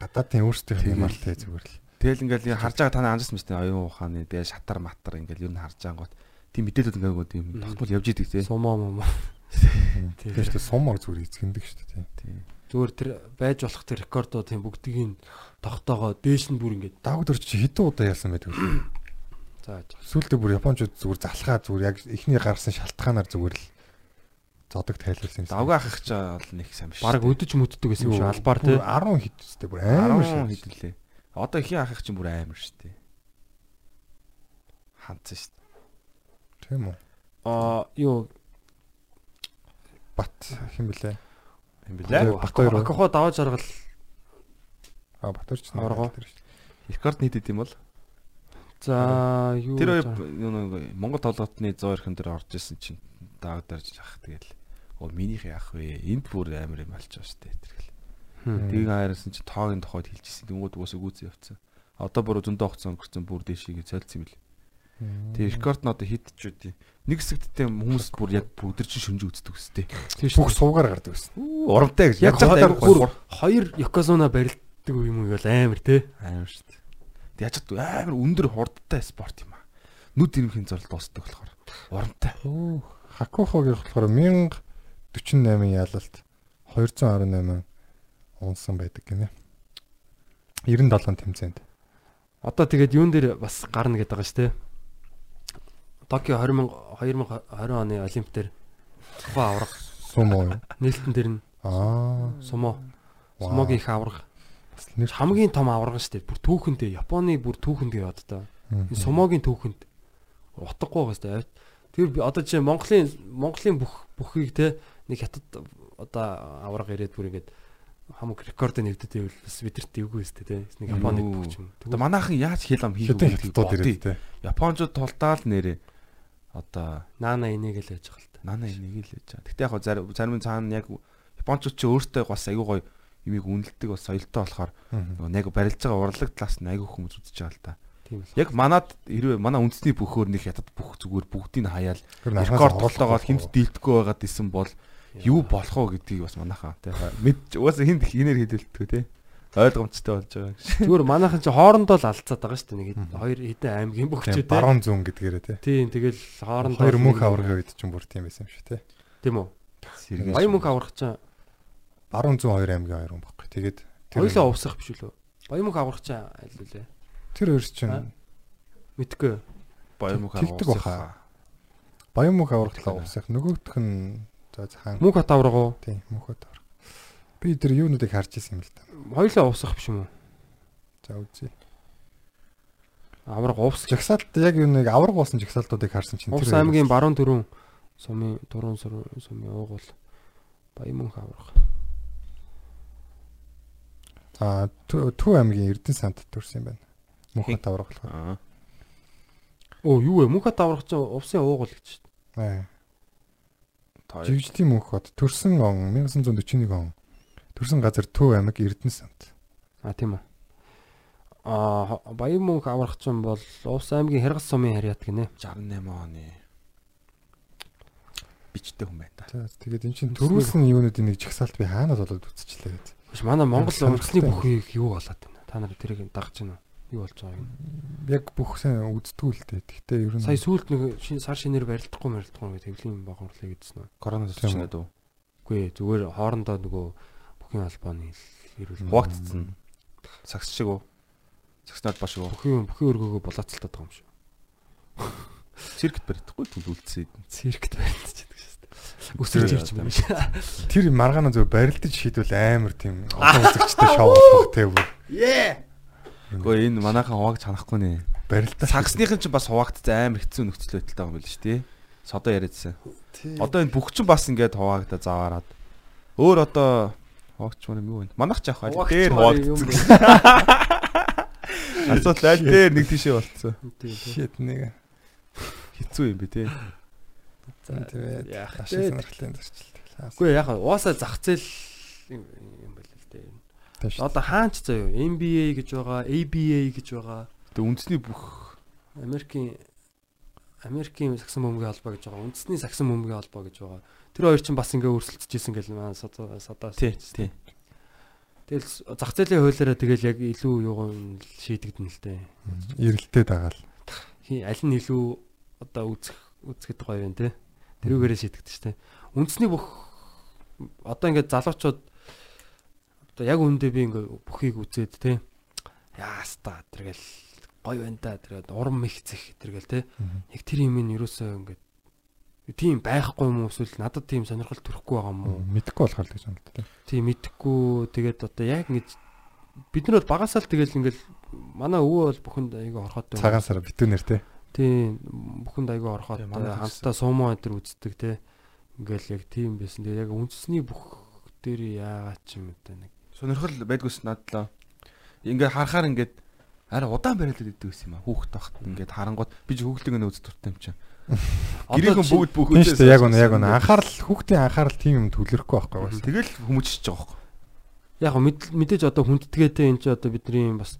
гадаадын өөрсдийнх Тийм. ямар л те зүгээр л. Тэгэл ингээл харж байгаа та нар анжаарсан мэт оюун ухааны дэ шатар матар ингээл юу н харж байгаа гот тийм мэдээлүүд ингээд тийм Мгм. тогтмол явж идэг тий. Сумаа мом. Тийм шүү дээ. Сумаар зүгээр эзгэндэг шүү дээ. тийм. Тий. Зүгээр тэр байж болох тэр рекордоо тийм бүгдийг нь тогтоогоо дээш нь бүр ингээд Давд өрч чи хэдэн удаа ялсан байдаг вэ? зааж. Сүүлдээ бүр японочууд зүгээр залхаа зүгээр яг ихний гарсан шалтгаанаар зүгээр л зодог тайлбарласан юм. Давга ахих ч бол нэг сайн биш. Бараг өдөж мүддэг гэсэн юм шиг албаар тий тий. 10 хэд үстэй бүр амар 10 шээ. хэдэлээ. Одоо ихийн ахих чинь бүр амар штэ. Хандсан штэ. Тийм үү. Аа юу Бат хэм блэ? Юм Тий, билээ. Бат хоёр уу? Акохо даваж аргал А Батөрч Аварга. Рекорд нийтэд юм бол за юу тэр юу нэг Монгол толготны 100 эрхэн дээр орж исэн чинь давдарж ах тэгэл. Оо минийх яах вэ? Энд бүр амар юм алж байгаа штэ тэргэл. Тийг хайрсан чинь тоогийн тухайд хэлчихсэн. Тэнгүүд уус үгүйц явцсан. Одоо бүр зөндөө огцон өнгөрцөн бүр дэшигээ цайлцсан юм бэл. Тэгээ рекорд нь одоо хит ч үгүй. Нэг хэсэгтээ хүмүүс бүр яг бүгдэр чинь шүнж үздэг шүү. бүх суугаар гардаг байсан. Урамтай гэж. Яг бүр хоёр Yokozuna барилддаг юм уу бол амар тий. Амар шүү дээ. Тэг яаж ч амар өндөр хурдтай спорт юм аа. Нүд ирэмхийн зурл дуусдаг болохоор урамтай. Оо, Хакухогийн болохоор 1048 ялалт 218 унсан байдаг гинэ. 97 тэмцээнд. Одоо тэгээд юун дээр бас гарна гэдэг байгаа шүү тий. Токио 20 2020 оны Олимп дээр тухайн авраг Сумо нээлтэн дээр нь Аа. сумо сумогийн их авраг Бас нэр хамгийн том авраг шүү дээ. Бүр түүхэндээ Японы бүр түүхэнд яваад та. Энэ сумогийн түүхэнд утгагүй байгаа шүү дээ. Тэр одоо чинь Монголын Монголын бүх бүхийг те нэг хятад одоо авраг ирээд бүр ингээд хамаг рекорд нэгдэд байвал бас бидэрт дэвгүй шүү дээ те. Нэг Японы бүх юм. Одоо манайхан яаж хэл ам хийх хятадууд ирээд те. Японочууд тултаал нэрээ одоо Наана энийг л яаж байгаа л та. нана энийг л яаж. Гэтэ яг хоо зарим зарим цаана яг Японочууд ч өөртөө бас аюу гой имийг үнэлдэг бас соёлтой болохоор яг барилж байгаа урлаг талаас нь аюу хүмүүс үзэж байгаа л та. Тийм л. Яг манад хэрвээ манай үндэсний бүхөөр нэг хятад бүх зүгээр бүгдийг нь хаяал рекорд хинт уу? дийлдэхгүй байгаад исэн бол юу болох вэ гэдгийг бас манайхаа тий мэд угаасаа хинт хинээр хэдэлтгүй тий ойлгомжтой болж байгаа гэж. Зүгээр манайхан чи хоорондоо л алцаад байгаа шүү дээ. Нэг хоёр хэдэн аймгийн Тийм, бөхчөө те. баруун зүүн гэдгээрээ те. Тийм тэгэл хоорондоо Хоёр мөнх аваргын үед ч юм бүр тийм байсан юм шиг те. Тийм үү? Баян мөнх аврах чинь Баруун зүүн хоёр аймгийн хоёр хүн баггүй. Тэгээд тэр хоёулаа увсах биш үү? Баян мөнх аврах чинь аль үлээ? тэр хоёр чинь Мэдгүй. баян Тэгдэг баха. Баян мөнх аваргалаа уусах. Нөгөөх нь за хаан Мөнх хат аврах уу? тийм мөнхөд аварга. Би тэр юунуудыг харж исэн юм л да. Хоёулаа увсах биш юм уу? За үзье. Аврах увс. Жагсаалт яг юу нэг аварга болсон жагсаалтуудыг харсан чинь Увс хоёр аймгийн баруун дөрөв сумын сүр сумын уугуул баян мөнх аврах. А Төв аймгийн Эрдэнэ санд төрсэн юм байна. Мөнхөд аврах болохоор. Аа. Оо юу вэ? Мөнхөд аврах чинь увсын уугуул гэж. Аа. Той. Жигжлийн мөнхөд төрсөн он 1941 он. Төрсөн газар Төв аймаг Эрдэнэ самт. А тийм үү. Аа баян мөнх аврах чинь бол Увс аймгийн Хэргас сумын харьяат гинэ. 68 оны. Бичтэй хүн байна тэгээд эн чинь төрүүлсэн юунуудын нэг жагсаалт би хаанаас болоод үтсчлээ гэдэг. Биш манай Монгол үндэсний юм. бүхийг юу болоод байна? Та нар тэрийг дагж байна уу? Юу болж байгаа юм? Яг бүх сайн үздэггүй л дээ. Гэхдээ ер нь Сая сүүлд нэг шин сар шинээр барилдахгүй барилдахгүй гэдэг хэвлийн богомрлоо гэдсэн үү? Коронавирус Тийм чинь дүү. Үгүй ээ, зүгээр хоорондоо нөгөө бүхийн албаны ирүүл Хуваагдсан. Сагс шиг үү? Сагснаад баш уу? бүхийн бүхийн өргөөгөө булаацалтаад байгаа юм шиг. Циркт барихгүй түл үлдсэн. Циркт барилдаж байдаг шүү дээ. Өсөж ирж байгаа юм шиг. тэр маргаана зөв барилдаж шийдвэл амар тийм олон үзэгчтэй шоу болох те бүр. Гэхдээ энэ манайхан хувааг чанахгүй нэ. Барилдаа Сагсныхын чинь бас хуваагдсан амар хэцүү нөхцөл байдалтай байгаа юм биш тий. Содо яриадсан. Одоо энэ бүх чинь бас ингээд хуваагдаа заваарад. Өөр одоо хуваагч юм юу вэ? Манайх ч яах вэ? Дээр хуваагдсан. Асуудал аль дээр нэг тийшээ болцсон. шийд нэг. Хэцүү юм бэ тий. Тэгээд яах вэ? сонирхлын зарчилт. Үгүй яг уусаа зах зээл юм байл л дээ. Одоо хаанч заяа NBA гэж байгаа, ABA гэж байгаа. Тэгээ үндэсний бүх Америкийн Америкийн сагсан бөмбөгийн холбоо гэж байгаа. Үндэсний сагсан бөмбөгийн холбоо гэж байгаа. Тэр хоёр чинь бас ингээ өрсөлдөжсэн гэл маань садаа тий тий. Тэгэл зах зээлийн хуулиараа тэгэл яг илүү юугаа шийдэгдэн л дээ. Ирэлтээ дагаал. Аль нь илүү одоо үзэх үзэхэд гоё вэ те. Тэрүүгээрээ шийдэгдэж штэ. Үндэсний бүх одоо ингээд залуучууд одоо яг үндэ би ингээ бүхийг үзээд те. Яаста тэргээл гоё байна да тэргээд урам мэгцэх тэргээл те. Яг тэр юм нь юусоо ингээд тийм байхгүй юм уу эсвэл надад тийм сонирхол төрөхгүй байгаа юм уу? Мэдхгүй болохоор л гэж байна л да. Тийм мэдхгүй тэгээд одоо яг ингэж бид нар бол багасаа л тэгэл ингээл манай өвөө бол бүхэнд айгаа орхоод байна. Цагаан сар битүүнэр те. Тийм бүхэнд айгаа орхоод хамтдаа суумо энэ үздэг те. Ингээл яг тийм байсан. Тэгээд яг үндэсний бүх дээр яагаад ч юм одоо нэг Сонирхол байдгүйс надлаа. Ингээ харахаар ингээд арай удаан бариад идэв гэсэн юм а. Хүүхд тахт ингээд харангууд би ч хүүхдийн нөөц дуртай юм чинь. Гэрийнхэн бүгд бүх Тийм шүү яг үнэ яг үнэ анхаарал хүүхдийн анхаарал тийм юм төлөрөхгүй байхгүй бас. Тэгэл хүмүүжиж байгаа байхгүй. яг мэдээж одоо хүндэтгээтэй энэ ч одоо бидний бас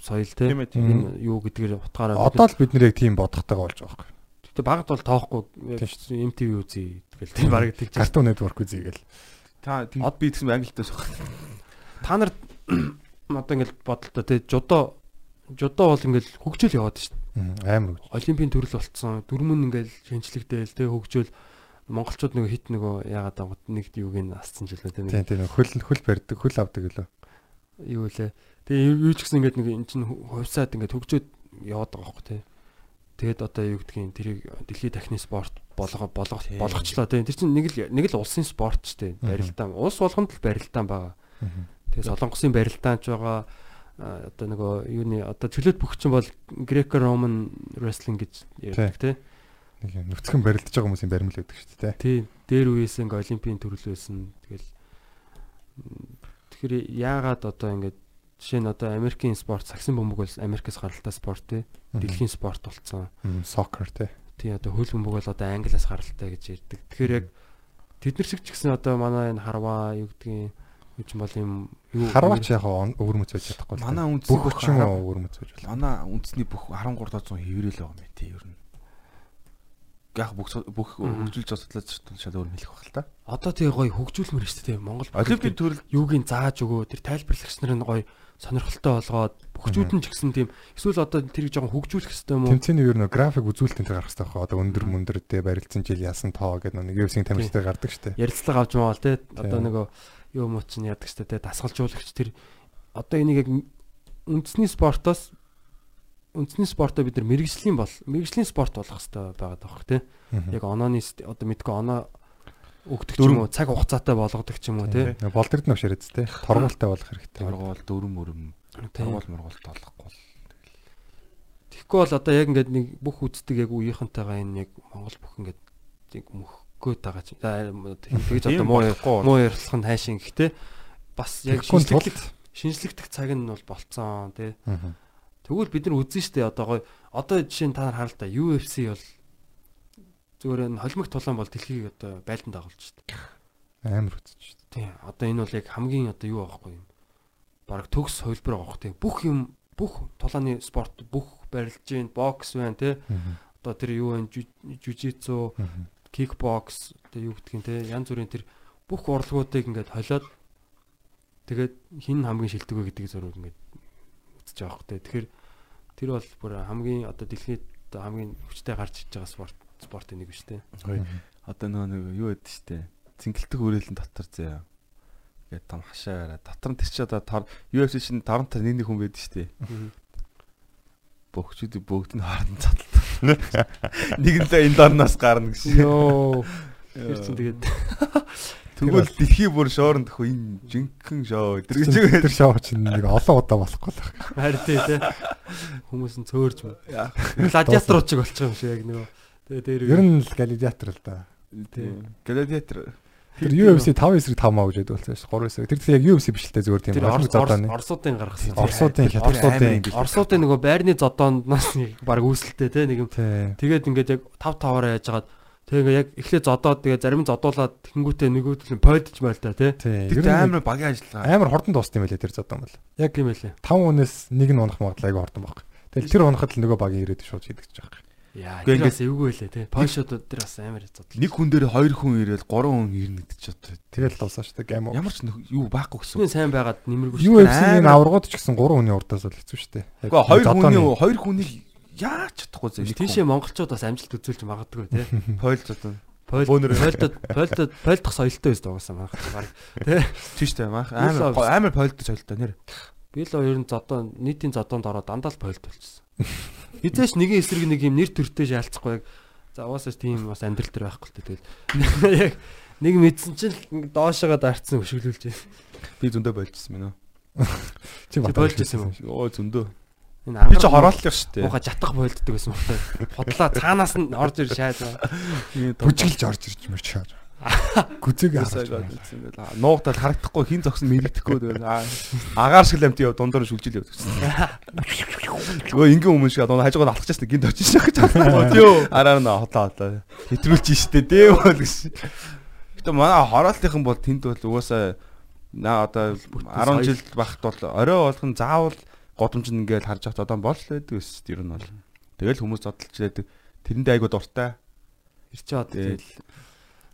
соёл те. Тийм тийм юу гэдгээр утгаараа Одоо л бид нэр яг тийм бодохтойгоо болж байгаа байхгүй. Гэтэ багт бол тоохгүй Тийм MTV үзье тэгэл тийм баг тэгж. Cartoon Network үзье гэл. Та тийм би тэгсэн англитай суух. Та нар одоо ингээл бодолтой те жудоо жудоо бол ингээл хөгжөөл яваад шүү дээ. Амар үг. Олимпийн төрөл болцсон. Дөрмөн ингээл шинжлэхдээл те хөгжөөл монголчууд нөгөө хит нөгөө яагаад байгаа нэг юуг нь асцсан ч үлээ Тийм нэг тийм хөл хөл барьдаг хөл авдаг гэлөө. юу лээ. Тэгээ юу ч гэсэн ингээд нэг эн чинь хувьсаад ингээд хөгжөөд яваад байгаа хөөхгүй те. Тэгээд одоо юу гэдгийг тэрийг дэлхийн тахны спорт болгоо болгох Тийм. болгочлоо те. Тэр чинь нэг л нэг л улсын спорт ч те. Барилдаан. Улс болгонд л барилдаан байгаа. Тэгээ солонгосын барилдаанч байгаа одоо нөгөө юуны одоо чөлөөт бүх чинь бол Greco-Roman wrestling гэж ярьдаг тий. Нэг юм нүцгэн барилдаж байгаа хүмүүсийн баримл байдаг шүү дээ. Тий. Дээр үеэс ингээ олимпийн төрөл байсан. Тэгэл тэгэхээр яагаад одоо ингээд жишээ нь одоо Америкийн спорт сагсан бөмбөг бол Америкээс гаралтай спорт тий. Дэлхийн спорт болцсон. Soccer те. Тий одоо хөл бөмбөг бол одоо Англиас гаралтай гэж ярьдаг. Тэгэхээр яг тэд нар шиг ч гэсэн одоо манай энэ харваа юу гэдгийг юу ч юм бол юм юу Харваач яг өвөрмөц байж чадахгүй. Манай үндэсний бүх ч юм уу өвөрмөц байж болно. Манай үндэсний бүх 13700 хэврэл байгаа юм тий ер нь. Яг бүх бүх хөгжүүлж зөртөл шал өөр хэлэх байх л та. Одоо тэгээ гоё хөгжүүлмэр шүү дээ Монгол Олимпийн төрөл юугийн зааж өгөө тэр тайлбарлагч нар нь гоё сонирхолтой болгоод бөхчүүд нь ч гэсэн тийм эсвэл одоо тэрийг жоохон хөгжүүлэх хэрэгтэй юм уу? Тэмцээний ер нь график үзүүлэлтийн тэр гарах хэрэгтэй байхгүй. Одоо өндөр мөндөр дээр барилдсан жил ясан тоо гэдэг нэг UFC-ийн тамирчтай гардаг шүү дээ. Ярилцлага авч маавал те одоо нөгөө юу муу чинь яадаг штэ те дасгалжуулагч тэр одоо энийг яг үндэсний спортоос үндэсний спортоо бид нар мэрэгжлийн бол мэрэгжлийн спорт болгох хэрэгтэй байгаад байгаа те яг онооны одоо мэдгүй оноо өгдөг ч юм уу цаг хугацаатай болгодог ч юм уу те Болдорд нь авширээд те. Торгуултай болох хэрэгтэй. торгоол дөрөм мөрөм Тийм. торгоол мөргоол толохгүй. Тэгэхгүй бол одоо яг ингээд нэг бүх үздэг яг үеийнхэнтэйгээ энэ яг Монгол бүх ингээд яг мөхгөөд байгаа чи. За тэгж одоо муу муу ярилцлах нь хайшин гэхдээ бас яг Тэгэхгүй шинжлэх тул шинжлэхдэх цаг нь бол болцсон тий. Тэгвэл бид нар үзэн штэ одоо гоё одоо жишээ нь та нар та UFC бол зүгээр энэ холимог тулаан бол дэлхийг одоо байлдан дагуулж штэ. Амар үзэж дээ. Тий. Одоо энэ бол яг хамгийн одоо юу аахгүй юм. Бараг төгс хөлбөр авах тий. Бүх юм бүх тулааны спорт бүх барилж бокс байна тий. Одоо тэр юу вэ жужицу кикбокс одоо юу гэдгийг те янз бүрийн тэр бүх урлагуудыг ингээд холиод тэгээд хин хамгийн шилдэг вэ гэдэг зураг ингээд үзэж байгаа хөөхтэй. Тэгэхээр тэр бол бүр хамгийн одоо дэлхийд хамгийн хүчтэй гарч иж байгаа спорт спортын нэг биш те. Гоё. Одоо нөгөө нэг юу гэдэг штэ. Цэнгэлтэг хүрээлэн дотор заяа. Тэгээд том хашаа бараа. Дотор нь тэр чи одоо тор UFC шин торонтор нэг нэг хүн байдаг штэ. Бөгчүүд бүгд нь хооронд задлаа. Нэгэндээ энэ дорноос гарна гэж. Йоо. Тэр чинь тэгээд Тэгвэл дэлхий бүр шоорон төхөө энэ жинхэнэ шоу. Тэр гэж Тэр шоу чинь нэг олон удаа болохгүй л байна. харин тий те. Хүмүүс нь цөөрж байна. Гладиаторууд чиг болчих юм шиг яг нөгөө. Тэгээ дээр Ер нь л гладиатор л да. тий. Гладиатор Тэр UFC 5 эсрэг 5 маа гэж байдсан шүү. 3 эсрэг. Тэр яг UFC биш л дээ зүгээр тийм Орос зодооны. Оросуудын гаргасан. Оросуудын хятадуудын Оросуудын нөгөө байрны зодооноос нэг баг үүсэлтэй те нэг юм. Тэгээд ингээд яг 5 5-аар яажгаад тэгээ ингээд яг эхлээ зодоод тэгээ зарим зодуулаад тэнгүүтээ нь пойдж байлаа те. Тий. Тэр амар багийн ажиллагаа. амар хордон дууссан юм байлээ тэр зодоо бол. Яг юм байлээ. 5 хүнээс нэг нь унах магадлал айгүй хордон баг. Тэгэл тэр унахад л нөгөө багийн ирээд шууд шийдэгдэж байгаа. Яа, тэр бас эвгүй байлээ те. Пойшууд тэр бас амар зодлоо. Нэг хүн дээр хоёр хүн ирээл гурван хүн ирнэ гэдэг ч одоо Тэгэл дуусаа шүү дээ. Гам. ямар ч юу байхгүй гэсэн. Сүний сайн байгаад нэмэргүй UFC-ийн Амар- аваргууд ч гэсэн 3 хүний урдаас л хэцүү шүү дээ. Гэхдээ хоёр хүний хоёр хүнийг яаж чадахгүй зэ. Тийшээ монголчууд бас амжилт үзүүлж магадгүй зодон. Пойл Бөөнөр. пойлдод пойлдод пойлдох соёлтой байсан угаасаа манайх. Баг. Тийш дээ мах Юу амар амар пойлд солтой нэр. Би л ер нь зодоо нийтийн зодоонд ороод дандаа л пойлд болчихсон. Хизээш нэгэн эсрэг нэг юм нэр төртэй шаалцахгүй яг за угаасаа тийм бас амьдрал төр байхгүй л тэгэл. Яг нэг мэдсэн чинь л доошоо дарцсан өшөглүүлж байна. Би зөндөө болжсэн мэн үү. чи байсан юм уу? Оо зөндөө. Энэ Би ч хорооллох шүү дээ. Уга жатах бойлддаг байсан багтаа. Худлаа цаанаас нь орж ир шаад. бүжиглж орж ирж мөр чаа. Гүзэг харж байна. Нуугдаад харагдахгүй хин зогсон мэрэгдэхгүй агаар шиг л амт яв дундуур шүлжил явдаг. Өө ингийн өмнө шиг дунд хажуугаар алхчихсан гинт очиж шахаж байна. Юу? Араар нь хотлоо хотлоо. Хэтрүүлж штэ дээ бол гэж. Гэтэ манай хороолтынхан бол тэнд бол угаасаа наа одоо 10 жил багт бол орой болгон заавал годомжинд ингээл харж явах одоо бол байдаг ус ер нь бол. Тэгэл хүмүүс зодтолч байдаг. Тэрэндээ айгуу дуртай. Ирч чад Тэгэл.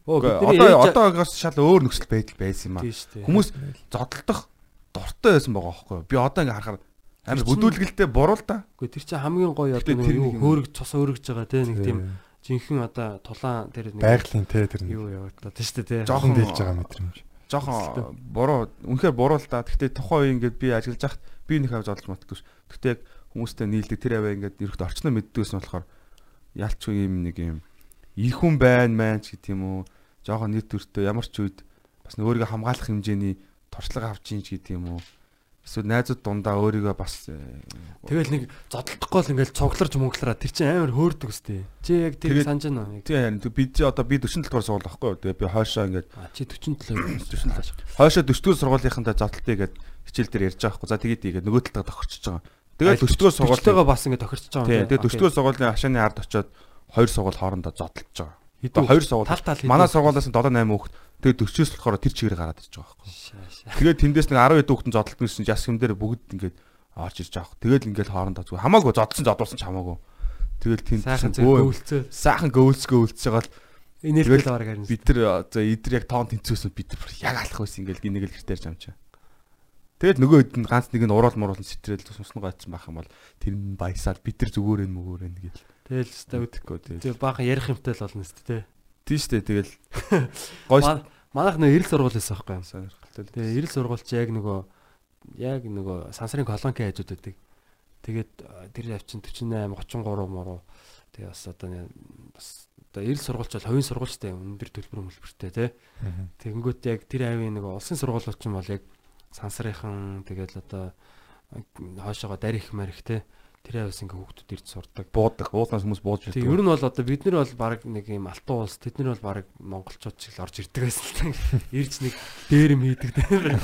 Одоо одоогоос шал өөр нөхцөл байдал байсан юм аа. Хүмүүс зодтолдох дуртай байсан байгаа байхгүй юу? Би одоо ингээ харахаар амар бүдүүлгэлтэй буруу л да. Гэхдээ тэр чинь хамгийн гоё одоо нэг юу хөөрөг цус өргөж байгаа те нэг тийм жинхэнэ одоо тулаан тэр нэг байгалийн те тэр нэг юу яваад та тийм шүү дээ те. Жохон дэлж байгаа мэдрэмж. Жохон буруу. Үнэхээр буруу л да. Гэхдээ тухайн үе ингээд би ажиллаж байхад би нэг хав зодолж матдагш. Гэхдээ яг хүмүүстэй нийлдэг тэр аваа ингээд ерөөд орчноо мэддэгсэн болохоор ялч юм нэг юм их хүн байна мэн ч гэдэг юм уу. Жохон нийт төртөө ямар ч үед бас өөрийгөө хамгаалах хэмжээний туршлага авч ийн ч гэдэг юм уу. Эсвэл найзууд дундаа өөрийгөө бас э, Тэгэл нэг зодтолдохгүй л ингээл цугларч мөнгөлраа тэр чинь амар хөөрдөг өстэй. Чи яг тэр Тэгээд- санаж байна уу? тий харин бид чи одоо би 40 дугаар сургууль байхгүй юу. Тэгээ би хойшоо ингээд чи 47 40 хойшоо 40 дугаар сургуулийнхантай зодтолтыг гээд хичээл дээр ярьж байгаа байхгүй. За тэгээд ийгээд нөгөө талдаа тохирчж байгаа. Тэгээд 40 дугаар сургууль сургуультайгаа бас ингээд тохирч байгаа тэгээд 40 дугаар сургуулийн хашааны ард очиод хоёр сургууль хоорондоо зодтолж байгаа. Хэдэн хоёр сургууль. тал тал Манай сургуулиас нь 7 8 хүүхэд тэгээд 40-с болохоор тэр чигээр гараад ирж байгаа байхгүй. Тэгээд тэндээс нэг 10 хэд хүүхэд нь зодтолт гэсэн яс юм дээр бүгд ингээд орж ирж байгаа. Тэгээд ингээд хоорондоо зүгээр хамаагүй зодсон зодуулсан ч хамаагүй. Тэгэл тэнд сайхан чинь зөв өө, өвлцөө. сайхан гөөлцгөө өвлцж байгаа л Энерги Тэгэл аваар гарна. бид нар за эдэр яг тоон тэнцвэсэн бид нар яг алах байсан ингээл гинэг л гэртээр замчаа. Тэгэл нөгөө хэд нь ганц нэг нь уруул муруул нь сэтрэл суснаа гайцсан байх юм бол тэр нь баясаад бид нар зүгөөрэн мөгөөрэн гэл. Тэгэл өстэй Өдөхгүй тэгэл. тэг баахан ярих юмтай л болно өстэй те. Тийм штэ тэгэл Ман- Манайх нөө эрэл сургууль байсан байхгүй сонирхолтой. Тэгээ эрэл сургууль чи яг нөгөө яг нөгөө сансрын колонки хажууд байдаг. Тэгээд тэр явчин 48 33 муруу тэгээ бас одоо бас одоо эрэл сургуульч бол хувийн сургуульчтай өндөр төлбөр мөлбөртэй тий. Тэгэнгүүт яг тэр авийн нэг улсын сургуулиуч юм бол яг сансрынхан тэгэл одоо хоошоогоо дарих марих тий. Тэр авис ингээ хүүхдүүд ирж сурдаг. буудаг. Бууснаас хүмүүс бууж Тэг ер нь бол одоо бид нар бол баг нэг юм алтан улс тэд нар бол баг монголчууд шиг л орж ирдэг байсан л та. Ирж нэг дээрэм хийдэг тийм.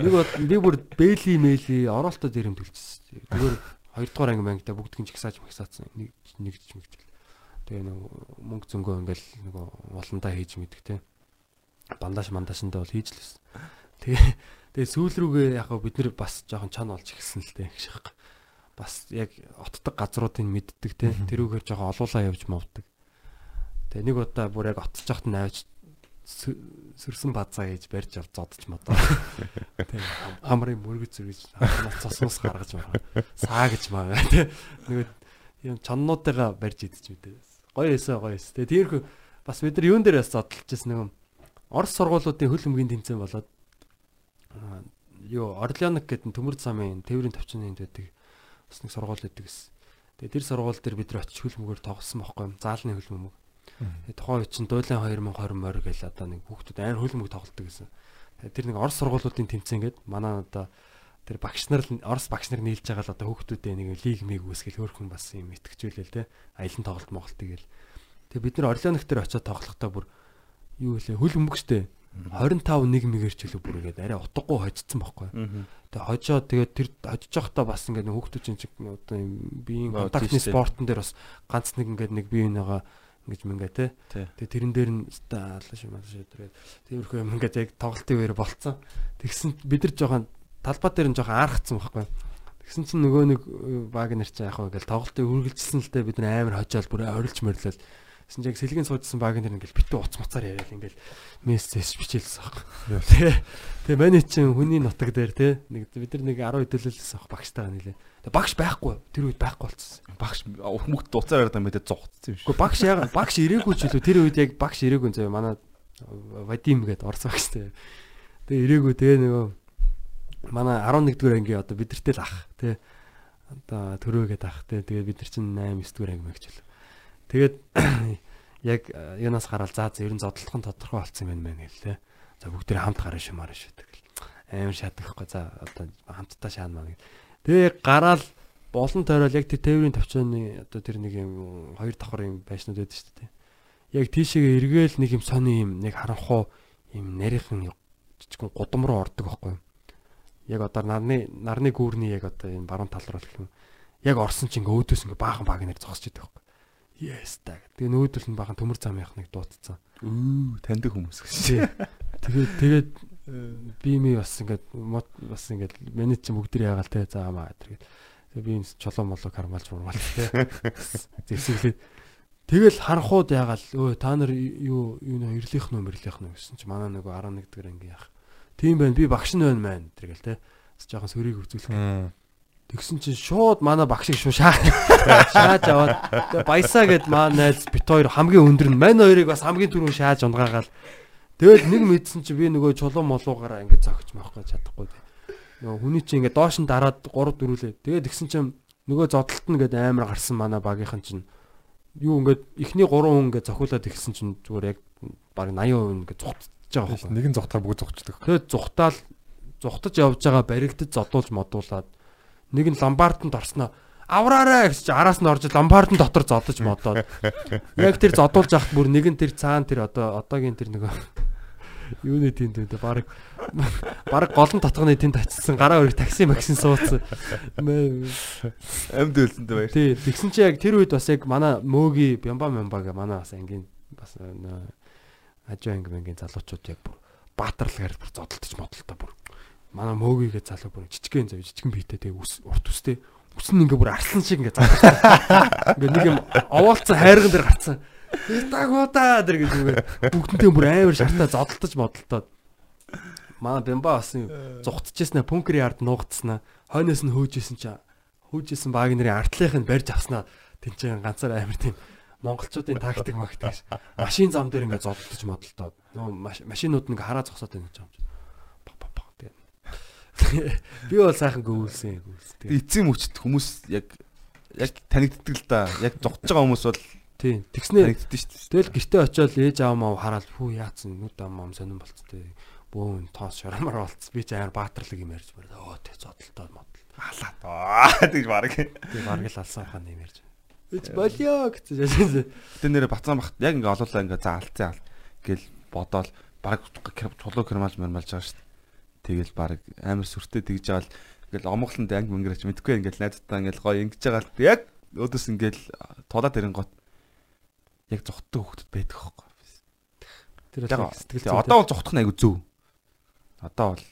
Нэг бол би бүр бэйли мэйли оролтоо дээрэм төлчихсөн. Зүгээр хоёрдугаар анги мангида бүгдгийн чигсааж магсаацсан. Нэг нэг ч мэгжил. Тэгээ нэг мөнгө зөнгөө ингээл нэг уландаа хийж мэддэг тийм. Бандаж мандашндаа бол хийж л байсан. Тэгээ тэгээ сүүл рүүгээ яг бид нар бас жоохон чон олж ихсэн л байна бас яг отдог газруудыг мэддэг те тэрүүгээр жоохон олуулаа явж мовдөг. Тэгээ нэг удаа бүр яг отож яхад найвч сөрсөн базаа хийж барьж авч зодож модоо. Тэгээ хамрын мөргөж хамраас цосмос гаргаж байгаа. Саа гэж маа те нэг юм чоннуудыгаа барьж идэж мэдээ. Гоё эсэ гоё эсэ. Тэгээ тиймэрхүү бас бид нар юун дээр бас зодтолж ирсэн нэг Орос сургуулиудын хөл өмгийн тэмцээн болоод юу Орлеанок гэдэг төмөр замын тээврийн төвчний энд байдаг бас нэг сургууль өгдөг гэсэн. Тэгээ тэр сургууль дээр бид нар очиж хөлбөмбөөр тоглосон байхгүй юм. Заалны хөлбөмбөг. Тэгээ тухайн үед чинь дуулан 2020 морь гэл одоо нэг хүүхдүүд амар хөлбөмбөг тоглодог гэсэн. Тэр нэг орос сургуулиудын тэмцээн гээд манай одоо тэр багш нар орос багш нар нийлж байгаа л одоо хүүхдүүдээ нэг лиг миг үүсгэл хөөрхөн бас юм итгэжүүлэл те аялын тоглолт моголт гээл. Тэгээ бид нар Орлеонок дээр очиод тоглохдоо бүр юу вэ хөл өмг штэ 25 1 мэгэр ч илүү бүргээд арай утгагүй хожицсан байхгүй. Тэгээ хожоо тэгээд тэр хожиж явахдаа бас ингээд хүүхдүүд чинь одоо юм биеийн контактны спортон дээр бас ганц нэг ингээд нэг бие бинийгаа ингэж мингээ те. Тэгээ тэрэн дээр нь алла шиг тэгээд тиймэрхүү юм ингээд яг тоглолтын үеэр болцсон. Тэгсэн бид нар жоохон талбай дээр нь жоохон аргацсан байхгүй. Тэгсэн чинь нөгөө нэг баг нар чинь яг хаа ингээл тоглолтыг үргэлжилсэн л дээ бид нар амар хожоол бүр орилж морилол Чинь яг сэлгийн суудсан баг энэ ингээл битүү уц муцаар яриад ингээл мессеж бичээлсэн аах. Тэ. Тэгээ манай чинь хүний нутаг дээр те нэг бид нар нэг 10 хөдөлөлсөн аах багштайгаа нилээ. Тэгээ багш байхгүй. Тэр үед байхгүй болцсон. Багш хүмүүст дуцаар яриад мэдээ зогцсон юм шиг. Гэхдээ багш яга багш ирээгүй ч илүү тэр үед яг багш ирээгүй заяа манай Вадим гэдэг орс багштай. Тэгээ ирээгүй тэгээ нөгөө манай 11 дугаар анги одоо бидэртэй л ах те одоо төрөөгээд ах те тэгээ бид нар чинь 8 9 дугаар анги мэгч л Тэгээд яг э, юунаас гараад заа за ер нь зодтолхон тодорхой болсон юм байна гэлээ. За бүгд тэр хамт гараа шимаар тэгэл. Амар шатахгүй за одоо хамтдаа шаана маа. Тэгээ гараал болон тойрол яг тэр тээврийн тавчааны одоо тэр нэг юм хоёр давхар юм байшнууд байдаг шүү дээ. Яг тийшээгээ эргээл нэг юм сони юм нэг харанхуу юм нарийнхан жижигэн гудам руу ордог байхгүй юу? Яг одоо нарны нарны гүүрний яг одоо энэ баруун тал руу л яг орсон чинь ингээ өөдөөс ингээ баахан баг нэр зогсож идэг байхгүй. Yes та. Тэгээ нөгөөдөл нь бахан төмөр зам яхныг дуудсан. Үу таньдаг хүмүүс гэсэн. Тэгээд тэгээд би ми бас ингээд бас ингээд менеж чинь бүгд яагаал те заамаа гэдэг. Тэгээ би чолоо молоо кармалж мурмал те. Зэвсэглээ. Тэгэл харанхууд яагаал өө та нар юу юу нэ ирлийнх нөө мэрлийнх нөө гэсэн чи манай нөгөө 11 дэх анги яах. Тийм байна би багш нь байна маань тэргээл те. Бас жоохон сөрийг үзүүлэх. Тэгсэн чинь шууд манай багшиг шууд шаа. Шааж аваад баясаа гэд маа найз бит хоёр хамгийн өндөр нь мань хоёрыг бас хамгийн түрүүн шааж унгаагаал. Тэгэл нэг мэдсэн чинь би нөгөө чулуун молуугаараа ингэ зогч маахгүй чадахгүй. Нөгөө хүний чинь ингэ доош нь дараад 3 дөрүлээ. Тэгээд тэгсэн чинь нөгөө зодтолт нь гээд амар гарсан манай багийнхан чинь юу ингээд эхний 3 хүн ингээд зохиулаад ихсэн чинь зүгээр яг баг 80% ингээд зүхтж байгаа байхгүй. Нэгэн зүхтаа бүгд зүхчдэг. Тэгээд зүхтаал зүхтаж явж байгаа баригдаж зодуулж модуулаад Нэг нь ламбарданд орсноо авраарай гэж араас нь орж ламбардын дотор зодож модоод. Яг тэр зодуулж яхад бүр нэг нь тэр цаана тэр одоо одоогийн тэр нөгөө юуны тийм тийм баг баг голон татганы тэнд очсон гараа өрг такси максин суудсан. Амьд үлсэндээ баяр. Тий, тэгсэн чи яг тэр үед бас яг манай мөөги бямба мямбаг манай бас ангийн бас ажуу анги мангийн залуучууд яг бүр баатарлаар бүр зодтолтож модолтой бүр манай мөөгийгээ залуу бүр жижигхэн зав жижигхэн биетэй тэгээ урт үстэй. Үс нь ингээ бүр арслан шиг ингээ залуу. Ингээ нэг юм овоолцсон хайрган дээр гарцсан. Тагуудаа тэр гэж үгээр бүгднтэй бүр амар шартаа зодтолтож модолтоод манай бямба бас зүхтчихсэн пүнкри ард нуугдснаа хойноос нь хөөжсэн чи хөөжсэн баг нарын артлынх нь барьж авснаа тэнцэн ганцаар амар тийм монголчуудын тактик магтдаг машин зам дээр ингээ зодтолж модолтоод машинууд ингээ хараа зогсоод байна гэж юм Би бол сайхан гүйлсэн гүйлсэн. Эцсийн мөчт хүмүүс яг яг танигддаг л да. Яг зогтож байгаа хүмүүс бол тийм тэгснээр танигддаг шүү дээ. Тэгэл гэртээ очиод ээж аав маа хараад хүү яатсан нүд ам ам сонирн болцтой. Бөөн тоос шарамаар болцсон. Би ч амар баатарлаг юм ярьж байна. Оо тэг зодтолтой модл. Алаа таа гэж баг. Би бараг л алсан ухаан юм ярьж. Эч болио гэж. Тэ нэрэ бацаан бахт яг ингээ олоолаа ингээ за алцсан ал гэл бодоол баг чулуу кермалж мэрмалж байгаа шүү дээ. Тэгэл баг амар сүртэй тэгж байгаа л ингээл омголонд анги мөнгөрч мэдгүй ингээл найзтаа ингээл гоё ингэж байгаа л яг өөдөөс ингээл тулаад ирэн гот яг зүхтдэг хөхтөд байдаг хөөхгүй. Тэр бол сэтгэл тэгээ одоо бол зүхтах нь айгу зөв. Одоо бол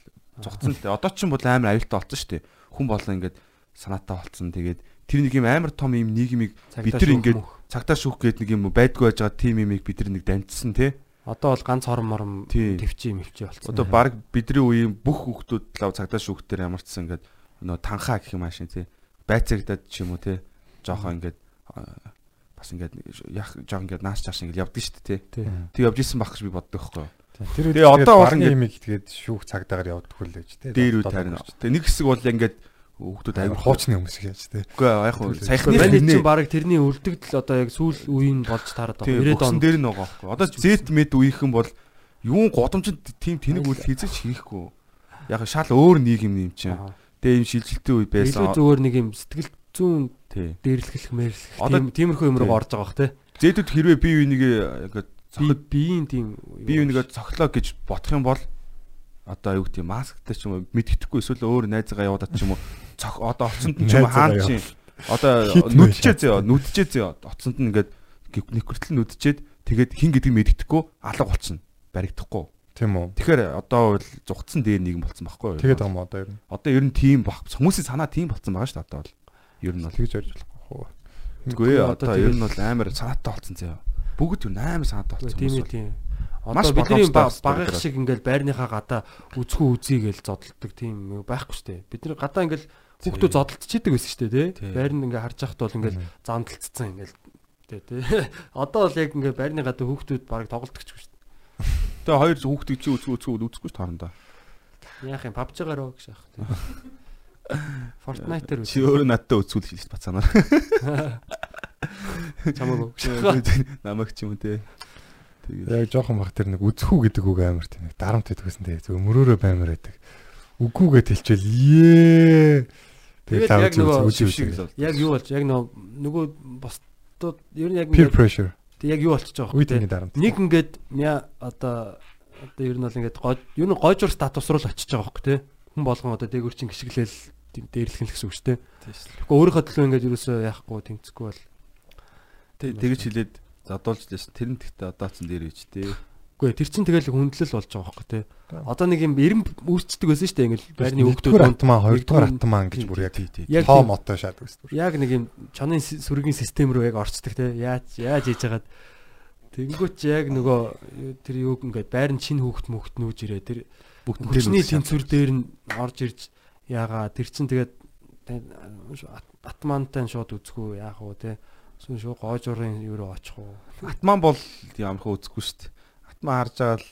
зүхтсан л. Одоо ч юм бол амар аюултай болсон шүү дээ. Хүн болон ингээд санаатай болцсон. Тэгээд тэр нэг юм амар том юм нийгмийг бид нар ингээд цагтаа шүүх гээд нэг юм байдгүй байж байгаа тим имийг бид нар нэг дамжсан тий. Одоо бол ганц хором мором Тий. төвчий мөвчий болцсон. Одоо баг бидний үеийн бүх хүүхдүүд лав цагдаа шүүхтэр ямарчсан ингээд нөө танхаа гэх юм аашин тий. Байцагдаад ч юм уу тий. Жохон ингээд а, бас ингээд яг жохон ингээд нааш чааш ингээд явдаг шүү дээ тий. Тий. Тэг явж исэн байх гэж би боддог байхгүй юу. Тэр үед Тэгээ одоо бол ингээд- имийг тэгээд шүүх цагдаагаар явдаг хүлээж тий. Дээр үе таарна. Тэг нэг хэсэг бол ингээд хүүхдүүд аягүй хуучны хүмүүс шиг яаж тий. Үгүй яг хуу Маний хэрнээ чинь баг тэрний үлдэгдэл одоо яг сүүл үеийн болж таарад тий байгаа. 90-ад өгсөн он дээр нь байгаа байхгүй. Одоо Z мэд үеийнхэн бол юун годомжинд тийм тэнэг үйл хийзэж хийхгүй. Яг шал өөр нийгэм юм чинь. Аа. Тэгээ юм шилжилтийн үе илүү байсан. зүгээр нэг юм сэтгэл зүүн Тий. дээрлэх мэрлэх Одоо- тийм тиймэрхүү юм руу орж байгаа бах те. Зэдүүд хэрвээ бие бинийгээ ингээд Би цохид биеийн тийм бие бинийгээ цохлоо гэж бодох юм бол одоо аюу тийм масктай ч юм уу мэддэхгүй эсвэл өөр найзгаа явуудаад ч юм уу одоо оцонд нь ч юм хаан чинь одоо нүдчээ зөө нүдчээ зөө оцонд нь ингээд нэвкэртэл нүдчээд тэгээд хин гэдгийг мэддэхгүй алга болчихно баригдахгүй Тийм үү. тэгэхээр одоо бол зүгтсан дээр нэгэн болцсон байхгүй юу Тэгээд юм одоо ер нь. одоо ер нь тийм баг хүмүүсийн санаа тийм болцсон байгаа шүү дээ одоо бол ер нь бол Тэгж ярьж болохгүй хөө. Үгүй Одоо ер нь бол амар санаатай болцсон заяа. Бүгд юу амар санаатай болцсон тийм тийм. Одоо бидний боломжтой ба- бас багах бараг шиг ингээл байрныхаа гадаа үзхүү үзье гэж зодтолдог тийм юм байхгүй шүү дээ. Бид нар гадаа ингээл хүүхдүүд зодтолцчихдаг байсан шүү дээ Тий. тий. Байрны ингээ харж байхад бол ингээл замдалцсан ингээл тий тий. Одоо бол яг ингээ байрны гадаа хүүхдүүд баг тоглолдог ч шүү дээ. Тэгээ хоёр хүүхдийг чи үзгүй үзгүй үзэхгүй таарна да. Яах юм павжгаар оо гэж яах тий. Fortnite-ээр Чи өөрөө надтай үзүүл хэлж бацаанаар. гэж. Намайг ч юм уу те. Тэгээд Яг жоохон бах тэр нэг үзхүү гэдэг үг амар тийм нэг дарамт өгсөн тий. Зөв мөрөөрөө баймар байдаг. Үгүүгээ тэлчээл ээ. Тэгээд яг нөгөө шиг л Яг юу болж яг нөгөө нөгөө босдод ер нь яг peer pressure. яг юу вэ? ингэ дарамт. Нэг ингээд яа одоо одоо ер нь бол ингээд гой ер нь гойжур статус руу л очиж байгаа хөөхгүй те. Хүн болгон одоо дээгүр чин гიშгэлэл дээрлэх нь л гэсэн үг шүү те. Тэгэхгүй өөрийнхөө төлөө ингээд ерөөсөө яахгүй тэмцэхгүй бол Тэг- тэгэж хэлээд задуулж лээс тэр нь гэхдээ одоо ч дээр үйч те. Үгүй тэр чин тэгэл хүндлэл болж байгаа хөөхгүй те. Одоо нэг юм эрэм үүсчдэг байсан шүү дээ ингээд байрны нэгдүгээр хүүхдүүд атмаа, хоёрдугаар нэгдүгээр- атмаа гэж бүр яг тоо мото шаад үздэг. яг нэг юм чонын сүргийн систем рүү яг орцдог те. Яаж яаж хийж хагаад Тэнгүүч яг нөгөө тэр юу ингээд байрны чин хүүхд мөхт нүүж ирээ. Тэр Бүгд хүчний тэнцвэр дээр нь орж ирж яага тэр чин тэгээд атмантай шууд үзэхгүй яах вэ те. Сүн шууд гоожурын юу руу очих уу Атман бол ямархаа үзэхгүй шүү дээ. Атман харж байгаа л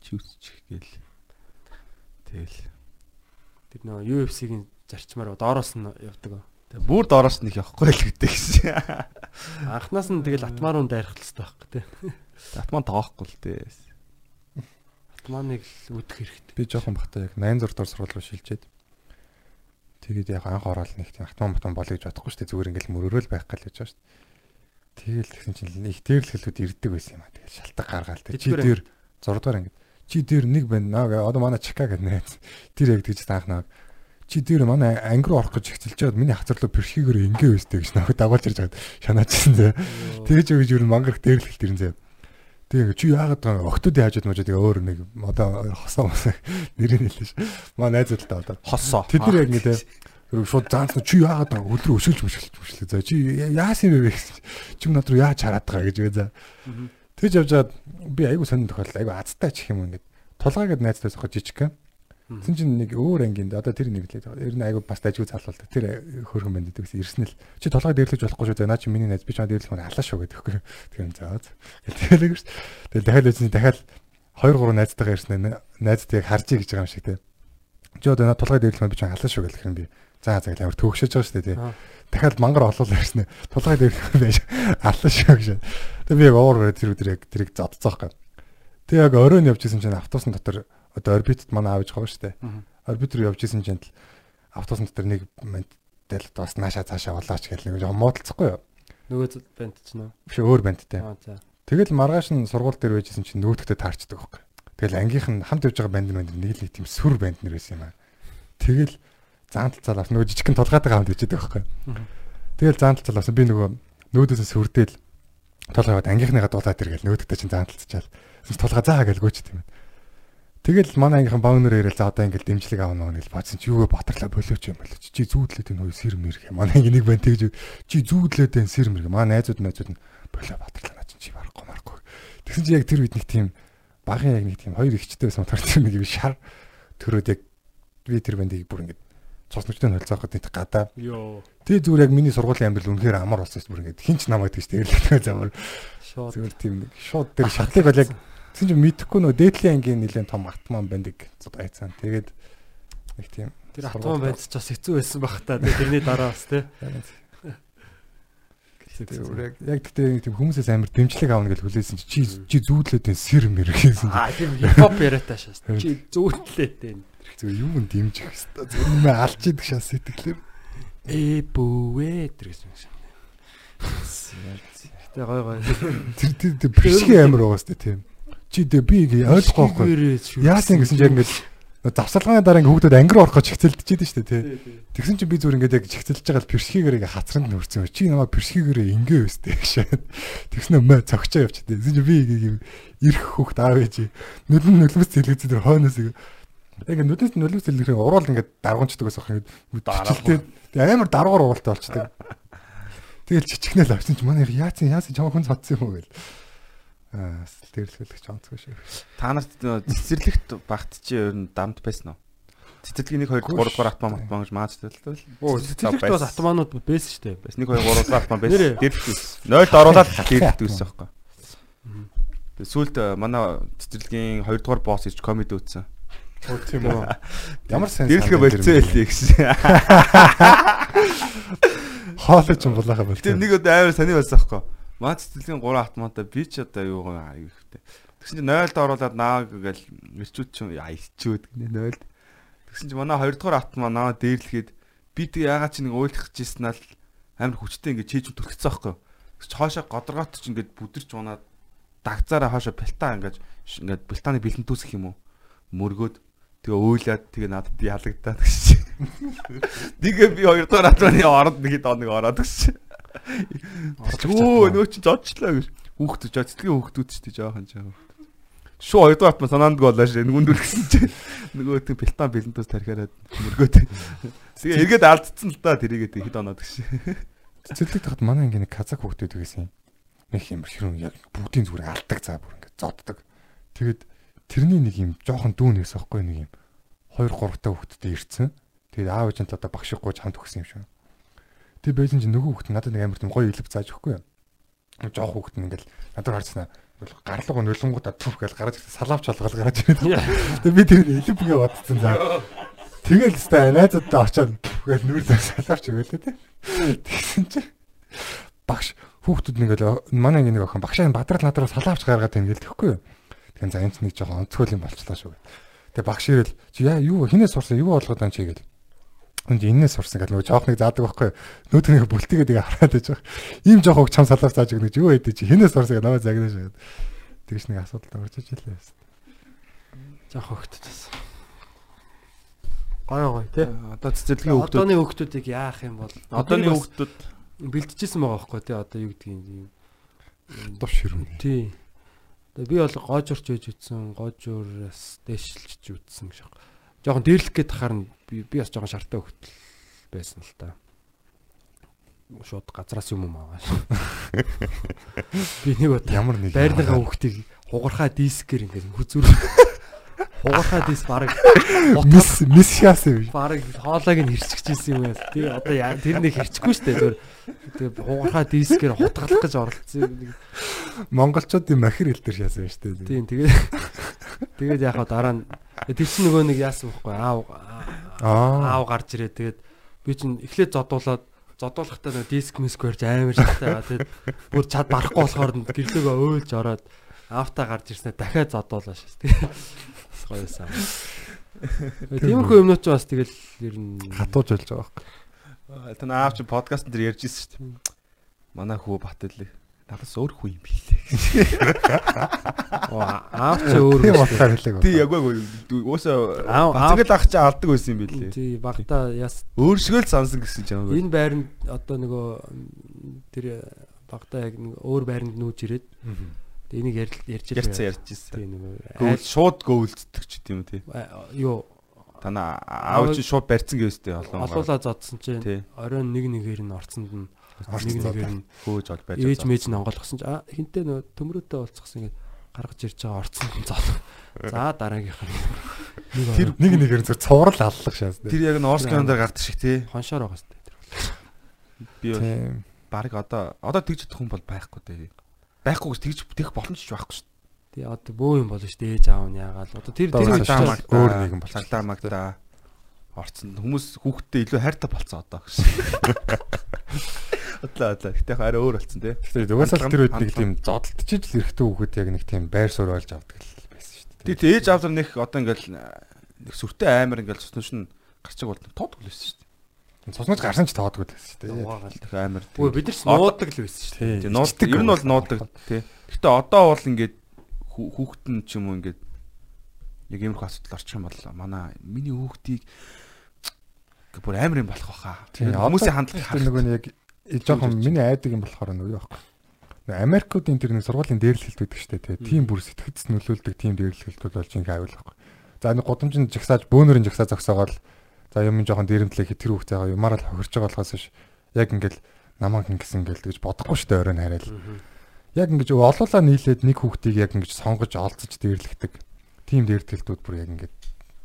чи үзчих гээл. Тэгэл. тэр нөгөө UFC-гийн зарчмаар доороос нь явдаг Тэг бүр доороос нь их явахгүй л гэдэг гэсэн. анхнаас нь тэгэл атмаа руу дайрах л хэрэгтэй байхгүй те Атман тоохгүй л дээ. атманыг л үдэх хэрэгтэй Би жоохон бахта яг 86 дор сургууль руу шилжээд тэгээд яг анх ороод нэг тийм автомат мотон болъё гэж бодохгүй шүү дээ. Зүгээр ингээл мөрөөрөө л байх гал гэж байгаа шүү дээ. Тэгэл тэгсэн чинь их дээр л хэлүүд ирдэг байсан юм а. Тэгэл шалтгаан гаргаал тэг. Чи дээр 6 дугаар ангид чи дээр нэг байна гэ одоо манай чика найз. Тэр яг тэгж таах наа. Чи дээр манай анги руу орох гэж ихцэлж байгаад миний хацарлуу перхигээр ингээ өстэй гэж нөхөд дагуулж ирж байгаад шанаачсан зэ. Тэгэж өгж юу мангарх дээрлэх тэрэн зэ. Тэгээ чи яагаад байгаа октодын хажууд мажууд тэгээ өөр нэг одоо хосоо мосоо нэрийг хэлээ ш. Маа найзууд л та одоо. Хосоо. Тэд нар яг ингэ те шууд заансан чи яагаад байгаа өдрөө өшөөлж мөшөөлж мөшлөө за чи яасан юм бэ гэсэн чи над руу яаж хараад байгаа гэж вэ за. Тэгж явж хаад би айгу сонин тохиол айгу азтай ч юм ингээд тулгаагээд найзтай сохож жижиг. Тэн чинь нэг өөр ангинд одоо тэр нэг лээ. Ер нь айгу бас дайггүй залуулдаг. Тэр хөөрхөн байна гэдэг гэсэн ирсэн л. Чи толгой дээрлэж болохгүй шүү. За наа чи миний найз би чамд дээрлэх мөр халаа шүү гэдэг. Тэгэхээр за. Тэгэл гэж. Тэгэл дахиад үзсэн дахиад 2 3 найзтайгаа ирсэн найзтайг харж ий гэж байгаа юм шиг те. Чи одоо наа толгой дээрлэх мөр би чам халаа шүү гэх юм би. За за амар төгшөж байгаа шүү дээ те. Дахиад мангар олоол ирсэн. Толгой дээрлэх байж аллаа шүү гэж. Тэг би яг уур тэр өдөр яг тэрийг зодцоо байхгүй. Тэг яг оройн явж исэн чинь автобусны дотор одоо орбитд манай аавж байгаа шүү дээ. Орбит руу явж исэн чинь л автобусны дотор нэг мэнтэл бас нааша цаашаа болооч гэх нэг муудалцахгүй юу. Нөгөө банд ч нөө. Биш өөр за. Тэгэл маргааш нь сургууль дээр байжсэн чинь нөгөөдөгтөө таарчдаг байхгүй. Тэгэл ангийнх нь хамт явж байгаа банд нэг л нэг тийм сүр банд нэр байсан юм аа. Тэгэл заантал цалаас нөгөө жижигхэн тулгаатай хамт ичээд байгаа байхгүй. Тэгэл заантал цалаас би нөгөө нүүдээс сүрдэл толгойд ангийнхныгаа дуулаад иргээл нүүдэгтэй чинь заанталцчаал. Тулгаа заа гэж гүйчт юм. Тэгэл манай ангийнхан багнөр ирэл за одоо ингээл дэмжлэг аавна гэж бацсан чи юу вэ? Батрлаа болооч юм болооч. Чи зүүдлээд энэ хоёр сэр мэрх юм. Манай нэг банд тэгж чи зүүдлээд энэ сэр мэрх манай найзууд найзууд нь болоо батрлаа наа чи барахгүй марахгүй тэгсэн чи яг тэр үед нэг тийм багын яг нэг тийм хоёр ихчтэй байсан төр тэр нэг шар төрөөд яг би тэр бандыг бүр ингээд цуснагчтай холцооход нэг гадаа Йоо. тэгээ зүгээр яг миний сургуулийн амьдрал үнэхээр амар болсон шүү бүр ингээд хинч намайг тэгж тэрлэх замаар Шууд. зүгээр тийм нэг шууд тэр шатлыг бол яг Тэгсэн чинь мэдэхгүй нөө дээдлийн ангийн нэлээд том атман бандаг айцсан. Тэгээд нэг тийм Тэр автоман банд ч бас хэцүү байсан бах та. Тэрний дараа бас тий. яг тэгтээ тийм хүмүүсээс амар дэмжлэг аавна гэж хүлээсэн чи чи зүүдлээд сэр мэр гэсэн. Аа тийм хипхоп яриатай шээс. Чи зүүтлээ дээ. Зүгээр юу юм дэмжих хэвээр зүгээр юм алж идэх шас сэтгэлээр. Э бүүэ тэр гэсэн юм. Тэ гой гой. Тэр тэр тэр бишгийн амар байгаа сте тийм. Чи дэ би ойлгохгүй. Яасан гэсэн чи яг ингээд завсалгааны дараа ингээд хүүхдүүд анги руу орох гэж шүү дээ тий. Тэгсэн чи би зүгээр ингээд яг чигцэлж байгаа л персхигээр ингээ хацранд нөрсөн. Чи намайг персхигээр ингээ өстэй гэшээ. Тэгснэ мэ цогчоо явчихдаг. Тэгсэн чи би ингээ юм ирэх хүүхд аав ээж. Нүдэн нулимс зэлгэц тэр хойноос ингээ яг нүдэнс нулимс зэлгэрийн уруул ингээ даргуунчдаг байсан хэрэг даргалтай. Амар даруугаар уруултай болчдаг. Тэгэл чичгнэл авчин чи манай яац яац жоохон цодсон юм уу гэл. Аа тэрлгэлэх чонцгүй шүү. Та нарт цэцэрлэгт багт чи ер нь дамд байсан уу? Цэцэрлэгийн 1 2 3 дугаар автомат автомат гэж маа цэцэрлээ. Оо цэцэрлэгт бас автоманууд байсан шүү дээ. Бас 1 2 3 дугаар автомат байсан. Дэрхтээс. 0-д оруулаад гэсэн юм байна. Тэгээ сүүлд манай цэцэрлэгийн 2 дугаар босс ич комеди үүссэн. Оо тийм үү. Ямар сайн Дэрхлээ болцсон байлээ гэсэн. Хоолой ч юм булааха болтой. Тэгээ нэг удаа амар сони байсан аахгүй. Маа цэцэрлэгийн 3 автоматаа би ч одоо юу гоо ихтэй. Тэгсэн чинь 0-д оруулаад нааг гээл ирчүүд чинь ирчүүд гинэ 0-д. Тэгсэн чинь манай 2 дугаар автомат наваа дээрлэхэд би тэг ягаад чи нэг уйлах гэжсэн ал амар хүчтэй ингээд чийж түлхсэн аахгүй. Тэгс хоошоо годоргоот ч ингээд бүдэрч унаад дагцаараа хоошоо бэлтаа ингээд ингээд бэлтааны бэлэн түүсэх юм уу? Мөргөөд тэгээ уйлаад тэгээ надад ялагдаад гэж. Тэгээ би 2 дугаар автоматны ороод нэг доныг ороод гэж. Өө нөө чи зодчлаа гэж. Хүүхдүүд жоо цэцгийн хүүхдүүд ч тий жоохон жоохон. Шуу хоёр дахь атма санаанд болоо шээ нүгүндүр гэсэн чи нөгөө тийм пилтан бэлэнтөөс тархиараад мөргөөд. Тэгээ эргээд алдцсан л да тэрийгээ хэд оноод гэж. Цэцэрлэг тахад манай ингээ нэг казак хүүхдүүд байсан юм. Нэг юм хэрүүн яг бүгдийн зүгээр алдаг заа бүр ингээ зоддаг. Тэгээд тэрний нэг юм жоохон дүүн байсан байхгүй нэг юм 2 3 та хүүхдтэй ирсэн. Тэгээд аав ээжэнт одоо багш гооч хамт өгсөн юм шиг. Тэгээд байсан чинь нөгөө хүүхд надад нэг амар тийм гоё илэв зааж өгөхгүй. Жоох хүүхд нь ингээл надад харцнаа гарлага нулингуудаа түф гэж гараад ирсэн салаавч болгол гараад ирээд. Тэгээд би тэр илэвгээ бодсон заа. Тэгэл өстой найзуудтай очиод түфгээл нүүр салаавч өгөөлээ те. Тэгсэн чинь багш хүүхдүүд нэгэл манай нэг охин багшаа бадрал надрал салаавч гаргаад ингээл тэхгүй юу. Тэгэхээр за энэ ч нэг жоохон онцгой юм болчлаа шүү. Тэгээ багш ирэл чи яа юу хинээс сурсан юу болгоод ан чи гэл. Энд энэс сурсан гэл нөгөө жоохныг заадаг байхгүй. Нөөдрийн бүлтгээ тэгээ хараад байж байгаа. Ийм жоох хог чам салаад зааж өгнө чи юу хэдэж чи хинээс сурсан гэл намайг загнаа шагаад. Тэгэж нэг асуудалтай орж иж илээ. Жах хөгтчихсэн. Гой гой тий. Одоо цэцэрлэгийн хүүхдүүд Одооны хүүхдүүдийг яах юм бол одооны хүүхдүүд бэлтжижсэн байгаа байхгүй тий одоо юу гэдгийг юм. Дув ширүүн. Тий. Би бол гоожурч ээж үтсэн, гоожураас дэшилж үтсэн байна. Жохон дээрлэх гээд тахаар би би бас жоохон шартай хөвтөл байсан л та. Шууд газраас юм уу аваа. Би нэг удаа Ямар нэг байрныхаа хүүхдийг хугархаа дискээр ингээд хүзүүр хугархаа диск баг мис мис шаас юм. баг хоолойг нь хэрччихсэн юм яа. Тий одоо тэр нэг хэрчихгүй шүү дээ. Зүгээр тэгээ хугархаа дискээр хутгалах гэж оролцсон. Монголчуудын махир хэл дээр шаасан шүү дээ. Тийм тэгээд тэгээд яг дараа нь тэр чинь нөгөө нэг яасан байхгүй аав Аа. аав гарч ирээ тэгээд би чинь эхлээд зодуулаад зодуулахдаа нөгөө диск миск барьж амар шатайгаа тэгээд бүр чад барахгүй болохоор гэрлөөгөө өөлж ороод аавтаа гарч ирснээр дахиад зодуулаа тэгээд гоёсан. Тиймэрхүү юмнууд ч бас тэгэл ер нь хатууж болж байгаа байхгүй. Тэн аав чи подкаст дээр ярьж ирсэн шүү дээ. Манай хүү бат үлээ. Надаас өөр хүү юм билээ. аав ч өөр шүү болохоор хэлээг. Тий яг уусаа Аав- бацгал ах чи алдаг байсан юм билээ. Тий багтаа яс Өөр шигэл сансан гэсэн ч юм уу. энэ байранд одоо нөгөө тэр багтаа яг нэг өөр байранд нүүж ирээд энийг ярьж ярьж ярьж ирсэн. Тий нөгөө Гөөл айл- шууд гөөлддөг ч тийм үү тий. юу Танаа аав чи шууд барьцсан гэвстэй олон. олуулаа зодсон чинь оройн нэг нэгээр нь орцонд нь нэг нэгээр нь Хөөж ол байж ээж мэж нь онгойлгосон чи а хинтээ нөгөө төмрөөдөө уулзсан ингээд гаргаж ирж байгаа орцонд нь зол. За дараагийнх нь нэг Тэр нэг нэгээр зөв цуврал аллах шээс. Тэр яг н Орскон дээр гардаг шиг тий. хоншоор байгаа сте тэр. Би бол Тийм. баг одоо одоо тэгж чадах хүн бол байхгүй дээ. Байхгүй гэж тэгж тэгэх боломж ч байхгүй шүү Тий одоо бөө юм болно шүү дээ ээж аав нь яагаад одоо тэр тэр цааш үед таа ч- маг- өөр нэгэн болчихсон. Цаглаа магдаа. Орцсон хүмүүс хүүхдтэй илүү хайртай болцсон одоо гэж. Одлоо одлоо. Гэтэ яг арай өөр болцсон тий. Тэгэхээр угаасаа л тэр үед нэг тийм зодтолтчиж л эрэхтэй хүүхэд яг нэг тийм байр суурь олж авдаг л байсан шүү дээ. Тэг ээж аавдар нэх одоо ингээл нэг сүртэй аймар ингээл цуснууш нь гарчиг бол тоодгүй л байсан шүү дээ. Цуснаж гарсан ч тоодгүй л байсан шүү дээ. Угаагаал. Тэг аймар. Өө бид нар нуудаг л байсан шүү дээ. Нуудаг. Ер нь бол нуудаг тий. Гэтэ одоо бол ингээд хүү- хүүхдэн ч юм уу ингээд яг иймэрхүү асуудал орчих юм бол манай миний хүүхдийг бүр амар юм болох байхаа. Тийм, Хүмүүсийн хандлага Тэр нөгөө нэг жоохон миний айдаг юм болохоор нөгөө байхгүй. Америкуудын тэр нэг сургуулийн дээрлэлт байдаг шүү дээ. Тийм бүр сэтгэц нөлөөлдөг тийм дээрлэлтүүд болж ингээ аюул байхгүй. За нэг гудамжинд жагсааж бөөнөрийн жагсаа зогсоогоол за юм жоохон дээрэмтлээ тэр хүүхдээ юмараа л хохирч байгаа болохоос ш яг ингээл намайг ингэсэн ингээл гэж бодохгүй шүү дээ өөрөө хараад. Яг ингэж олоолаа нийлээд нэг хүүхдийг яг ингэж сонгож олцож дээрлэгдэг. Тийм дээрлэлтүүд бүр яг ингээд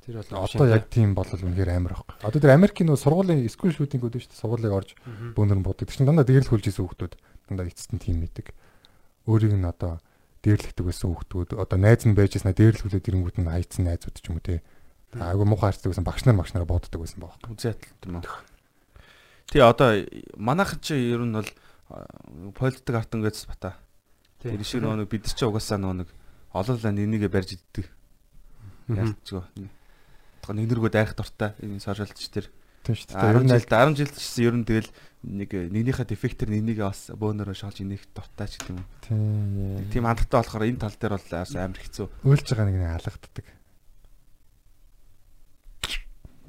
Тэр бол Одоо яг тийм болол үнэхээр амар байхгүй. Одоо тэр Америкийн нөө сургуулийн скул шүүдинг үүдэн шүү дээ. Сургуулийг орж бөөнөр нь буудаг. Тэгсэн дандаа дээрлэх хүлжсэн хүүхдүүд дандаа эцэст нь тийм мэдэг. Өөрийг нь одоо дээрлэгдэг байсан хүүхдүүд одоо найз нь байж яснаа дээрлэхүүлээд ирэнгүүт нь айцсан найзууд ч юм уу те. Айгу муухай харцдаг байсан багш нар багш нараа боддог байсан баг. Үзээтэл юм аа. Тий одоо манайхан чи ер нь бол политик артан гэж бата. Тэр шиг нөгөө бид нар чи угаасаа нэг олоолаа нэгнийгээ барьж иддэг. Ялцгаа. Одоо нэг нэргөө дайрах дуртай энэ сошиалч тэр Тийм шүү дээ. Ер 10 нь жилд 10 жилд чсэн ер нь тэгэл нэг нэгнийхээ дефектээр нэгнийгээ бас бөөнөрөө шалж инех дуртай ч гэдэг юм. тийм Тийм хандлагатай болохоор энэ тал дээр бол бас амар хэцүү. өөлж байгаа нэг нь алгаддаг.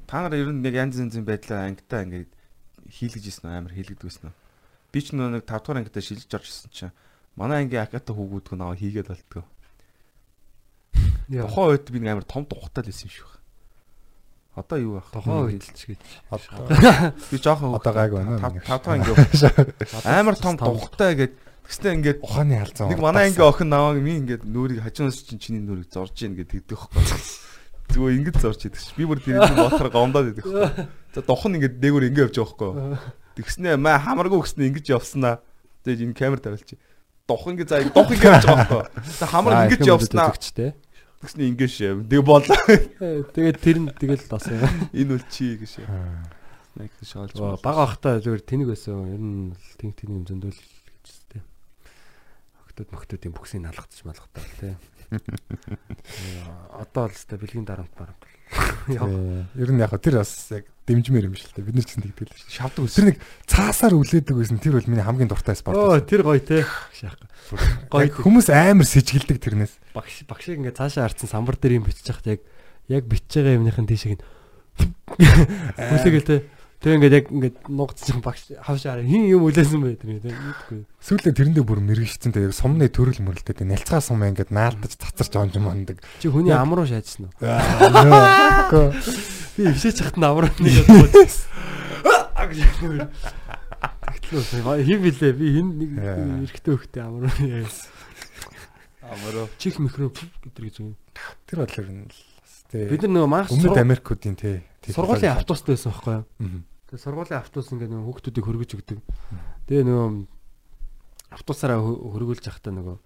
Та нар ер нь яг янз янзын байдлаар ангитаа ингээд хийлгэж ирсэн амар хийлгдэг байсан үү? Би ч нэг 5 дугаар ангитаа шилжиж орж ирсэн чинь манай ангийн аката хүүгүүд гоо наваа хийгээд болтгоо. Яа. Тухайн үед би нэг амар том тухтай л байсан юм шиг байна. Одоо юу байх? Тухайн үед л ч гэж. Би жоохон одоо гайгүй байна. 5 дахь анги амар том тухтай гээд тэгснэ ингээд ухааны халзан. нэг манай ангийн охин навааг минь ингээд нүрийг хажуунаас чинь чиний нүрийг зорж ийн гэдэг тэгдэх байхгүй. Зүгээр ингэж зорж идэг ш. Би бүр тэр юм бодохоор гомдоод байхгүй. За дохон ингээд дээгүүр ингэ явж байгаа байхгүй. Тэгснэ маа хамаргүй гэснэ ингэж явснаа. Тэгээд энэ камер тавилчих. Дох ингэ за дох ингэ явж байгаа байхгүй. За хамар ингэж явснаа. Тэгснэ ингэ шээ. Тэг бол Тэгээд тэр нь тэгэл бас юм. энэ үл чи гэж. Нэг Оо, Бага ахта зүгээр тэнэг байсан. Ер нь тэнг тэнэг юм зөндөл гэж тээ. Охтод мөхтөдийн бүксийг налгацж малгатаа тий. Одоо л өстой бэлгийн дарамт барамт. Ер нь яг тэр бас яг дэмжмээр юм шүү дээ. Бид нар ч гэсэн тэгдэг л шүү. шавдаг. Тэр нэг цаасаар үлээдэг байсан. Тэр бол миний хамгийн дуртай спорт. Оо, тэр гоё те. Шаах. Гоё. Хүмүүс амар сэжгэлдэг тэрнээс. Багш багшийг ингээ цаашаа харцсан самбар дээр юм бичиж хахад яг яг бичиж байгаа юмныхын тийшээ ин хүлээгээл те. Тэр ингээд яг ингээд нуугдсан багш хавшаа хин юм үлээсэн бай тэр. Мэдгүй. Сүүлдээ тэрэндээ бүр мэрэгчсэн тэгээ сумны төрөл тэгээ нялцгаа сум ингээд наалтаж цацарч онж мандаг. Чи хүний ам руу шаажсан уу? Би өвшөөч хат ам руу нэг хэлсэн. Тэгтлээ. Хин билээ. Би хин нэг Яа. эрэгтэй хөхтэй ам руу яасан. Амараа. Чих микро гэдэг юм. Тэр бол нь тэгээ Бид нар нөгөө манх өмнөд Америкуудын тий. сургуулийн автобустай байсан байхгүй юу? Тэгээ сургуулийн автобус ингээд нөгөө хүүхдүүдийг хөргөж өгдөг. Тэгээ нөгөө автобусаараа хө- хөргүүлж явахдаа нөгөө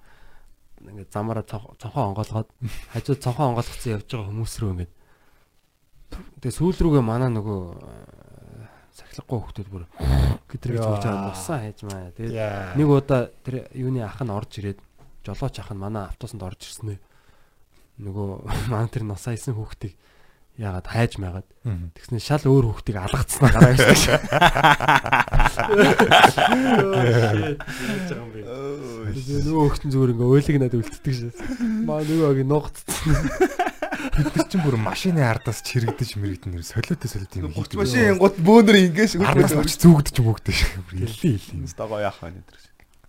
ингээд замаараа цонх- цонхоо онгоолгоод хажууд цонхоо онгоолгоцсон явж байгаа хүмүүс рүү ингээд тэгээ сүүл рүүгээ манаа нөгөө э, сахилахгүй хүүхдүүд бүр гэдрэг зурж байгаа нусан хайж маа. Тэгээ Яа. нэг удаа тэр юуны ах нь орж ирээд жолооч ах нь манай автобусанд орж ирсэн ээ. Нөгөө манай тэр нусаа исэн хүүхдийг ягаад хайж магаад. Мгм. Тэгснэ шал өөр хүүхдийг алгацсан гараа ирсэн ш. Нөгөө хүүхдэн зүгээр ингээ ойлыг надад үлддэг шээ. Маа нөгөөг нуугцсан. Бид нар чинь бүр машины ардаас чирэгдэж мэрэгдэн нэр солиотой солиот юм Буц машин гот бөөнөр ингээс Ардаас очиж зүгдэж мөгдөж илээ илээ. Стагаа яах вэ нэ тэр.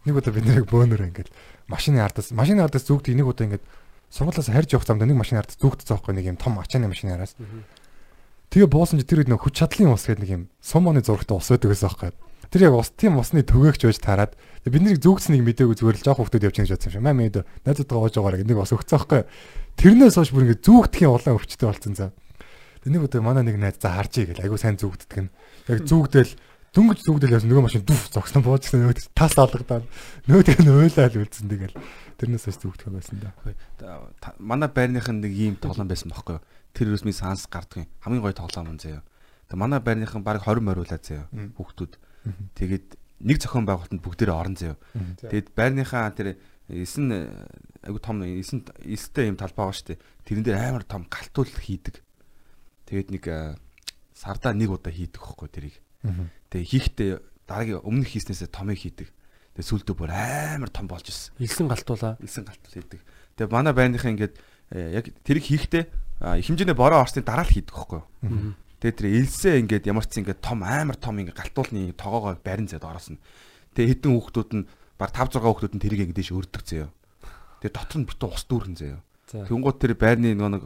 Нэг удаа бид нарыг бөөнөр ингээд машины ардаас машины ардаас зүгдэг нэг удаа ингээд сургуулиас харж явах замд нэг машины ардаас зүгдсэн байхгүй нэг юм том ачааны машины араас. Тэгээ буусан чи тэр үед нэг хүч чадлын ус гэдэг нэг юм сумоны зурагтай ус байдаг гэсэн байхгүй. Тэр яг ус тийм усны төгөөгч байж тараад тэгээ бид нарыг зүгдсэнийг мэдээгүй зүгээр л жоох хүмүүс явж ингэж бодсон юм шиг. Маа мэд найзуудгаа гоож байгаараа нэг бас өгцөн байхгүй. Тэрнээс хойш бүр ингэ зүгдэхийн улаан өвчтэй болцсон за. Тэгээ нэг удаа манай нэг найз за харж ийл айгу сайн зүгддэг нь. Яг зүгдэл дөнгөж зүгдэл яасан нөгөө машин дүф зогсон боожсэн нөгөө тас алгадаад нөгөө нь ойлаад үлдсэн тэгэл тэрнээс хойш зүгдэх байсан да. Манай байрных нь нэг ийм тоглоом байсан байхгүй юу? Тэр юусмын санс гардаг юм. Хамгийн гоё тоглоом юм заяа. Тэгээ манай байрных нь баг 20 мориулаа заяа. Хүүхдүүд. Тэгээд нэг зохион байгуулалтанд бүгдээрээ орон заяа. Тэгэд байрныхаа тэр эсэн айгу том эсэн эстэй юм талбай байгаа штэ. Тэрэн дээр амар том галтуул хийдэг. Тэгээд нэг э, сардаа нэг удаа хийдэг хөхгүй тэрийг. Тэгээ хийхдээ дараагийн өмнөх хийснээсээ томыг хийдэг. Тэгээ сүлдөө бүр амар том болж ирсэн. Илсэн галтуулаа. Илсэн галтуул хийдэг. Тэгээ манай байрныхан ингээд э, яг тэрийг хийхдээ их хэмжээний бороо орсны дараа л хийдэг хөхгүй. Тэгээ тэр илсээ ингээд ямар ч зэн ингээд том амар том ингээд галтуулны тогоогоо барин зэд ороос нь. Тэгээ хэдэн хүүхдүүд нь баг 5 6 хүүхдүүд нь тэрийг ингээд дэш өрдөг заяа. Тэгээ дотор нь битүү ус дүүрэн. За. Тэнгууд тэр байрны нөгөө нэг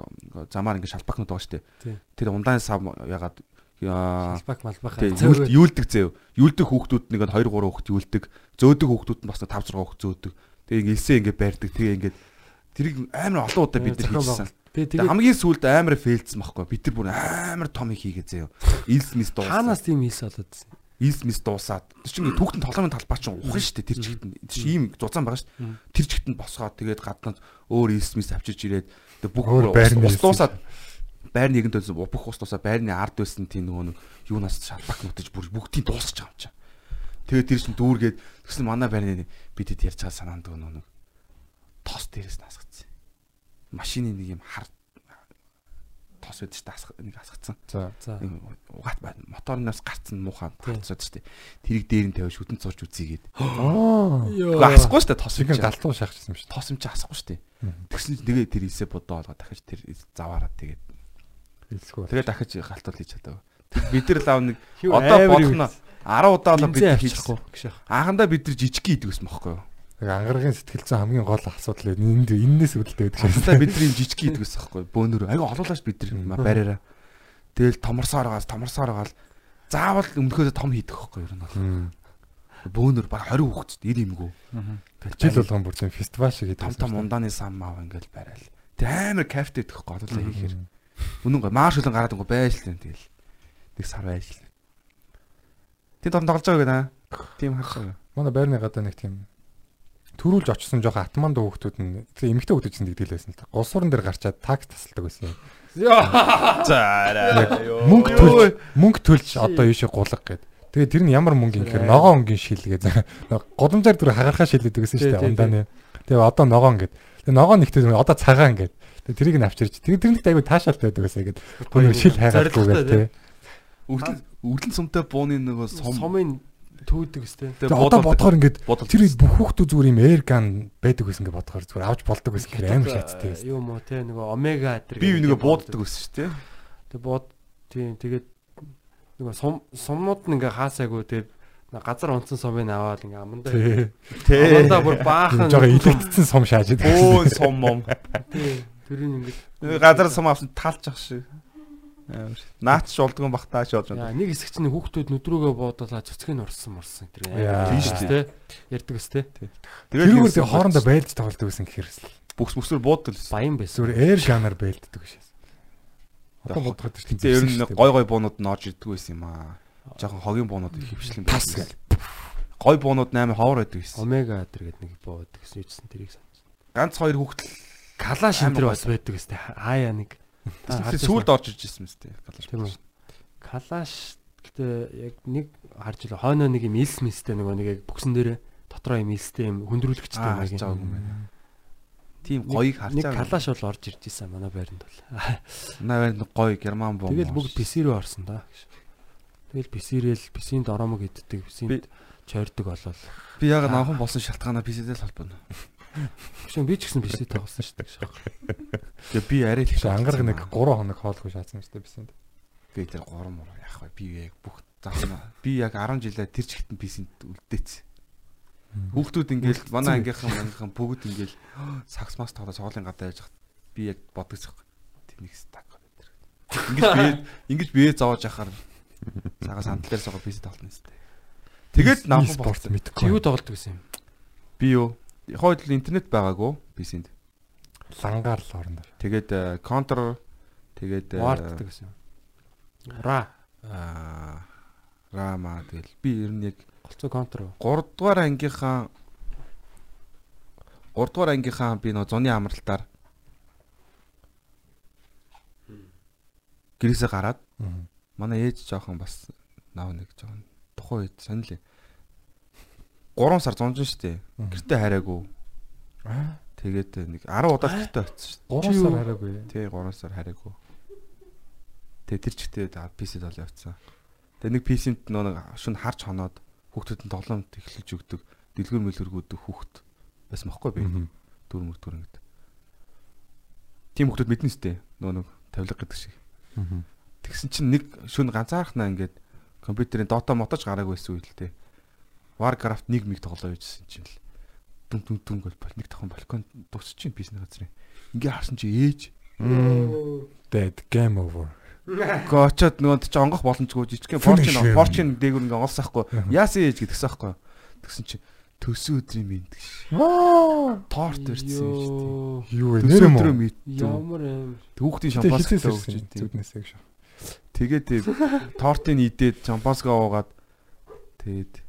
замаар ингээд шалбахнууд байгаа штэ. Тэр ундаан сав ягаад яа Албак малбах. Тэг юулд юулдэг заяа. Юулдэг хүүхдүүд нэг 2 3 хүүхд юулдэг. Зөөдөг хүүхдүүд нь бас 5 6 хүүхд зөөдөг. Тэгээ илсээ ингээд байрдаг. Тэгээ ингээд тэрийг амар олон удаа бид нар хийжсэн. Би Тэгээ хамгийн сүүлд амар фейлдсэн байхгүй. Бид нар бүр амар том их хийгээ заяа. Илс мис хаанаас дуусаад. тийм хийс болоодсэн. Илс мис дуусаад. Тэр чинь түүхтэн толгойн талбай чинь ухна шүү дээ. Тэр чигтэн. Тэр чинь ийм зузаан байгаа дээ. Тэр чигтэн босгоод тэгээд гаднаад өөр илс мис авчирч ирээд бүх ус- дуусаад байрны нэгэн дэс бүх ус дуусаад байрны ард байсан тийм нөгөө нэг юунаас шалбак нүтэж бүр бүгдийг дуусчих юм чаа. Тэгээд тэр чинь дүүргээд тэгсэн манай байрны бидэд ярьж байгаа санаанд нөгөө нэг тос дээрээс насгацсан. Машины нэг юм хар тос шүү дээ асах нэг асгацсан. За. Угаат байна. Моторноос гарцсан харцаад шүү дээ. Тэрийг дээр нь тавиад шүтэн цууж үзьгээд. Аа. Асахгүй дээ тос юм чинь. галтуу шахчихсан юм шүү. Тос юм чи асахгүй. Мгм. Тэгсэн чинь тэгээ тэр илсээ бодоо олгоо дахиж тэр заваараа тэгээд Хэлсгүй. тэгээ дахиж галтуул хийж чадав. Бид нар лав нэг одоо бодно 10 удаа л бид хийчихгүй. гэх шах. Анхандаа бид нар жижиг хийдэг байсан байхгүй юу? Яг ангаргийн сэтгэлзэн хамгийн гол асуудал. Энд энэс үүдэлтэй байдаг Анхандаа бид нар жижиг хийдэг байсан байхгүй юу? Бөөнөр аяга олоолааш бид нар бариараа. Тэгэл томорсоор гаал томорсоор гаал заавал өмнөхөөдөө том хийдэг байхгүй юу? ер нь бол. Бөөнөр баг 20 хүүхэд ир имгүү. Жил болгон бүр тийм фестивал шиг том том ундааны сам мав ингээл барайл. Тэр амар кафе идэх байхгүй бодлоо хийхээр. Үнэн гоо мааш хөлн гараад ингээ байж л юм тэгэл. Нэг сар байж л. Тэнд орон тоглож байгаа гэнэ. Тийм байгаа. Манай байрны гадаа нэг тийм төрүүлж очсон жоохон атманд хүүхдүүд нь тэр эмэгтэй хүүхдүүд чинь тэгдэл байсан л та. Гулсууран дээр гарчаад такс тасалдаг байсан юм. За Мөнгө төлж мөнгө төлж одоо ийшээ гулга гэд. Тэгээ тэр нь ямар мөнгө юм гэхээр ногоон өнгийн шил гэж. Годамжаар дүр хагарахаа шилдэг гэсэн шүү дээ тий, ундааны. Тэгээ одоо ногоон гэд. Тэгээ ногоон нэгтэй одоо цагаан гэд. Тэгээ тэрийг нь авчирч. Тэгээ тэрнийхтэй айгүй таашаалтай байдаг гэсэн гэд. Бүр шил хайгаахгүйгээр Зоригтой, тий. Үрдэл үрдэл сумтай бууны нөгөө сум Сумын төөдөг өстэй. Тэгээ Тэгээ одоо бодохоор ингээд тэр бүх хүүхдүүд зүгээр юм air gun байдаг гэсэн ингээд бодохоор зүгээр авч болдог гэсэн хэрэг амар шаттай байсан. Юу мó те нөгөө омега тэр. би нөгөө бууддаг гэсэн шүү дээ. Тэг бууд тийм тэгээд нөгөө сум сумнууд нь ингээ хаасаагүй тэгээд газар унтсан сумыг аваад ингээ амандаа. Тий. Амандаа бүр баахан. Жага илэгдсэн сум шааж идэг. Бөөн сум мом. Тийм. Тэрийг ингээ Газар сум авсан талж ах шиг. Амар. Наач шулдган бах тааш болж байна. нэг хэсэг чинь хүүхдүүд нүдрүүгээ буудалаа цэцгийг орсон морсон тэр. Яа. Тийм шүү дээ. Ярддаг өстэй. Тэрүүгээр тэг хоорондоо байлж тоглолдог гэсэн гэхээр бүкс бүксээр бууддаг л. Баян байсан. зүгээр air gunner байлддаг шээс. Одоо бодоход тэр чинь Тэгээ ер нь гой гой буунууд нь орж ирдэг байсан юм аа. Жохон хогийн буунууд их хөвчлэн тас байсан. Гой буунууд 8 ховор байдаг байсан. Омега тэр гэдэг нэг буудаг гэсэн үчсэн тэрийг сан. Ганц хоёр хүүхдэл Калаш энэ Амар бас байдаг өстэй. Хаяа нэг. Сүүлд орж ирж ирсэн мэт. Тийм үү. Калаш гэдэг яг нэг харж илээ хойноо нэг юм илс мистэй нөгөө нэг яг бүксэн дээрээ дотроо юм илстэй юм хөндрүүлэгчтэй юм харж байгаа юм байна. тийм гоёг харж Нэг байгаа. калаш бол орж ирж исэн манай байранд бол. Наваар гоё герман бом. Тэгэл бүгд PC рүү орсон да. Тэгэл PC-рэл PC-нд оромог иддэг, PC-нд чойрдог болол. Би яг намхан болсон шалтгаанаа PC-тэй л холбооно. Шин би ч гэсэн PC тоглосон шүү дээ. Тэгээ би арай л Тэг ангараг нэг 3 хоног хоолгүй шаацсан шүү дээ бисэнд. би тэр 3 мөр яах вэ? Би яг бүх заахна. Би яг 10 жилээ тэр чигтэн PC-нд үлдээц. Хүүхдүүд ингээл манай ангийнхан мангийнхан бүгд ингээл сакс мас тоглоо цоолын гадаа яж хат би яг бодгоцох. Тэнийг стак гэдэг. Ингэж би ингэж бие зоож яхаар цагаа сандал дээр суугаад PC тоглоно юм. Тэгээд намхан спорт мэдхгүй. Юу тоглодог гэсэн юм? Би юу? Хойд л интернет байгаагүй PC-нд. лангаар л орно. Тэгээд э, Counter тэгээд э, Ward гэдэг юм. Ра. аа Рама тэгэл би ер нь яг Голцоо контр. 3 дугаар ангийнхаа 3 дугаар ангийнхаа би нөө зуны амралтаар гэрээсээ гараад манай ээж жоохон бас нав нэг жоохон тухайн үед сонирхлээ. 3 сар зунжин штэ. Мгм. Гэртээ хараагүй. Аа, Тэгээд нэг 10 удаа гэртээ очсон штэ. 3 сар хараагүй. Тий 3 сар хараагүй. Тэгээд тэр чигтээ PC-д бол явцсан. Тэгээд нэг PC-нд нөө нэг шүн харж хоноод хүүхдүүд нь тоглоомд эхлүүлж өгдөг. Дэлгүүр мэлгэргүүдэг хүүхд байсан байхгүй би. Дүр мөр дүр ингэдэг. Тим хүүхдүүд мэднэ сте. Нөө нэг тавилга гэдэг шиг. Тэгсэн чинь нэг шүн ганцаархнаа ингээд компьютерийн дота мотож гараагүй байсан үед л те. Warcraft 1 миг тоглоо яжсэн чинь л дүн дүн дүн гол бол нэг тохон балкон дуусчих чинь бизнес газрын. Ингээ харсан чи ээж Dead game over. Гэхдээ очоод нөгөө чи онгох боломжгүй жижигхэн him. порчин дээгүр ингээ онгоолсахгүй. Аха. Яасан ээж гэдгсэн байхгүй. Тэгсэн чи төсөө өдрийн минь гэж. Торт ирсэн шүү дээ. Юу вэ? Нэр юм уу? Ямар. Хүүхдийн Тэ шампанс өгч ирсэн идэв. зүднээсээ гэж. Тэгээд тэг тортын идээд шампанскаа уугаад тэгээд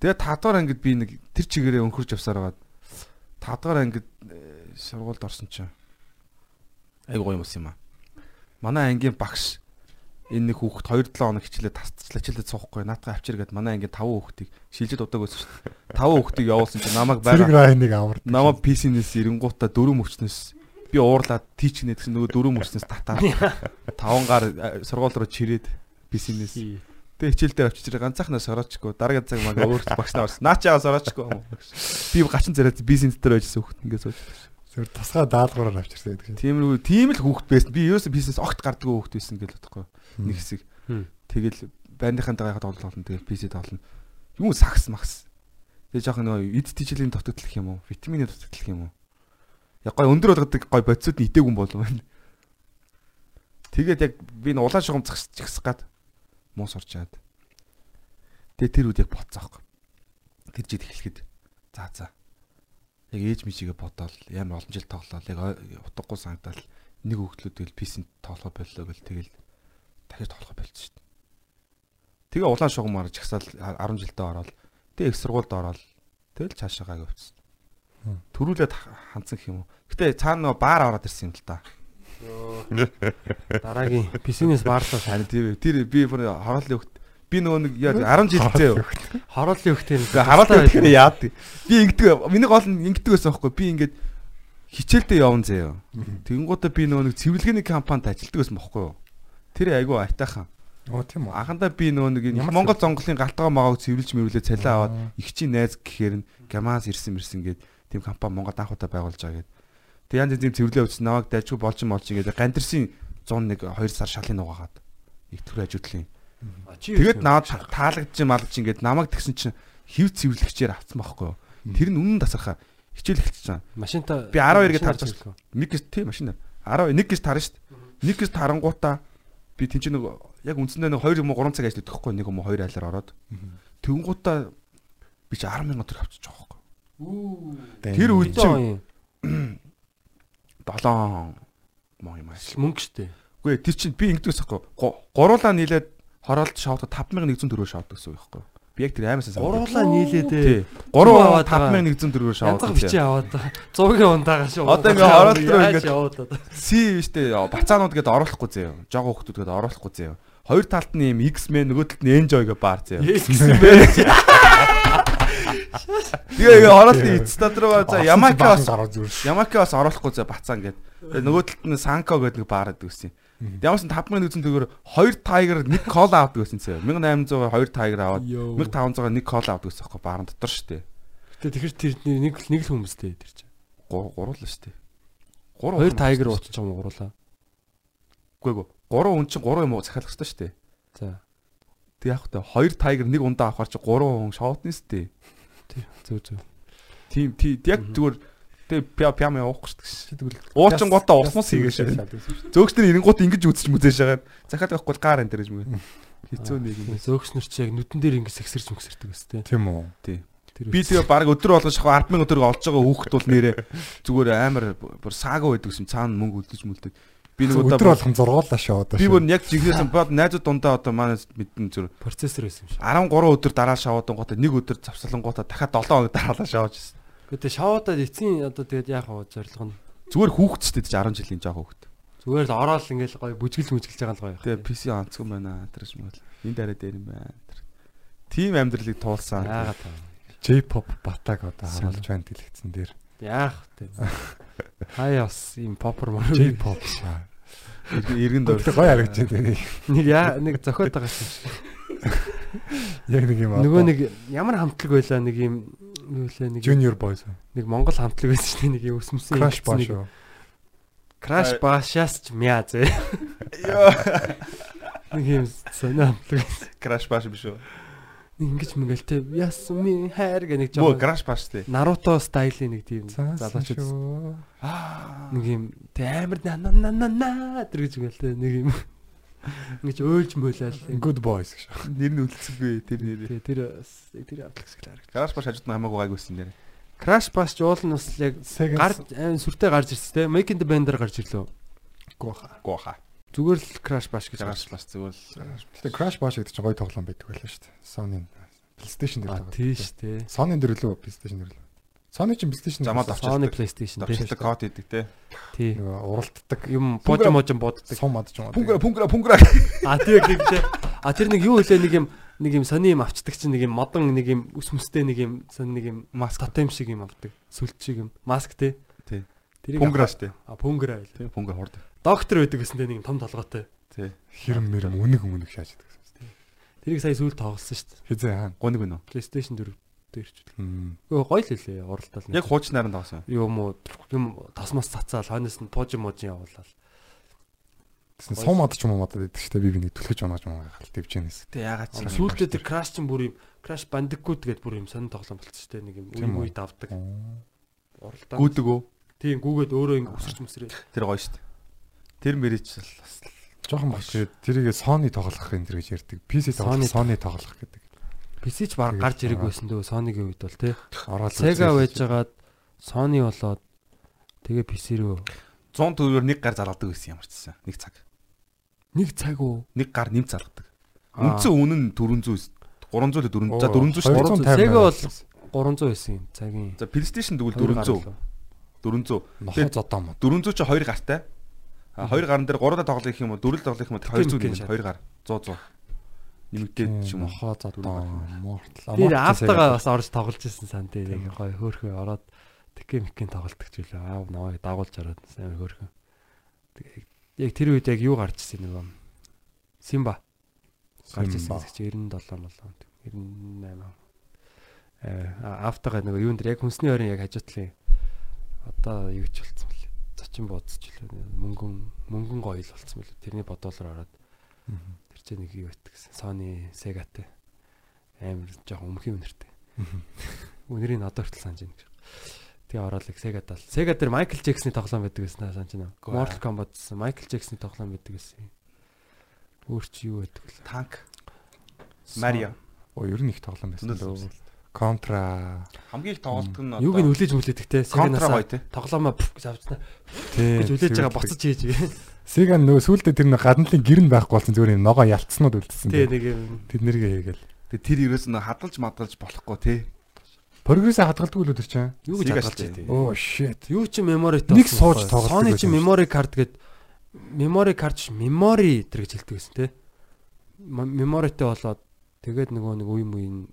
Тэгээд тадгаар ангид би нэг тэр чигээрээ өнхөрж явсаар байгаад тадгаар ангид э, сургуульд орсон чинь айгу гоё юм ус юм аа. Манай ангийн багш энэ нэг хүүхэд 2-7 хоног хичээлээ тасчлаа хичээлээ суухгүй наатаа авчир гээд манай ангийн 5 хүүхдийг шилжид удааг өссөн шүү дээ. 5 хүүхдийг явуулсан чинь намайг байгаа райныг авард. намайг PC-нээс эренгуутаа дөрөв мөчнөөс би уурлаад тийчнэ гэсэн нөгөө дөрөв мөчнөөс татаад таван гар э, сургууль руу чирээд PC-нээс Тэгээ хичээл дээр авчиж ирээ ганцаахнаа сороочгүй дараагийн цаг мага өөр багшнаа орсон. Наа чагаа сороочгүй юм. Би гачин зэрэг бизнес дээр байжсэн хүүхд ингээд сууж. Зөв тасгаа даалгавраар авчирсан гэдэг чинь. Тийм үү, тийм л хүүхд байсан. Би ерөөсөө бизнес огт гарддаг хүүхд байсан гэж бодохгүй. Нэг хэсэг. Тэгэл байрныхантайгаа тоглолт болно. Тэгэл PC тоглоно. Юу сакс макс. Тэгээ жоохон нөгөө эд тийчлийн дутагдал гэх юм уу? Витамины дутагдал гэх юм уу? Яг гой өндөр болгодог гой бодисууд нь итээгүн болов байна. Тэгээд яг би улаан шугам згсчих гад муус орчаад. Тэгээ тэр үед яг боцоох. Тэр жид эхлэхэд за за. Яг ээж мижигээ бодоол ямар олон жил тоглоод яг утгагүй санагдал нэг хөвгтлүүд тэгэл писэнд тоглох боллоо гэл тэгэл дахиж тоглох болчихсон шүү дээ. Тэгээ улаан шугамаар жагсаал 10 жилдээ ороод тэгээ их сургуульд ороод тэгэл цаашаагаа явчихсан. Хм. Төрүүлээд ха- хандсан юм уу. Гэтэ цаана нөгөө баар ороод ирсэн юм л та. Дараагийн PC-нээс баарлаа Харин тэр тэр би бүр хороолын хөлт би нөгөө нэг яа 10 жилдээ юу. хороолын Тэгээ харуулт өгөх нь яад. Би ингэдэг миний гол нь ингэдэг байсан байхгүй би ингээд хичээлдээ явна заяа. Тэгэнгүүтээ би нөгөө нэг цэвэрлэгээний компанид ажилладаг байсан байхгүй юу. Тэр айгүй айтайхан. Оо тийм үү. Анхандаа би нөгөө нэг Монгол зонголын галтгаа магааг цэвэрлж мэрүүлээ цалиа аваад Аа. их чи найз гэхээр нь гамаас ирсэн мэрсэн гээд тийм компани Монгол анхудаа байгуулж байгаа гээд. Тэг янз янзын цэвэрлээ өгсөн намайг дайжгүй болж юм болж ингээд гандирсын 101 2 сар шалын угаагаад их төр ажуудлын. Тэгээд наваад таалагдж малгаж ингээд намайг тэгсэн чинь хев цэвэрлэгчээр авсан байхгүй юу. Тэр нь үнэн тасархаа хичээл байгаа. машинта Би 12 гэж тарж машинаар Нэг гэж тийм машин дээр. 12 нэг гэж тарна шүү дээ. Нэг гэж тарангуудаа би тэн чинь нэг яг үндсэндээ нэг 2 юм уу 3 цаг ажилладаг байхгүй нэг юм уу 2 айлаар ороод. Тэнгуудаа би чи 10 сая төгрөг авчиж байгаа байхгүй. Тэр үед чинь 7 мөн юм ааш. мөнгө штэ. Үгүй ээ, тэр чинь би ингэдэг байхгүй. Гуруулаа нийлээд хороолт шавд 5100 төгрөг шавд гэсэн үг байхгүй. Би яг тэр аймаас Гуруулаа нийлээд Тий. Зүү 3 аваад байгаа. 5100 төгрөг шавд. янзах бичээ аваад 100-ийн ундаагаа шүү. Одоо ингээ хороолт руу ингээ-. Си штэ бацаанууд гээд оруулахгүй заяа. Жого хүмүүс гээд оруулахгүй заяа. Хоёр талд нь юм X-Men нөгөө талд нь Enjoy гэ баар заяа. Yes Тэгээ ороод эцтад руу за Ямака бас. Ямака бас оруулахгүй за бацаа ингээд. Тэгээ нөгөө талд нь Санко гэдэг нэг баарад үсэн. Ямарсан 5000 үзэн төгөөр 2 тайгер нэг кол авдаг гэсэн цаа. 1800 2 тайгер аваад 1500 нэг кол авдаг гэсэн байхгүй баарын дотор штэ. Гэтэ тэгэхэр тэр нэг нэг л хүмүүстэй тэр чинь. Гурлаа штэ. Хоёр тайгер уутчих юм гурлаа. Үгүй ээ. Гурван хүн чинь гурван юм уу захиалах хэрэгтэй штэ. За. Тэг яг хөтэ хоёр тайгер нэг ундаа авахар чи гурван хүн шоутны штэ. Тий. Зөв зөв. Тийм тий яг зүгээр тэг пя пям явахгүй штэ. Тэгвэл уучин гутаа усмус хийгээ шээ. Зөөгчнөр ирэнгуут ингэж үзэж мүзэж байгаа. Захиалах байхгүй гаар энэ гэж мөн. Хэцүү нэг юм. Зөөгснөр чи яг нүдэн дээр ингэ сэгсэрч мөксөрдөг өстэй. Тийм үү. Тий. Би тэгээ баг өдөр болгож шахав 100000 өдөр олж байгаа хүүхэд бол нэрээ зүгээр амар бүр саага байдаг юм цаана мөнгө үлдэж мүлдэж. Би нэг удаа өдөр болгон зургууллаа шоо одоо. би бүр яг жигнэсэн бод найзууд дундаа одоо манай мэдэн зүр процессор байсан юм шиг. 13 өдөр дараа шаваадан гутаа нэг өдөр завсалангуудаа дахиад 7 хоног дараалал шавааж ирсэн. Гэтэ шавуудад эцсийн одоо тэгээд яах вэ зорилго нь Зүгээр хүүхэдчтэй ч 10 жилийн жаа хүүхэд. зүгээр л ороод ингээл гоё бүжгэлж мүжгэлж байгаа л гоё. Тэгээ PC онцгой байна тэрш мэл. Энэ дараа дээр юм байна. тэр. Тим амьдралыг туулсан. Яагаад таа. J-pop батаг одоо харуулж байна дэлгэцэн дээр. Яах вэ? Хаяа бас ийм попер мөр. J-pop шаа. Иргэн Тэр дөрөв. гоё харагдаж байна. Нэг яа нэг зохиод байгаа юм шиг. Яг нэг юм Нөгөө нэг ямар хамтлаг байлаа нэг юм юу лээ нэг Junior Boys. нэг Монгол хамтлаг байсан шүү дээ нэг юм өсмсөн. Crash Bash шүү. Crash Bash-аас ч мяа зэ. Нэг юм сонио хамтлаг. Crash Bash биш үү? Нэг ингэж мэгэл те ясми хайр гэх нэг Мөө жоо. Crash Bash тий. Наруто стилийн нэг тийм залуучууд шүү. нэг юм тэ амар на на на на тэр гэж мэгэл те нэг юм ингэж өөлж мөөлэл. Good Boys гэж. Нэр нь үлдсэнгүй тэр нэр. Тэгээ тэр тэр хамтлаг шиг харагд. Crash Bash хажууд нь хамаагүй гайгүйсэн нэр. Ч уул нь бас яг гар сүртэй гарч ирсэн те. Make in the Band-аар гарч ирлээ. гооха. Гооха. Зүгээр л Crash Bash гэж Crash Bash зүгээр л. Гэтэ Crash Bash гэдэг чинь гоё тоглоом байдаг байлаа шүү дээ. Sony PlayStation дээр А тоглоом. тийш те. Sony дээр лөө PlayStation дээр лөө. Sony чинь PlayStation Замаа дээр давчилдаг. Sony PlayStation те. Давчилдаг код идэг те. Тий. нөгөө уралддаг Юм божим можим боддог. сум мад ч юм уу. Пунгра пунгра пунгра. А тийм те. А тэр нэг юу хэлээ нэг юм нэг юм сони юм авчдаг чинь нэг юм модон нэг юм ус мүстэй нэг юм сони нэг юм Маск. тотем шиг юм авдаг. Сүлж шиг юм. Маск те. Тий. Тэрийг Пунгра штэ. А пунгра байл. Тий пунгра хурд. Доктор байдаг гэсэн те нэг том толгойтой. Тий. Хэрэм мэрэм үнэг үнэг шааж байдаг. Тэрийг сая сүүл тоглосон шүү дээ. Хизээ хаана. Гоног гэнэ. PlayStation 4 дээр ч. Мм. Өө гоё л хэлээ уралдаал. Яг хуучнаар нь тоглосон. юм уу юм тосмос цацаал хойноос нь пожим можин явуулаад. Тэсэн сум мад ч юм уу мадад байдаг шүү дээ. Би би нэг түлхэж унаж юм аа хэл дэвчэнээс. Тэ ягаад ч Сүүлдээ тэр Crash чинь бүр юм Crash Bandicoot гэдэг бүр юм сонир тоглоом болчихсон шүү дээ. Нэг юм Тийм үе үе давдаг. Уралдаа. гүдэг үү? Тийм гүүгээд өөрөө ингэ өсөрч мөсрээ. Тэр гоё штэ. Тэр мэрич л бас Жохон баг тэрийг Sony тоглох энэ төр гэж ярьдаг. PC тоглох Sony- тоглох гэдэг. PC ч баг гарч ирэх байсан дөө Sony-гийн үед бол тий. Ороод Sega байж байгаад Sony болоод тэгээ PC рүү 100 төгрөгөөр нэг гар залгадаг байсан ямар ч гэсэн. Нэг цаг. нэг цаг уу? Нэг гар нэм залгадаг. Үндсэн үнэн нь 400 300 л 400 за 400 шүү. 250 Sega бол байсан. 300 байсан юм цагийн. За PlayStation тэгвэл Хоёр гар 400. лөө. 400. Нохоо зодоо мод. 400 чи 2 гартай. 2 гарын дээр 3 тоглох гэх юм уу 4 тоглох юм уу 200 Тэмкен юм шат. 2 гар 100 100. Нэмэгдээд ч юм уу. Нохоо зодоо мортал. Тэр автагаа бас орж тоглож ирсэн сан тий. Яг гоё хөөхөө ороод тэкэ микэн тоглолдог ч үлээ. Аа наваа дагуулж ороод сайн хөөхөө. Тэгээ яг тэр үед яг юу гарч ирсэн нөгөө Симба гарч ирсэн гэж 97 болоо. 98. Э автагаа нөгөө юун дээр яг хүнсний ойрын яг хажуутлын одоо юу ч болцсон бэл. Зочин буудсч үлээ. Мөнгөн мөнгөн гоё л болцсон бэл. Тэрний бодоолоор ороод тэр чинь нэг юу байтг гэсэн. Sony Sega-тэй амар жоохон өмхийн үнэртэй. Үнэрийг одоо хүртэл санаж байна гэж. Тэгээ ороод л Sega дал. Sega дээр Michael Jackson-ы тоглоом байдаг гэсэн санаж байна. Mortal Kombat гэсэн Michael Jackson-ы тоглоом байдаг гэсэн. Өөр чи юу байдаг вэ? Танк. Mario. Оо ер нь их тоглоом байсан лөө. Contra. Хамгийн их тоглолт нь Юуг нь үлээж мүлээдэг те. Контра гоё те. тоглоомоо гэж авчихна. Тий. Гэж үлээж байгаа буцаж хийж. Сега нөгөө сүултээ тэр нэг гадналын гэрн байхгүй болсон зүгээр юм ногоо ялцснууд үлдсэн. Тий нэг юм. Тэд нэргээ хийгээл. Тэгээ тэр ерөөс нь хадгалж мадгалж болохгүй те. Прогрессээ хадгалдаг үлээ тэр чинь. Юу гэж хадгалж байдیں۔ Оо shit. Юу ч memory Нэг сууж тоглодог Sony байсан чи memory card гээд memory card ш memory тэр гэж хэлдэг гэсэн те. Memoryтэй болоод тэгээд нөгөө нэг үе муйн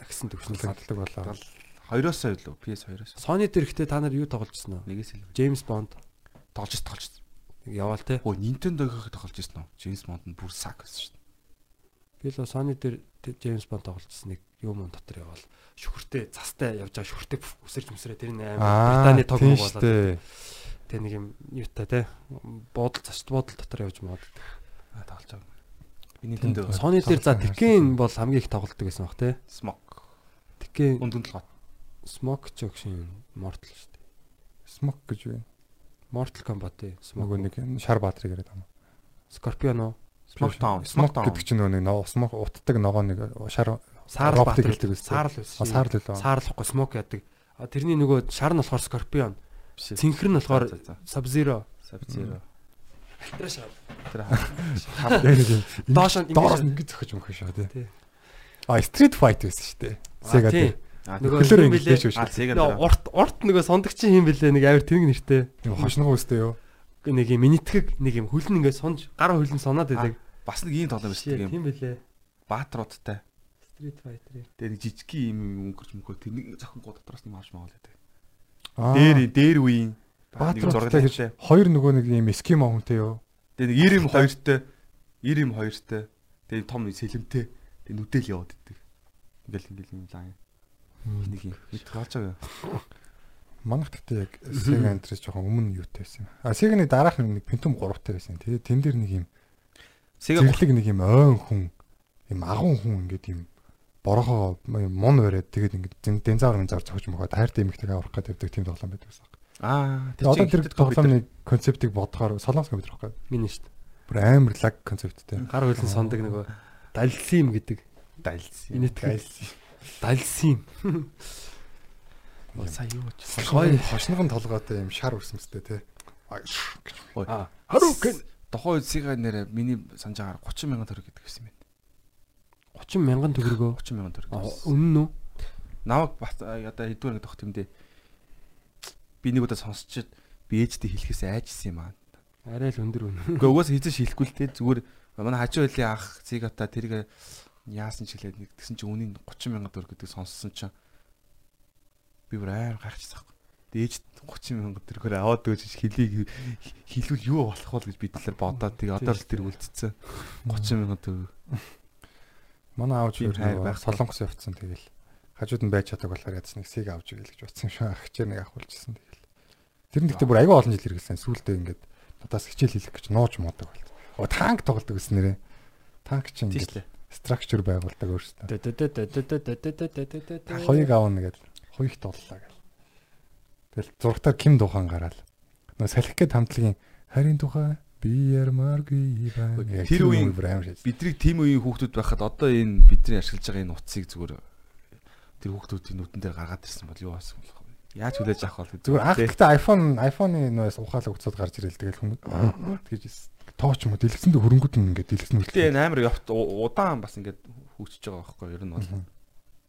агсан төвшнөл хадгалдаг болоо. 2-оос илүү PS2-оос. Sony дээр ихтэй та нар юу тоглож ирсэн үү? Нэгээс илүү. James Bond Тоглож тоглож. яваал те. Өө Nintendo-гийн тоглож ирсэн үү? James Bond нь бүр сак байсан шүү дээ. Би л Sony дээр James Bond тоглож ирсэн нэг юм он дотор яваал. Шүхэртэй застай явж байгаа шүхэртэй үсэрч мүсрээ тэр нэг Британий тог болоод. штэ. Тэ нэг юм юутай те. Буудал цашд буудал дотор явж мод. Тоглож байгаа. Nintendo Sony дээр за Tekken бол хамгийн их тоглолдог байсан баг те. Smoke Tekken үндүн толгой. Smoke Junction Mortal шүү дээ. Smoke гэж вэ? Mortal Kombat ээ. Нөгөө Smoke нэг шар баатрийг яриад байгаа юм. Scorpion уу? Smoke Town. Smoke гэдэг чинь нөгөө нэг ноо Smoke утдаг ногоо нэг шар Роботыг баатар хэлдэг байсан. Саарл байсан. А, Саарл үлээ. Саарлахгүй Smoke яадаг. Тэрний нөгөө шар нь болохоор Scorpion. Биш. Цэнхэр нь болохоор. Sub-Zero. Sub-Zero. Тэр шар. Тэр Яг нэг юм. Доош нь доороос ингэж зөхөж мөхөж шүү Тий. А Street Fight байсан шүү дээ. Sega тий. дээр. Аа Нөгөө Хөлөөр юм ингэж Аа шүү. Дээр. урт урт нөгөө сондогчин юм бэлээ нэг авир тэрэг нэртэй. Юм хошногоо үстэй юу? Нэг юм минитгэг нэг юм хөлн ингээд сонж гараа хөлн соноод байдаг. Бас нэг ийм тоглоом байсан Тийм тийм. бэлээ. Баатруудтай. Street Fighter. Тэгээ нэг жижигхэн юм өнгөрч мөнгөө тэр нэг зохин гоо дотроос нь марш маавал байдаг. Аа. Дээр дээр үеийн Баатруудтай гэж хоёр нөгөө нэг юм эскимо хүнтэй юу? Тэгээ нэг 92-тэй 92-тэй тэгээ том сэлэмтэй тэгээ нүдэл яваад идэг. Ингээл ингээл юм лаа. Нэг юм. Хэд хааж байгаа. Манайх гэхдээ яг Sega Enterprise жоохон өмнө юутай байсан юм. А Sega-ны дараах нэг Pentium 3-тай байсан. Тэгээ тэн дээр нэг юм Сега зэрлэг нэг юм ойн хүн, юм агун хүн ингээд юм борохоо мон бариад тэгээд ингээд динзавр минзавр зогж мөгөө тайртай эмэгтэйг аврах гэдэг тийм тоглоом байдаг байсан. Аа Тэгээ одоо тэр тоглоомны концептыг бодохоор солонгос компьютер байхгүй. Миний шүү Бүр амар лаг концепттэй. дээ. Гар хөлн сондог нөгөө далсим гэдэг. дайлсан. Инэтгэл. Далсим. сая юу ч. Гоё. Хошногон толгойтой юм шар үрсэмстэй тий. Аа. Харукен. Үед Сега нэрэ миний санаж агаар 30 мянган төгрөг гэдэг байсан юм 30 мянган төгрөгөө. байна. 30 мянган төгрөг. Үнэн үү? Намайг бас а, одоо хэдвэр нэг тогт юмдээ. Би нэг удаа сонсчихэд би ээжтэй хэлэхээс айжсэн юм аа. Арай л өндөр үнэ. Гэхдээ угаас хийж хэлэхгүй л те зүгээр манай хажуу хилийн ах цигата тэрийг яасан ч хэлээд нэг тэгсэн чинь үнийн 30 сая төгрөг гэдэг сонссон чинь би бүр амар гайхчихсан. Дээж 30 сая төгрөгөөр аваад өгч хэлийг хэлвэл юу болох вэ гэж би талаар бодоод тэгээ одоо л тэр үлдсэн 30 сая төгрөг. Манай аавч юу байх. солонгос явцсан тэгэл. Хажууд нь байж чаддаг болохоор ядс нэг сэг авч игээл гэж бодсон шүү. Ахчаар нэг авахулжсэн тэгэл. Тэр нь гэхдээ бүр аюу олон жил хэрэглэсэн. Сүүлдээ ингээд надаас хичээл хийх гэж нууж муудаг болт. Оо танк тоглодог гэсэн нэрээ. Танк чинь ингээд structure байгуулдаг өөрсдөө. Хоёрыг аавна гэдэг. Хоёрт тоглолаа гэл. Тэгэл зургатаар Ким духан гараал. Нөө салхи гэд хамтлагийн харин тухай биер марги баа. Тэр үеийн. Бидний тим үеийн хүүхдүүд байхад одоо энэ бидний ашиглаж байгаа энэ утсыг зүгээр тэр хүүхдүүдийн нүдэн дээр гаргаад ирсэн бол юу болсон болох вэ? Яаж хүлээж авах вэ? Зүгээр анх гэхдээ iPhone iPhone-ы нөөс ухаалаг уцаад гарч ирэл тэгэл хүмүүс тэгэж тооч юм уу дэлгэсэндээ хөрөнгүүд нь ингээд дэлгэсэн үү. Энэ амар явт удаан бас ингээд хүүчж байгаа байхгүй ер нь бол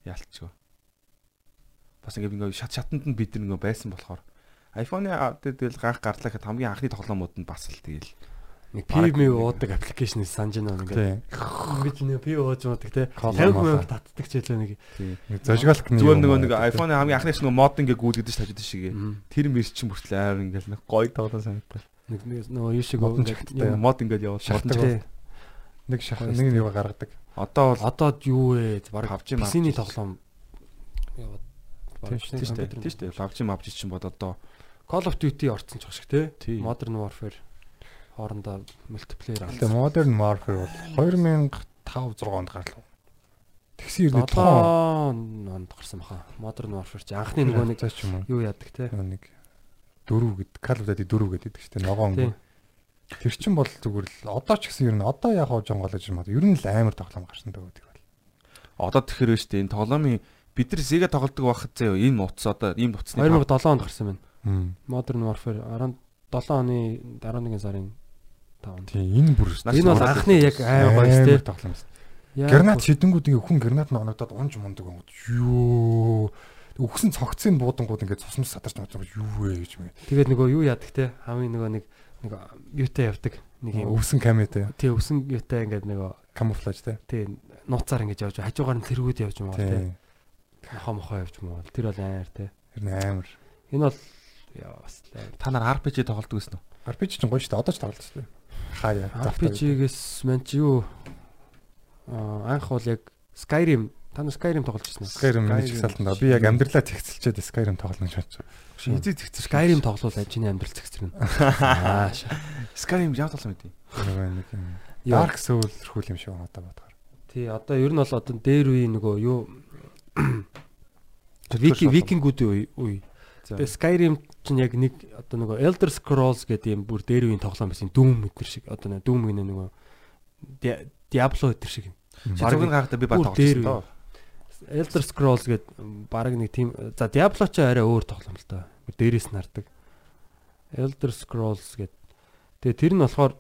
яалтчгүй. Бас ингээд ингээд шат шатанд нь бид нэг байсан болохоор iPhone-ы тэгэл ганх гарлаа гэхэд хамгийн анхны тоглоомууд нь бас л тэгэл нэг PV уудаг аппликейшнээс санаж байна ингээд. Ингэж нэг PV ууж муудаг те. Call 50 маа. мянга татдаг ч хэлээ нэг. Зожгалк нь зүгээр нөгөө нэг iPhone-ы хамгийн анхны шиг мод ингээд гүйлгэдэг ш тажид шиг тэр мэрчин бүртлээ амар ингээд нэг гоё тоглоом санагдав. Нэг нэг нөгөө юу шиг ингээд Мод ингээд Шахдаг. Тий. нэг шах нэг нь юу гаргадаг. Одоо бол Одоо юу вэ? Бараг PUBG мабж. тоглоом яваад. тийм шүү дээ. Тийм шүү дээ. PUBG мабж чинь бод одоо Call of Duty орцсон ч шиг те. Modern Warfare хоорондоо мультиплеер Тэгээ Modern Warfare бол 2005 6 онд гарлаа. Тэгсэн ирнэ 7 тоон онд гарсан баха. Modern Warfare чи анхны нөгөө нэг цаач юм уу? юу яадаг те. Нэг дөрөв гэд Call of Duty дөрөв гэдэг чинь ногоон Тий. өнгө. Тэр чин бол зүгээр л одоо ч гэсэн ер нь одоо яг хоо жонгол гэж юм аа. Ер нь л амар тоглоом гарсан даа гэдэг бол. одоо тэгэхэр вэ штэ энэ тоглоомын бид нар Sega тоглодог байхад заяа энэ утас одоо ийм утасны 2007 онд гарсан байна. Modern Warfare 17 оны 11 сарын 5-нд. Тийм энэ бүр Энэ бол анхны яг аймаг гоёс те. тоглоом. Яг Гранат шидэнгүүд ингээ хүн гранат ногногдоод унж мундаг онгод. Юу өгсөн цогцын буудангууд ингээ цусмас садарч байгаа юу вэ гэж мэ. тэгээд нөгөө юу яадаг те. Хамгийн нөгөө нэг нэг юутай явдаг. Нэг юм Өвсөн каметэй тий өвсөн юутай ингээд нөгөө камуфлаж те. тий нууцаар ингэж явж хажуугаар нь тэргүүд явж байгаа те. Тийм. Мохоо мохоо явж муу. Тэр бол амар те. Тэр амар. Энэ бол яа бас. Та нар RPG тоглодог гэсэн үү? RPG ч гоё шүү дээ. Одоо ч тоглож шүү дээ. Хаяа. RPG-гээс мань чи юу аа анх бол яг Skyrim та нар Skyrim тоглож байсан уу? Skyrim миний ч салтанда би яг амьдралаа зэгцэлчээд Skyrim тоглоно гэж бодож байна. Эзээ зэгцэр Skyrim тоглол ажины амьдрал зэгцэрнэ. Аа. Skyrim яа тоглоом мэдээ. Нөгөө нэг. Dark Soul рхүүл юм шиг байна одоо бодохоор. Тий одоо ер нь бол одоо дээр үе нөгөө юу Вики викингүүдийн үе үе. Тэгээ Skyrim чинь яг нэг одоо нөгөө Elder Scrolls гэдэг юм бүр дээр үеийн тоглоом байсан. Doom гэдэр шиг одоо нөгөө Doom гэнэ нөгөө Dia- Diablo гэдэр шиг. Бараг гахта би ба Бүр тоглож дээр байна. Elder Scrolls гэдэг баг нэг тийм за Diablo ч арай өөр тоглоом л да. Дээрээс нардаг. Elder Scrolls гэдэг. Тэгээ тэр нь болохоор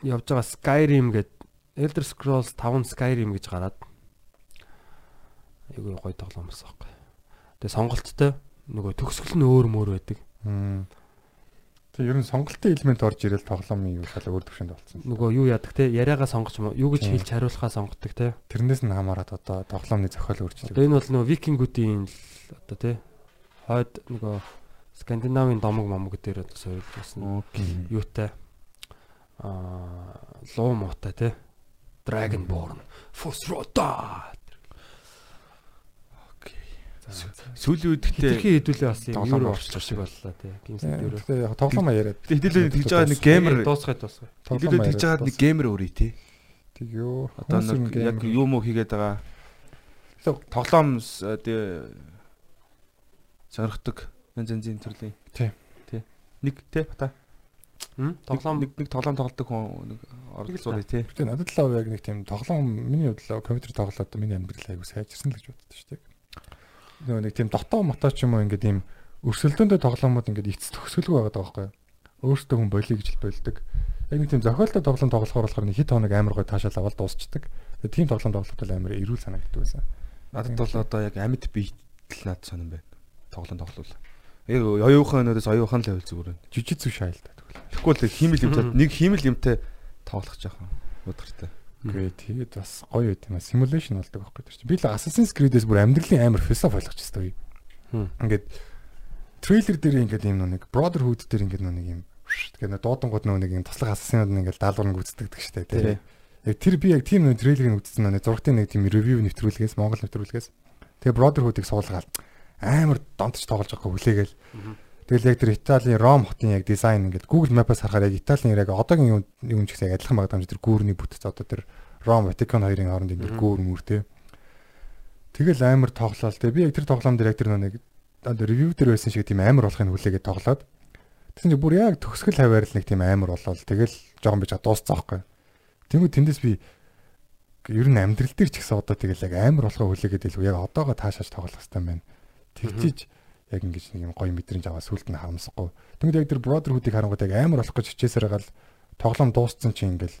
явж байгаа Skyrim гэдэг Elder Scrolls 5 Skyrim гэж гараад айгүй гоё тоглоом байсан байхгүй. Тэгээ сонголттой нөгөө төгсгөл нь өөр мөр байдаг. Мм. Тэг ер нь сонголтын элемент орж ирэл тоглоомын юу шал өөр төвшөнд болсон. Нөгөө юу яадаг те яриагаа сонгож юу гэж хэлж хариулахаа сонгодог те. Тэрнээс нь хамаарат одоо тоглоомны зохиол өөрчлөг. Энэ бол нөгөө викингүүдийн л одоо те хойд нөгөө Скандинавын домог момог дээр одоо суурилсан Окей. юутай аа луу муутай те Dragonborn Fosroda Сүүлийн үед гэхдээ хитрхи хэдүүлээ бас юм тоглоом юу орчих шиг боллоо те геймсэт дээр Тэгээ яг тоглоомоо яриад. хэдүүлээ тэгж байгаа нэг геймер дуусгай дуусгай хэдүүлээ тэгж байгаа нэг геймер өрий тий. Тэг юу. Одоо нэг яг юу муу хийгээд байгаа тоглоом э, тий сонирхдаг янз янзын төрлийн. Тий. Тий. Нэг тий бата. Хм тоглоом нэг нэг тоглоом тоглодог хүн нэг оролцоорой тий. Гэтэ надад л яг нэг тийм тоглоом миний хувьд л компьютер тоглоод миний амьдрал аягүй сайжирсан л гэж боддог шүү дээ. Нөгөө нэг тийм дотоо мото ч юм уу ингээд ийм өрсөлдөөндөө тоглоомууд ингээд ицс төгсгөлгүй байгаа байхгүй юу? Өөртөө хүн болиё гэж болдог. Яг нэг тийм зохиолтой тоглоом тоглохоор болохоор нэг хит хоног амар гой таашаал аваад дуусчдаг. Тэгээ тийм тоглоом тоглоход амар эрүүл санагддаг байсан. Надад бол одоо яг амьд биет л над сонирн байна. Тоглоом тоглол. Яг оюухан өнөөдөөс оюухан л байвал зүгээр байна. Жижиг зүг шайл та тэгвэл. Тэгэхгүй л хиймэл юмтай нэг хиймэл юмтай тоглох жоохон удахтай. Үгүй тэгээд бас гоё байт юм а. Simulation болдог байхгүй чинь. Би л Assassin's Creed-ээс бүр амьдралын амар философи байна. Хм. Ингээд трейлер дээр ингээд юм нэг Brotherhood дээр ингээд нэг юм тэгээд дуудангууд нэг юм туслах ассасинууд ингээд даалгавар гүйцэтгэдэг штэ тий. Яг тэр би яг тийм нэг трейлерыг үзсэн нэг зургтын нэг тийм ревю нэвтрүүлгээс Монгол нэвтрүүлгээс тэгээд Brotherhood-ыг суулгаад амар донтч тоглож байгаа хүлээгээл. Тэгэл яг тэр Италийн Ром хотын яг дизайн ингээд Google Map-аас харахаар яг Италийн яг одоогийн юм ч гэсэн адилхан байгаа юм чи тэр гүүрний бүтц одоо тэр Ром Ватикан хоёрын хооронд энэ тэр гүүр мөр те. Тэгэл амар тоглоол те. Би яг тэр тоглоом дээр яг тэр нэг одоо ревю дээр байсан шиг тийм амар болохыг хүлээгээд тоглоод. Тэгсэн чи бүр яг төгсгөл хаваар л нэг тийм амар болол тэгэл жоохон бич дуусцаа байхгүй. Тэнгүү тэндээс би ер нь амьдрал дээр ч гэсэн одоо тэгэл яг амар болохоо хүлээгээд илүү яг одоогоо таашааж тоглох хэрэгтэй юм байна. Тэгчиж яг ингэж нэг юм гоё мэдрэмж аваа сүулт нь харамсахгүй. Тэгмэд яг тэр Brotherhood-ыг харангууд яг амар болох гэж хичээсээр гал тоглоом дууссан чинь ингээл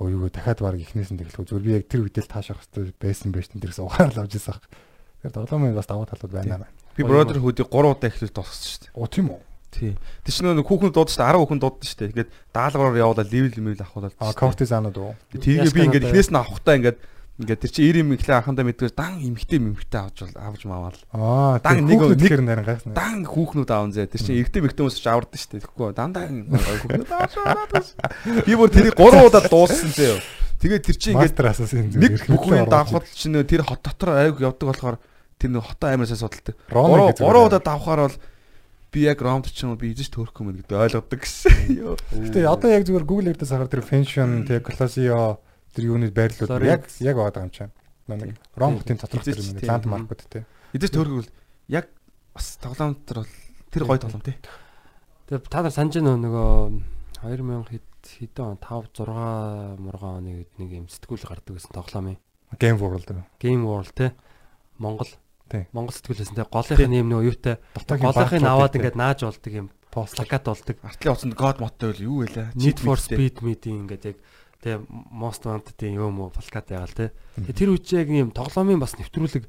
өө юу дахиад баг ихнээс нь тэглэхгүй зүгээр би яг тэр үедэл таашаах хэрэгтэй байсан байж тэн дэрс угаар л авч ирсэн баг. Тэгэхээр тоглоомын бас даваа талууд байна аа. Би Brotherhood-ыг 3 удаа эхлүүл дууссан шүү дээ. Оо тийм үү. Тий. Тэг чи нөгөө хүүхэн дуудаж дээ 10 хүүхэн дуудаж дээ. Ингээд даалгавраар явуулаад левел мэл авахулаад. А кортизанууд уу? Тэгээ би ингээд эхнээс нь авахтаа ингээд ингээд тэр чи 90 мэнхлээ анхандаа мэдгээр дан эмхтэй мэмхтэй авч авч маавал. Аа Дан нэг- нэг нарийн гайхна. Дан хүүхнүүд аавн зэ. Тэр чи эрэгтэй мэгтэй хүмүүс ч авардаг шүү дээ. Тэгэхгүй дандаа хүүхнүүд авч аваад. Би бүр тэрийг 3 удаа дууссан зэ. Тэгээ тэр чи ингээд нэг бүхнийг давхад чинь тэр хот дотор айг явдаг болохоор тэр нэг хотоо амар сайн судалдаг. Ром 3 3 удаа давхаар бол би яг ромд ч юм уу би эзэж төрөх юм гэдэг ойлгодог гэсэн. Гэтэ одоо яг зүгээр Google дээр сахаар тэр Fension, тэр Colosio тэр юуны байрлууд яг яг байгаа юм чинь. Нэг Ром хотын доторх тэр нэг ландмаркууд те. Төрөх бол яг бас тоглоом дотор бол тэр гоё тоглоом тий. Тэгээ та нар санаж нөө нөгөө 2000 хэд хэдэн он 5 6 мургаан оны үед нэг юм сэтгүүл гардаг гэсэн тоглоом юм. Game World. Game World те Монгол. Монгол сэтгүүлээс те голынхын юм нөгөө юутай голынхыг багтлууд аваад те. ингээд нааж болдог юм пост плакат болдог. Артлын утсанд God моттой бол юу вэ? Need for Speed meeting ингээд яг те Most Wanted-ийн юм уу плакат те. Тэгээ тэр үчи яг юм тоглоомын бас нэвтрүүлэг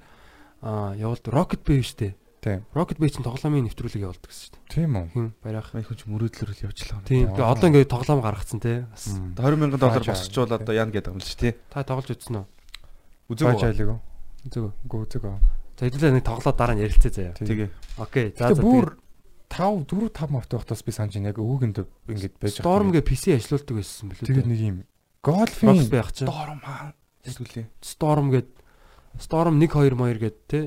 аа явуулдаг. Rocket Bay шүү дээ. Тийм. Rocket Bay чинь тоглоомын нэвтрүүлэг явуулдаг гэсэн шүү дээ. Тийм үү. Хин барайх. Мань хүн ч мөрөөдлөөр явжлаа. Тийм. Тэгээ одоо ингээд тоглоом гаргацсан те. Бас 20 мянган доллар босчуулаад одоо яана гэдэг юм л чи тий. та тоглож үзсэн үү? Үү? айлыг. Зүг. Үгүй үзэг. аа. За хэдүүлээ нэг тоглоод дараа нь ярилцъя заяа. Тэгээ. Окей. За за бүр 5 4 5 мавтай байхдаас би санаж байна яг өвгөнд ингэж байж байгаа. Storm гэ PC ажилуулдаг байсан билүү. тэгээд нэг юм golf-ийн байх чинь. Дором хаа. Хэдүүлээ. Storm гэд Storm 1 2 2 гэд те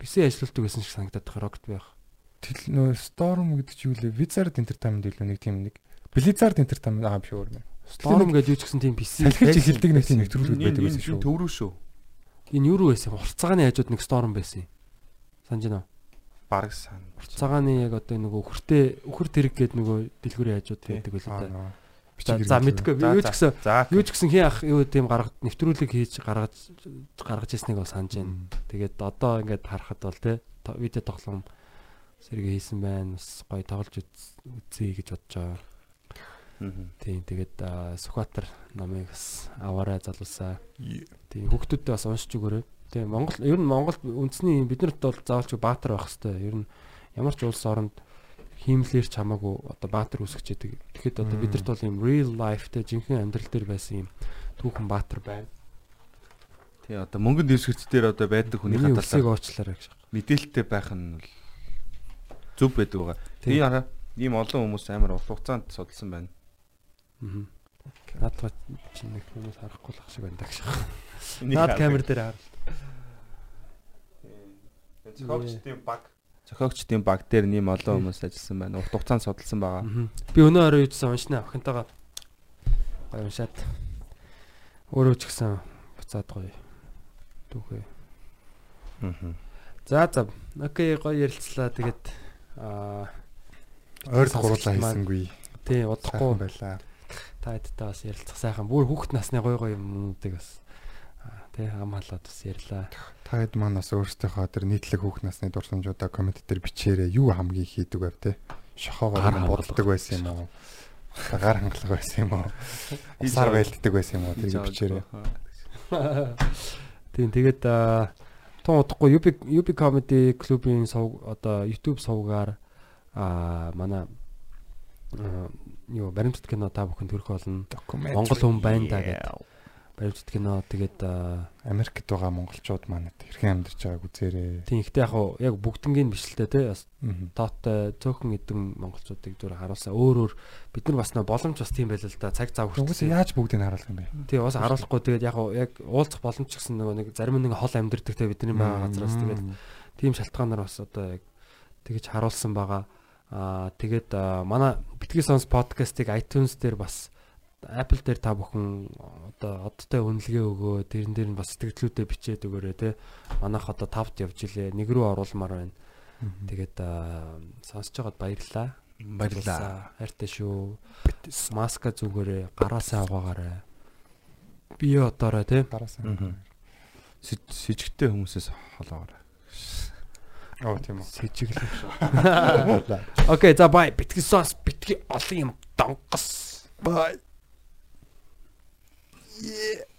PC ажилуулдаг байсан шиг санагдаад байгаа Rocket байх. тэл нөө Storm гэдэг чи юу лээ? Wizard Entertainment илүү нэг тийм нэг Blizzard Entertainment аа биш өөр юм. Storm гэд юу ч гэсэн тийм PC байсан. эхэлдэг нэг тийм нэвтрүүлэг байдаг байсан шүү. Төв рүү шүү. Энэ юу руу байсан? Хурцаагааны хажууд нэг Storm байсан. юм. Санаж байна уу? Бараг сан. Цагааны яг одоо нөгөө өхөртэй өхөр тэрэг гээд нөгөө дэлгүүрийн хажууд байдаг Аа, нөө. За мэдгүй юу ч гэсэн юу ч гэсэн хин ах юу гэдэм гаргад нэвтрүүлэг хийж гаргаж гаргаж ирснийг бол санаж байна. Тэгээд одоо ингээд харахад бол те видео тоглоом сэргээ хийсэн байна. Бас гоё тоглож үз- үзье гэж бодож байгаа. Тийм тэгээд аа, Сүхбаатар намыг бас аваарай залуусаа. Тийм хүүхдүүдтэй бас уншиж өгөөрэй. Тийм Монгол ер нь Монгол үндэсний биднэрт бол заавалч Баатар байх хэвээр. Ер нь ямар ч улс оронд хиймлэр ч хамаагүй одоо Баатар үсгэж яадаг. Тэгэхэд одоо Мм. биднэрт бол юм real life те жинхэнэ амьдрал дээр байсан юм түүхэн Баатар байна. Тий одоо мөнгөнд дэвсгэрч дээр одоо байдаг хүний хадгалаа уучлаарай гэж. мэдээлэлтэй байх нь бол зөв байдаг байгаа. Би хараа ийм олон хүмүүс амар урт хугацаанд судалсан байна. Аа. Наадгаа чи нэг хүмүүс харахгүй л ах шиг байна гэж. Наад камер дээр хар. Зохиогчдын баг зохиогчдын баг дээр нэм олон хүмүүс ажилласан байна. Урт хугацаанд судалсан байгаа. Би өнөө орой юусан уншнаа охинтойгоо гоё уншаад өөрөө ч гэсэн буцаад гоё түүхээ. Аа. За за окей гоё ярилцлаа тэгээд аа ойр гурлаа хийсэнгүй. тий удахгүй байлаа. та хэдтэй бас ярилцах сайхан бүр хүүхд насны гоё гоё юмнуудыг бас тий ам халаад бас ярьлаа. Та хэд маань бас өөрсдийнхөө тэр нийтлэг хүүхд насны дурсамжуудаа коммент дээр бичээрэй. Юу хамгийн хийдэг байв те? Шохоогоор боддог байсан юм уу? Гар хангалах байсан юм уу? Усаар байлддаг байсан юм уу? Тэр бичээрэй. Тийм тэгээд тун удахгүй UB UB comedy клубын сувг одоо YouTube сувгаар аа манай юу баримтат кино та бүхэн төрөх болно. Монгол хүн байна да гэдэг. Баримтат кино тэгээд Америкт байгаа монголчууд манад хэрхэн амьдарч байгааг үзээрэй. тийм ихтэй яг хуу яг бүгднгийн дээ тий бас Мгм. тоотой цөөхөн эдэн монголчуудыг зүгээр харуулсаа өөр өөр бид нар бас нөө боломж бас тийм байл л да цаг Угсаа хүртэл яаж бүгдийг харуулах юм бэ? тий бас харуулахгүй тэгээд яг хуу яг уулзах боломж гэсэн нөгөө нэг зарим нэг хол амьдэрдэг те бидний байгаа газраас тэгээд тийм шалтгаанаар бас одоо яг тэгэж харуулсан байгаа. Аа тэгээд манай битгий сонс подкастыг iTunes дээр бас Apple дээр та бүхэн одоо одтой үнэлгээ өгөө. Тэрэн дээр нь бас сэтгэлдлүүдээ бичээд өгөөрэй те. Манайх одоо тавд явж илээ. Нэг рүү оруулмаар байна. Тэгээд сонсож байгаад баярлалаа. Баярлалаа. Хайртай шүү. Маска зүгээрээ гараасаа угаагаарай. Бие одоорой те. Гараасаа. Сэж- Сэжигтэй хүмүүсээс холоогоор. Оо тийм үү. Сэжиглэх шүү. Окей, за бай. Битгий сос, битгий олон юм донгос. Бай. Yeah.